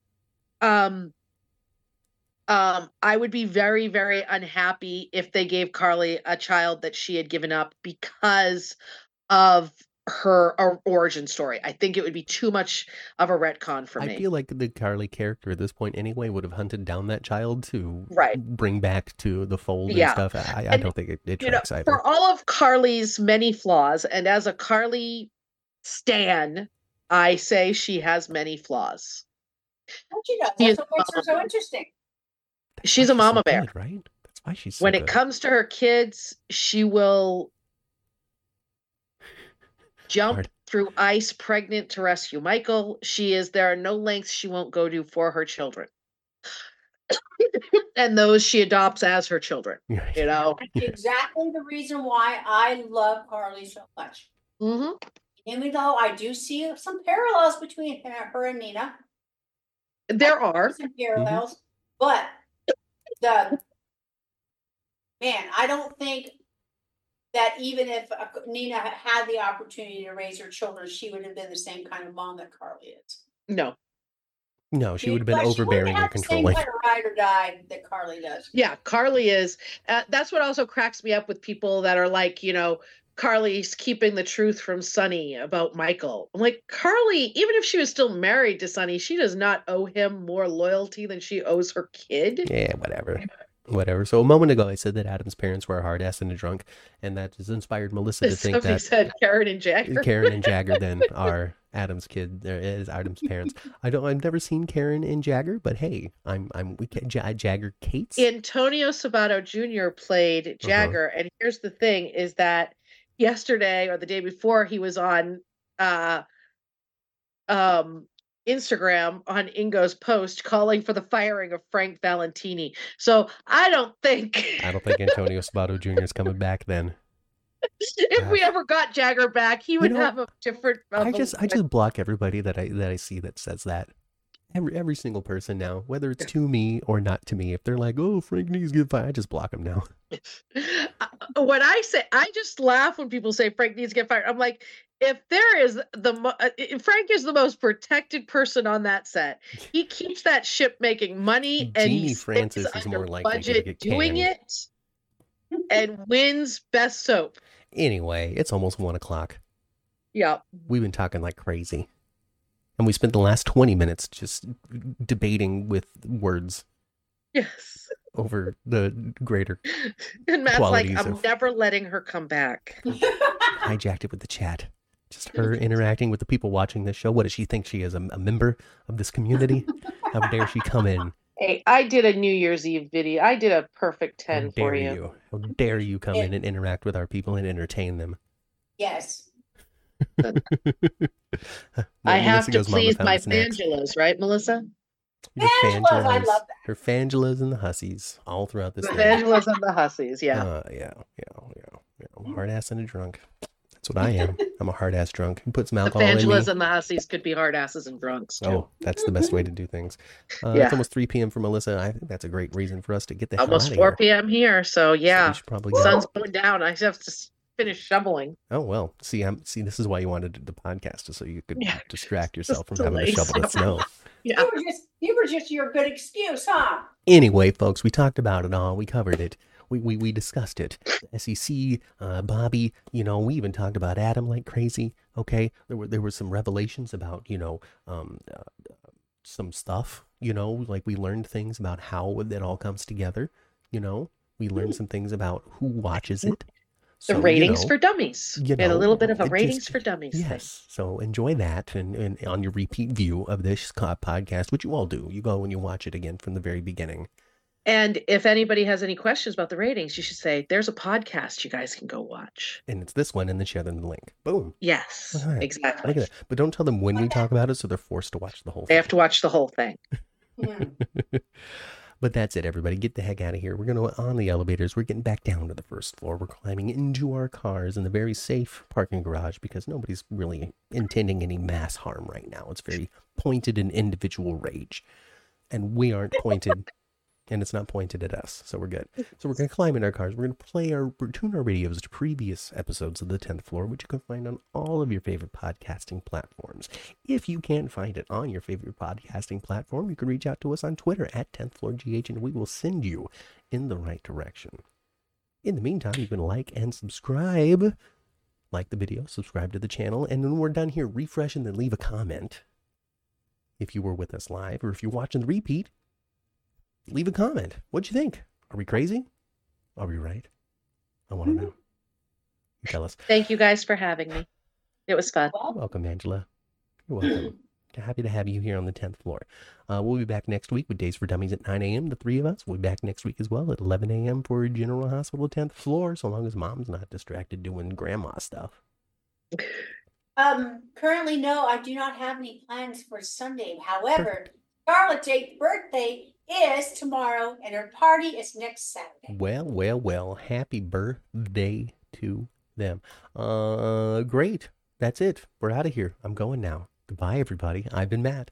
um um I would be very very unhappy if they gave Carly a child that she had given up because of her or- origin story. I think it would be too much of a retcon for I me. I feel like the Carly character at this point anyway would have hunted down that child to Right. bring back to the fold and stuff. I, I And, don't think it, it you know, either. for all of Carly's many flaws, and as a Carly stan, I say she has many flaws. Don't you know? She is That's what makes her so interesting. That's she's a mama so bear. good, right? That's why she's so when it comes to her kids, she will jump Hard. through ice pregnant to rescue Michael. She is there are no lengths she won't go to for her children. and those she adopts as her children, you know. That's exactly the reason why I love Carly so much. Mm-hmm. Even though I do see some parallels between her, her and Nina, There are. some parallels, but the man, I don't think that even if uh, Nina had had the opportunity to raise her children, she would have been the same kind of mom that Carly is. No. No, she would have been But she wouldn't overbearing and have the same controlling. kind of ride or die that Carly does. Yeah, Carly is. Uh, that's what also cracks me up with people that are like, you know, Carly's keeping the truth from Sonny about Michael. I'm like, Carly, even if she was still married to Sonny, she does not owe him more loyalty than she owes her kid. Yeah, whatever. Whatever. So a moment ago, I said that Adam's parents were a hard ass and a drunk, and that has inspired Melissa to think Somebody that said Karen and Jagger. Karen and Jagger then are Adam's kid. There is Adam's parents. I don't. I've never seen Karen and Jagger, but hey, I'm. I'm. We can, Ja- Jagger Cates. Antonio Sabato Jr. played Uh-huh. Jagger, and here's the thing: is that yesterday or the day before he was on uh, um, Instagram on Ingo's post calling for the firing of Frank Valentini. So I don't think I don't think Antonio Sabato Jr. is coming back. Then if we ever got Jagger back, he would know, have a different. I just. I just block everybody that I that I see that says that. Every every single person now, whether it's to me or not to me, if they're like, "Oh, Frank needs to get fired," I just block them now. Uh, when I say, I just laugh when people say Frank needs to get fired. I'm like, if there is the mo- uh, Frank is the most protected person on that set. He keeps that ship making money, and he Jeannie stays Francis is under more likely to budget get doing it, and wins best soap. Anyway, it's almost one o'clock. Yeah, We've been talking like crazy. And we spent the last 20 minutes just debating with words yes. over the greater And Matt's like, I'm of- never letting her come back. hijacked it with the chat. Just her interacting with the people watching this show. What does she think she is? A, a member of this community? How dare she come in? Hey, I did a New Year's Eve video. I did a perfect How 10 dare for you. you? How dare you come in and interact with our people and entertain them? yes. I Well, have to please my us next." Fangelos, right, Melissa? Your Fangelas, I love that. Her Fangelas and the Hussies all throughout this The thing. Fangelos and the Hussies, yeah. Uh, yeah, yeah, yeah, yeah. Hard ass and a drunk. That's what I am. I'm a hard ass drunk. Put some the alcohol in me. Fangelos and the Hussies could be hard asses and drunks too. Oh, that's the best way to do things. Uh, Yeah. It's almost 3 p.m. for Melissa. I think that's a great reason for us to get the hell Almost out 4 p.m. here, so So yeah. we should probably. Sun's going down. I have to finish shoveling. Oh well. See, I'm see. This is why you wanted the podcast, so you could Yeah. distract yourself from Just having to shovel the snow. Yeah. You were just you were just your good excuse, huh? Anyway, folks, we talked about it all. We covered it. We we, we discussed it. SEC, uh, Bobby. You know, we even talked about Adam like crazy. Okay, there were there were some revelations about you know um uh, some stuff. You know, like we learned things about how it all comes together. You know, we learned some things about who watches it. The So, you ratings know, for dummies. you We had a little bit of a ratings just- for dummies thing. Yes. So enjoy that and, and on your repeat view of this podcast, which you all do. You go and you watch it again from the very beginning. And if anybody has any questions about the ratings, you should say, "There's a podcast you guys can go watch." And it's this one and then share them the link. Boom. Yes, All right. exactly. Look at that. But don't tell them when we talk about it so they're forced to watch the whole thing. They thing. have to watch the whole thing. But that's it, everybody. Get the heck out of here. We're going to on the elevators. We're getting back down to the first floor. We're climbing into our cars in the very safe parking garage because nobody's really intending any mass harm right now. It's very pointed and individual rage. And we aren't pointed, and it's not pointed at us. So we're good. So we're going to climb in our cars. We're going to play our, tune our radios to previous episodes of the 10th floor, which you can find on all of your favorite podcasting platforms. If you can't find it on your favorite podcasting platform, you can reach out to us on Twitter at 10th Floor GH and we will send you in the right direction. In the meantime, you can like and subscribe like the video, subscribe to the channel, and when we're done here, refresh and then leave a comment. If you were with us live or if you're watching the repeat, leave a comment. What'd you think? Are we crazy? Are we right? I want to know. You tell us. Thank you guys for having me. It was fun. Well, Welcome, Angela. You're welcome. Happy to have you here on the 10th floor. Uh, we'll be back next week with Days for Dummies at 9 a.m. The three of us. We'll be back next week as well at 11 a.m. for General Hospital 10th floor, so long as mom's not distracted doing grandma stuff. um, currently, no, I do not have any plans for Sunday. However, Charlotte's eighth birthday is tomorrow and her party is next Saturday. Well, well, well. Happy birthday to them. Uh, great. That's it. We're out of here. I'm going now. Goodbye, everybody. I've been Matt.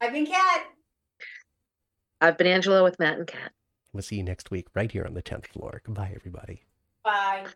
I've been Kat. I've been Angela with Matt and Kat. We'll see you next week right here on the 10th floor. Goodbye, everybody. Bye.